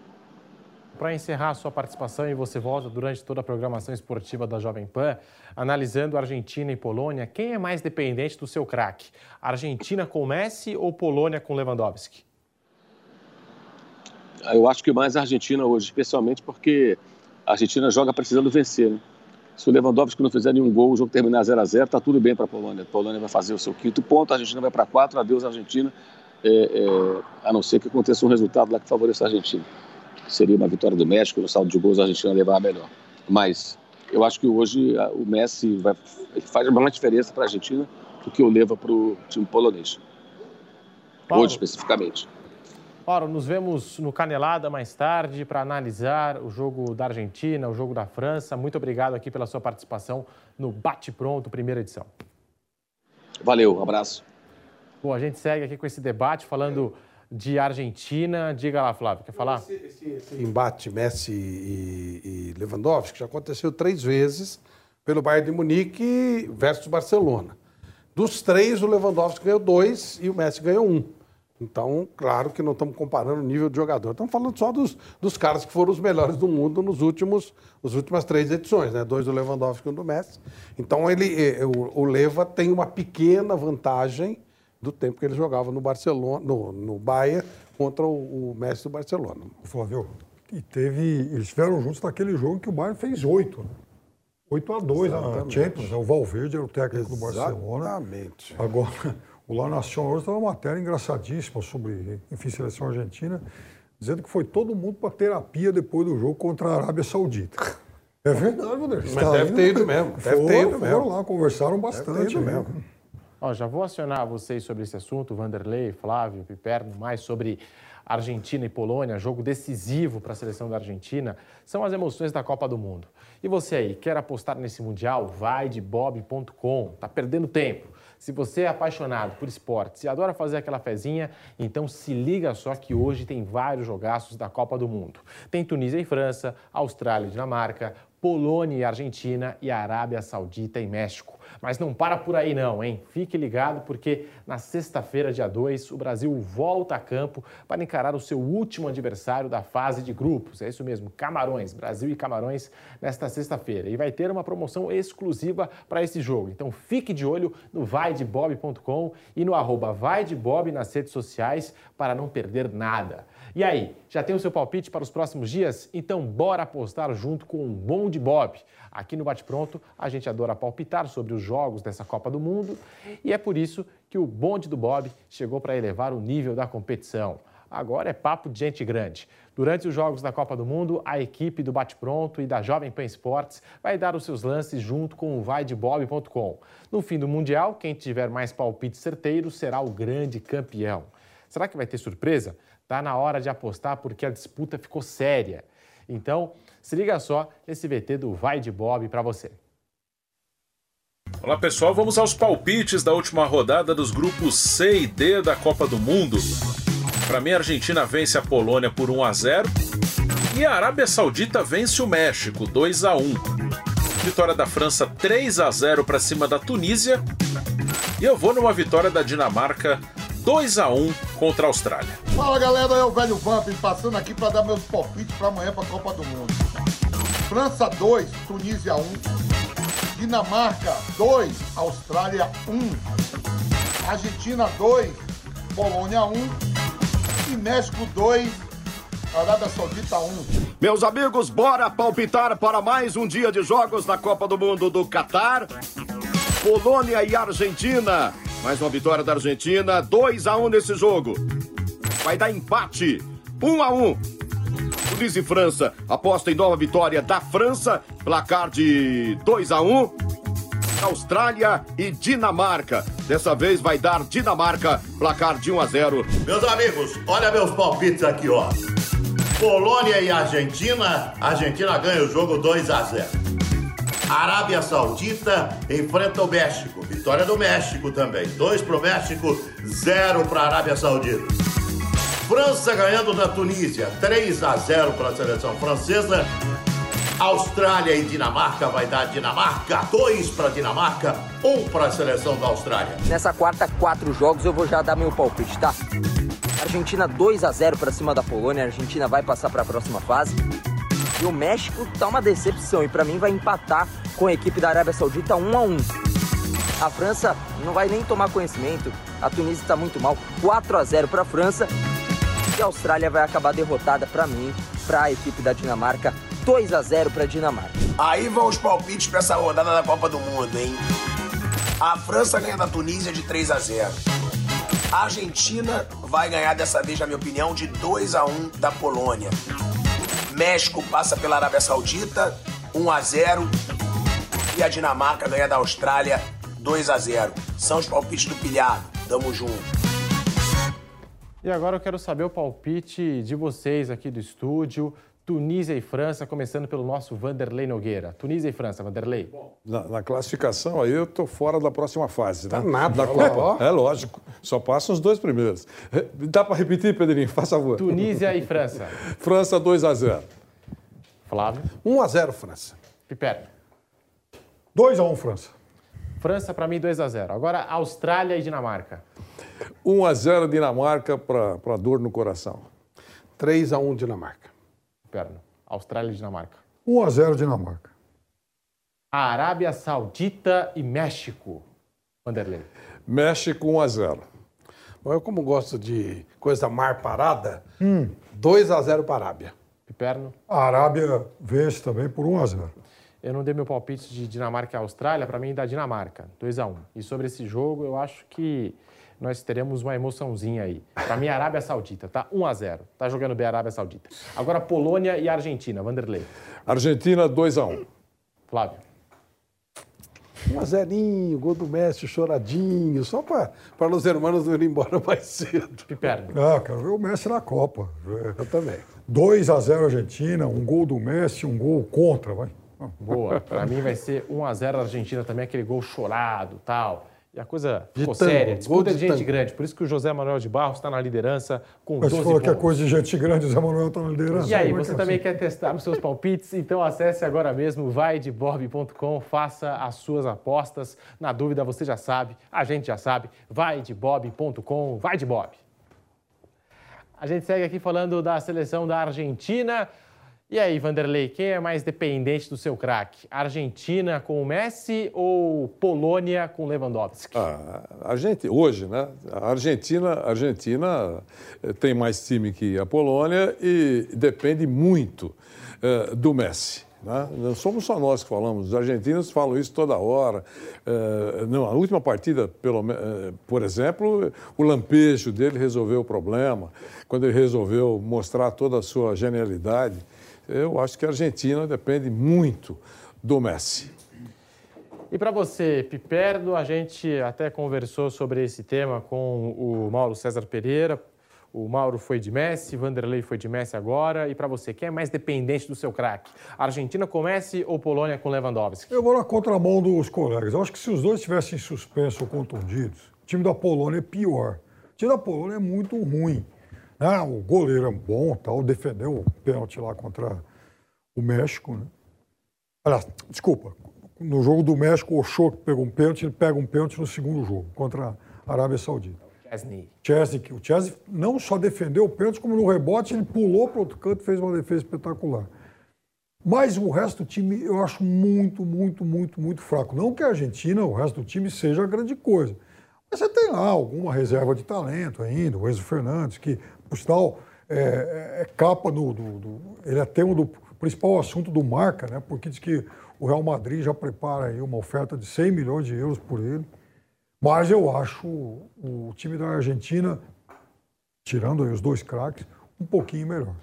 Para encerrar sua participação, e você volta durante toda a programação esportiva da Jovem Pan, analisando Argentina e Polônia, quem é mais dependente do seu craque? Argentina com Messi ou Polônia com Lewandowski? Eu acho que mais a Argentina hoje, especialmente porque a Argentina joga precisando vencer. Né? Se o Lewandowski não fizer nenhum gol, o jogo terminar 0 a 0 está tudo bem para a Polônia. A Polônia vai fazer o seu quinto ponto, a Argentina vai para quatro, adeus Argentina, é, é, a não ser que aconteça um resultado lá que favoreça a Argentina seria uma vitória do México, no saldo de gols a Argentina levar a melhor. Mas eu acho que hoje o Messi vai, faz mais diferença para a Argentina do que o leva para o time polonês. Paulo, hoje, especificamente. Ora, nos vemos no Canelada mais tarde para analisar o jogo da Argentina, o jogo da França. Muito obrigado aqui pela sua participação no Bate Pronto, primeira edição. Valeu, um abraço. Bom, a gente segue aqui com esse debate falando de Argentina. Diga lá, Flávio, quer falar? Esse, esse, esse embate Messi e, e, Lewandowski já aconteceu três vezes pelo Bayern de Munique versus Barcelona. Dos três, o Lewandowski ganhou dois e o Messi ganhou um. Então, claro que não estamos comparando o nível de jogador. Estamos falando só dos, dos caras que foram os melhores do mundo nos últimos, nas últimas três edições, né? Dois do Lewandowski e um do Messi. Então, ele, o, o Leva tem uma pequena vantagem do tempo que ele jogava no Barcelona, no, no Bayern, contra o, o Messi do Barcelona. Flávio, e teve. Eles estiveram juntos naquele jogo que o Bayern fez oito. Né? 8 a 2 na Champions. Né? O Valverde era o técnico Exatamente. do Barcelona. Exatamente. Agora, o La Nación hoje estava uma matéria engraçadíssima sobre, enfim, seleção argentina, dizendo que foi todo mundo para terapia depois do jogo contra a Arábia Saudita. É verdade, Rodrigo. Mas deve ter ido mesmo. Deve ter ido mesmo. Foram lá, conversaram bastante mesmo. Ó, já vou acionar vocês sobre esse assunto, Vanderlei, Flávio, Piperno, mais sobre Argentina e Polônia, jogo decisivo para a seleção da Argentina, são as emoções da Copa do Mundo. E você aí, quer apostar nesse Mundial? Vai de bob.com. Tá perdendo tempo. Se você é apaixonado por esportes e adora fazer aquela fezinha, então se liga só que hoje tem vários jogaços da Copa do Mundo. Tem Tunísia e França, Austrália e Dinamarca, Polônia e Argentina e Arábia Saudita e México. Mas não para por aí não, hein? Fique ligado porque na sexta-feira, dia 2, o Brasil volta a campo para encarar o seu último adversário da fase de grupos. É isso mesmo, Camarões, Brasil e Camarões nesta sexta-feira. E vai ter uma promoção exclusiva para esse jogo. Então fique de olho no vaidebob.com e no arroba vaidebob nas redes sociais para não perder nada. E aí, já tem o seu palpite para os próximos dias? Então bora apostar junto com o Bom de Bob. Aqui no Bate Pronto, a gente adora palpitar sobre os jogos dessa Copa do Mundo e é por isso que o bonde do Bob chegou para elevar o nível da competição. Agora é papo de gente grande. Durante os Jogos da Copa do Mundo, a equipe do Bate Pronto e da Jovem Pan Esportes vai dar os seus lances junto com o vaidebob.com. No fim do Mundial, quem tiver mais palpites certeiros será o grande campeão. Será que vai ter surpresa? Tá na hora de apostar porque a disputa ficou séria. Então, se liga só nesse VT do Vai de Bob para você. Olá pessoal, vamos aos palpites da última rodada dos grupos C e D da Copa do Mundo. Para mim, a Argentina vence a Polônia por 1 a 0 e a Arábia Saudita vence o México 2 a 1. Vitória da França 3 a 0 para cima da Tunísia e eu vou numa vitória da Dinamarca 2 a 1 contra a Austrália. Fala galera, é o velho Vamp passando aqui para dar meus palpites para amanhã para a Copa do Mundo. França 2, Tunísia 1. Dinamarca 2, Austrália 1. Argentina 2, Polônia 1. E México 2, Arábia Saudita 1. Meus amigos, bora palpitar para mais um dia de jogos na Copa do Mundo do Catar. Polônia e Argentina. Mais uma vitória da Argentina, 2 a 1 nesse jogo. Vai dar empate, 1 a 1. Tunísia e França aposta em nova vitória da França, placar de 2 a 1. Austrália e Dinamarca. Dessa vez vai dar Dinamarca, placar de 1 a 0. Meus amigos, olha meus palpites aqui, ó. Polônia e Argentina, Argentina ganha o jogo 2 a 0. Arábia Saudita enfrenta o México. Vitória do México também. Dois para o México, zero para a Arábia Saudita. França ganhando da Tunísia, 3 a 0 para a seleção francesa. Austrália e Dinamarca vai dar Dinamarca, 2 para Dinamarca, 1 um para a seleção da Austrália. Nessa quarta, quatro jogos, eu vou já dar meu palpite, tá? Argentina 2 a 0 para cima da Polônia, a Argentina vai passar para a próxima fase. E o México tá uma decepção e para mim vai empatar com a equipe da Arábia Saudita 1 a 1. A França não vai nem tomar conhecimento. A Tunísia está muito mal, 4 a 0 para a França. E a Austrália vai acabar derrotada para mim, para a equipe da Dinamarca, 2 a 0 para a Dinamarca. Aí vão os palpites para essa rodada da Copa do Mundo, hein? A França ganha da Tunísia de 3 a 0. A Argentina vai ganhar dessa vez, na minha opinião, de 2 a 1 da Polônia. México passa pela Arábia Saudita, 1 a 0 e a Dinamarca ganha da Austrália 2 a 0. São os palpites do pilhado. Tamo junto. E agora eu quero saber o palpite de vocês aqui do estúdio. Tunísia e França, começando pelo nosso Vanderlei Nogueira. Tunísia e França, Vanderlei. Na, na classificação aí eu tô fora da próxima fase, né? Tá nada, da Copa. É lógico. Só passam os dois primeiros. Dá para repetir, Pedrinho? Faz favor. Tunísia e França. França 2 a 0. Flávio. 1 a 0 França. Piper. 2 a 1 França. França para mim 2 a 0. Agora Austrália e Dinamarca. 1 a 0 Dinamarca para dor no coração. 3 a 1 Dinamarca. Perno. Austrália e Dinamarca. 1 a 0 Dinamarca. Arábia Saudita e México. Vanderlei. México 1 a 0. Bom, eu como gosto de coisa mar parada, Hum. 2 a 0 para a Arábia. Piperno. A Arábia vence também por 1 a 0. Eu não dei meu palpite de Dinamarca e Austrália, para mim dá Dinamarca, 2 a 1. E sobre esse jogo, eu acho que nós teremos uma emoçãozinha aí. Para mim, Arábia Saudita, tá 1 a 0. Tá jogando bem a Arábia Saudita. Agora Polônia e Argentina, Vanderlei. Argentina 2 a 1. Flávio. 1 a 0 gol do Messi, choradinho, só para os hermanos não irem embora mais cedo. Piperno. Ah, quero ver o Messi na Copa. Eu também. 2 a 0 Argentina, um gol do Messi, um gol contra, vai. Boa. Para mim vai ser 1 a 0 Argentina também, aquele gol chorado tal. E a coisa De ficou tango, séria. Disputa de de gente tango. grande. Por isso que o José Manuel de Barros está na liderança com Mas 12 se falou que é pontos. coisa de gente grande, o Zé Manuel está na liderança. E aí, é você é também assim? quer testar os seus palpites? Então acesse agora mesmo vaidebob.com, faça as suas apostas. Na dúvida, você já sabe, a gente já sabe, vaidebob.com, vai de Bob. A gente segue aqui falando da seleção da Argentina. E aí, Vanderlei, quem é mais dependente do seu craque? Argentina com o Messi ou Polônia com Lewandowski? Ah, a gente, hoje, né? A Argentina, Argentina eh, tem mais time que a Polônia e depende muito eh, do Messi. Né? Não somos só nós que falamos, os argentinos falam isso toda hora. Eh, não, a última partida, pelo, eh, por exemplo, o lampejo dele resolveu o problema, quando ele resolveu mostrar toda a sua genialidade. Eu acho que a Argentina depende muito do Messi. E para você, Piperno, a gente até conversou sobre esse tema com o Mauro César Pereira, O Mauro foi de Messi, Vanderlei foi de Messi agora. E para você, quem é mais dependente do seu craque? Argentina com Messi ou Polônia com Lewandowski? Eu vou na contramão dos colegas. Eu acho que se os dois estivessem suspensos ou contundidos, o time da Polônia é pior. O time da Polônia é muito ruim. Né? O goleiro é bom, tal, defendeu o pênalti lá contra o México. Né? Aliás, desculpa, no jogo do México, o Ochoa pegou um pênalti, ele pega um pênalti no segundo jogo, contra a Arábia Saudita. Chesney. Chesney, o Chesney não só defendeu o pênalti, como no rebote ele pulou para outro canto e fez uma defesa espetacular. Mas o resto do time eu acho muito, muito, muito, muito fraco. Não que a Argentina, o resto do time, seja grande coisa. Mas você tem lá alguma reserva de talento ainda, o Enzo Fernandes, que, por sinal, é, é capa do, do, do, Ele é tema do principal assunto do Marca, né? Porque diz que o Real Madrid já prepara aí uma oferta de 100 milhões de euros por ele. Mas eu acho o time da Argentina, tirando os dois craques, um pouquinho melhor.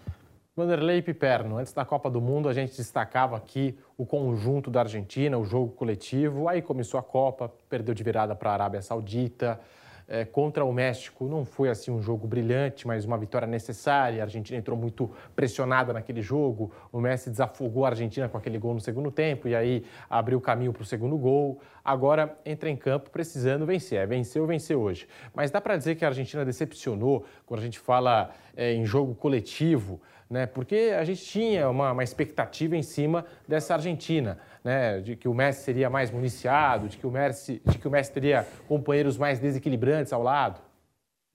Vanderlei Piperno, antes da Copa do Mundo, a gente destacava aqui o conjunto da Argentina, o jogo coletivo. Aí começou a Copa, perdeu de virada para a Arábia Saudita é, contra o México não foi assim um jogo brilhante, mas uma vitória necessária. A Argentina entrou muito pressionada naquele jogo. O Messi desafogou a Argentina com aquele gol no segundo tempo e aí abriu o caminho para o segundo gol. Agora entra em campo precisando vencer. É vencer ou vencer hoje. Mas dá para dizer que a Argentina decepcionou quando a gente fala é, em jogo coletivo né? Porque a gente tinha uma, uma, expectativa em cima dessa Argentina, né? De que o Messi seria mais municiado, de que o Messi, de que o Messi teria companheiros mais desequilibrantes ao lado.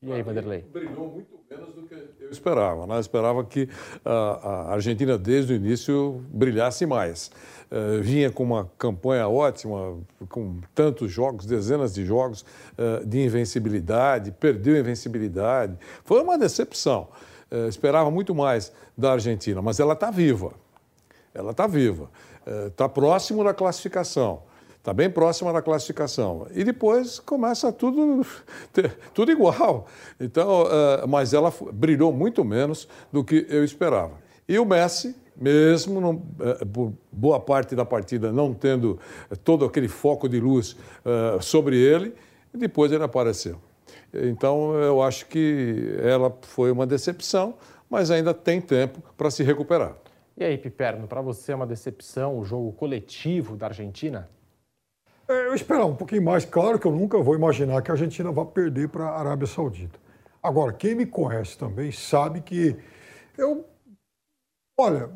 E aí, Vanderlei? Brilhou muito menos do que eu esperava. Né? Eu esperava que a Argentina, desde o início, brilhasse mais. Uh, vinha com uma campanha ótima, com tantos jogos, dezenas de jogos uh, de invencibilidade, perdeu a invencibilidade. Foi uma decepção. Uh, esperava muito mais da Argentina, mas ela está viva. Ela está viva. Está próximo da classificação. Está bem próxima da classificação. E depois começa tudo, tudo igual. Então, uh, mas ela brilhou muito menos do que eu esperava. E o Messi, mesmo uh, por boa parte da partida não tendo todo aquele foco de luz uh, sobre ele, depois ele apareceu. Então, eu acho que ela foi uma decepção, mas ainda tem tempo para se recuperar. E aí, Piperno, para você é uma decepção o jogo coletivo da Argentina? É, eu esperava um pouquinho mais. Claro que eu nunca vou imaginar que a Argentina vá perder para a Arábia Saudita. Agora, quem me conhece também sabe que eu, olha,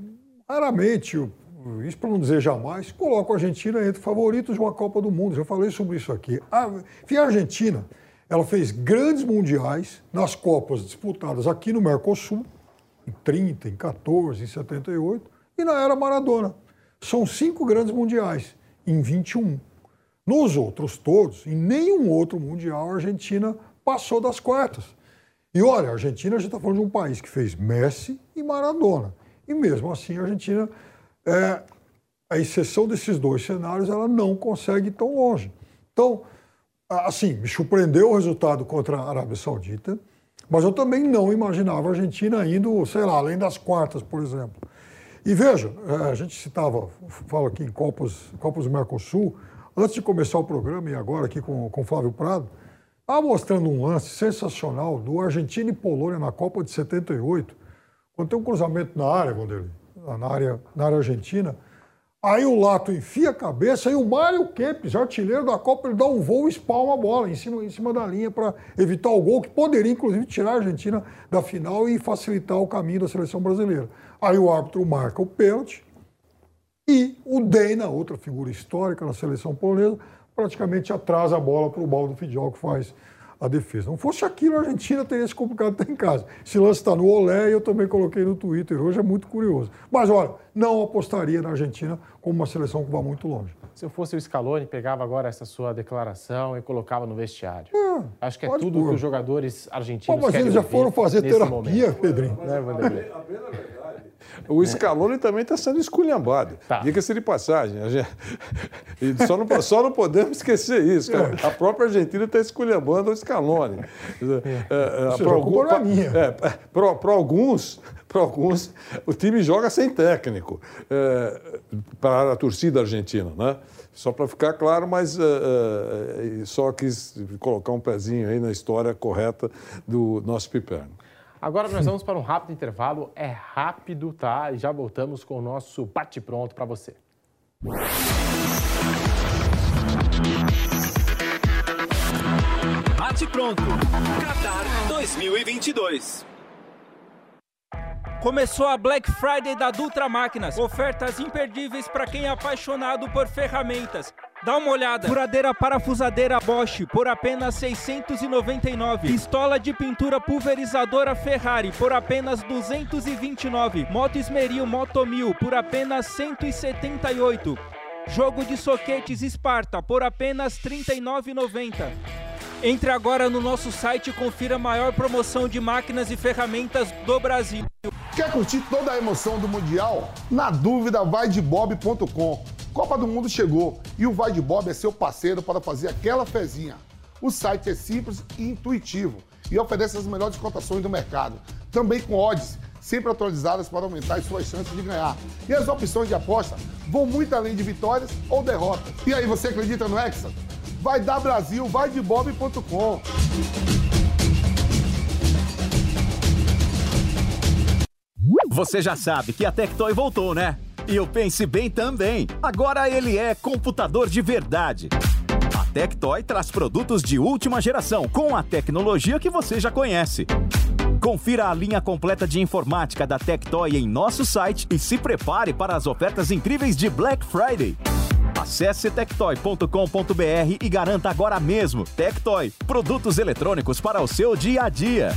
raramente, isso para não dizer jamais, coloco a Argentina entre favoritos de uma Copa do Mundo. Já falei sobre isso aqui. A, a Argentina, ela fez grandes mundiais nas Copas disputadas aqui no Mercosul, em 30, em 14, em 78, e na era Maradona. São cinco grandes mundiais em 21. Nos outros todos, em nenhum outro Mundial, a Argentina passou das quartas. E olha, a Argentina, a gente está falando de um país que fez Messi e Maradona. E mesmo assim, a Argentina, é, a exceção desses dois cenários, ela não consegue ir tão longe. Então, assim, me surpreendeu o resultado contra a Arábia Saudita, mas eu também não imaginava a Argentina indo, sei lá, além das quartas, por exemplo. E veja, é, a gente citava, falo aqui em Copas, Copas do Mercosul, Antes de começar o programa, e agora aqui com o Flávio Prado, estava mostrando um lance sensacional do Argentina e Polônia na Copa de 78, quando tem um cruzamento na área, Vanderlei, na área, na área argentina. Aí o Lato enfia a cabeça e o Mário Kempes, artilheiro da Copa, ele dá um voo e espalma a bola em cima, em cima da linha para evitar o gol, que poderia, inclusive, tirar a Argentina da final e facilitar o caminho da seleção brasileira. Aí o árbitro marca o pênalti, e o Deina, outra figura histórica na seleção polonesa, praticamente atrasa a bola para o Baldo Fidjal, que faz a defesa. Não fosse aquilo, a Argentina teria se complicado até em casa. Esse lance está no Olé e eu também coloquei no Twitter. Hoje é muito curioso. Mas olha, não apostaria na Argentina como uma seleção que vai muito longe. Se eu fosse o Scaloni, pegava agora essa sua declaração e colocava no vestiário. É, Acho que é tudo pôr. que os jogadores argentinos Pô, mas eles já foram fazer terapia, Pedrinho. Né, Vanderlei? O Scaloni também está sendo esculhambado. Tá. Diga-se de passagem. Só, não, só não podemos esquecer isso. É. A própria Argentina está esculhambando o Scaloni. É. É, para algum, é, alguns, para alguns, o time joga sem técnico é, para a torcida argentina, né? Só para ficar claro, mas só quis colocar um pezinho aí na história correta do nosso Piperno. Agora nós vamos para um rápido intervalo. É rápido, tá? E já voltamos com o nosso bate-pronto para você. Bate pronto. Qatar 2022. Começou a Black Friday da Dutra Máquinas. Ofertas imperdíveis para quem é apaixonado por ferramentas. Dá uma olhada. Furadeira parafusadeira Bosch por apenas 699. Pistola de pintura pulverizadora Ferrari por apenas 229. Moto Esmeril Moto 1000 por apenas 178. Jogo de soquetes Sparta por apenas R$ 39,90. Entre agora no nosso site e confira a maior promoção de máquinas e ferramentas do Brasil. Quer curtir toda a emoção do Mundial? Na dúvida, vai de bob.com. Copa do Mundo chegou e o Vai de Bob é seu parceiro para fazer aquela fezinha. O site é simples e intuitivo e oferece as melhores cotações do mercado, também com odds sempre atualizadas para aumentar as suas chances de ganhar. E as opções de aposta vão muito além de vitórias ou derrotas. E aí, você acredita no Hexa? Vai dar Brasil, vai de bob.com. Você já sabe que a Tectoy voltou, né? E o Pense Bem também. Agora ele é computador de verdade. A Tectoy traz produtos de última geração com a tecnologia que você já conhece. Confira a linha completa de informática da Tectoy em nosso site e se prepare para as ofertas incríveis de Black Friday. Acesse tectoy.com.br e garanta agora mesmo. Tectoy, produtos eletrônicos para o seu dia a dia.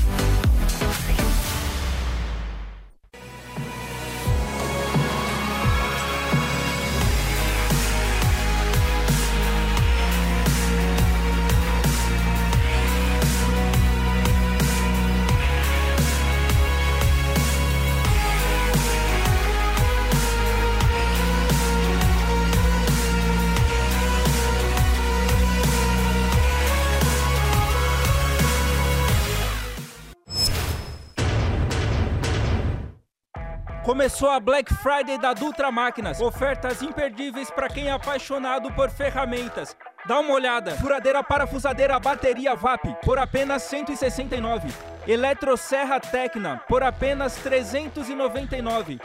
Começou a Black Friday da Dutra Máquinas. Ofertas imperdíveis para quem é apaixonado por ferramentas. Dá uma olhada. Furadeira parafusadeira bateria VAP por apenas 169. Eletroserra Tecna por apenas 399.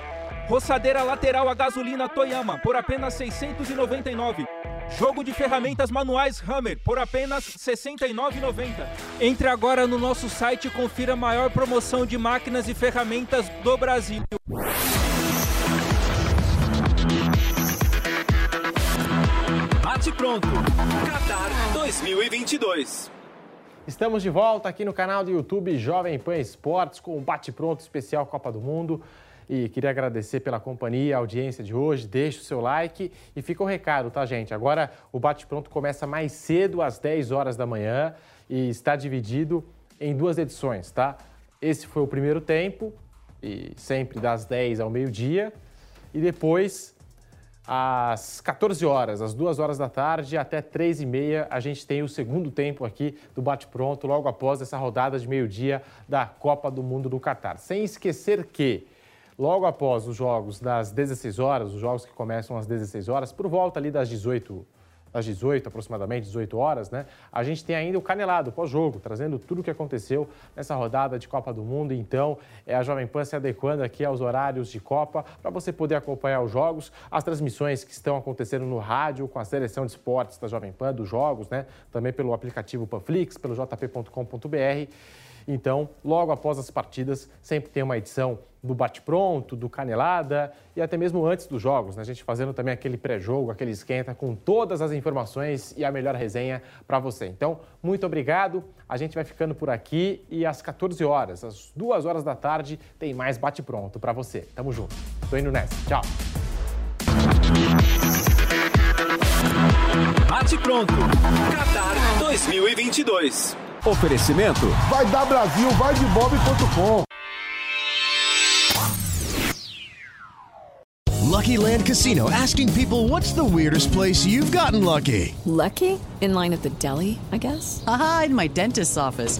Roçadeira lateral a gasolina Toyama por apenas 699. Jogo de ferramentas manuais Hammer por apenas R$ 69,90. Entre agora no nosso site e confira a maior promoção de máquinas e ferramentas do Brasil. Bate pronto. Qatar 2022. Estamos de volta aqui no canal do YouTube Jovem Pan Esportes com o Bate Pronto especial Copa do Mundo. E queria agradecer pela companhia, a audiência de hoje. Deixe o seu like e fica o recado, tá, gente? Agora o Bate Pronto começa mais cedo, às 10 horas da manhã, e está dividido em duas edições, tá? Esse foi o primeiro tempo, e sempre das 10 ao meio-dia, e depois às 14 horas, às 2 horas da tarde até 3 e meia, a gente tem o segundo tempo aqui do Bate Pronto, logo após essa rodada de meio-dia da Copa do Mundo do Catar. Sem esquecer que Logo após os jogos das 16 horas, os jogos que começam às 16 horas, por volta ali das 18, das 18 aproximadamente, 18 horas, né? A gente tem ainda o Canelado pós-jogo, trazendo tudo o que aconteceu nessa rodada de Copa do Mundo. Então, é a Jovem Pan se adequando aqui aos horários de Copa para você poder acompanhar os jogos, as transmissões que estão acontecendo no rádio com a seleção de esportes da Jovem Pan, dos jogos, né? Também pelo aplicativo Panflix, pelo jp.com.br. Então, logo após as partidas, sempre tem uma edição do bate-pronto, do canelada e até mesmo antes dos jogos, né? A gente fazendo também aquele pré-jogo, aquele esquenta com todas as informações e a melhor resenha para você. Então, muito obrigado. A gente vai ficando por aqui e às 14 horas, às 2 horas da tarde, tem mais bate-pronto para você. Tamo junto. Tô indo nessa. Tchau. Bate pronto. Qatar 2022. Oferecimento. Vai dar Brasil, vai de bob.com. Lucky Land Casino asking people what's the weirdest place you've gotten lucky? Lucky? In line at the deli, I guess? Aha, in my dentist's office.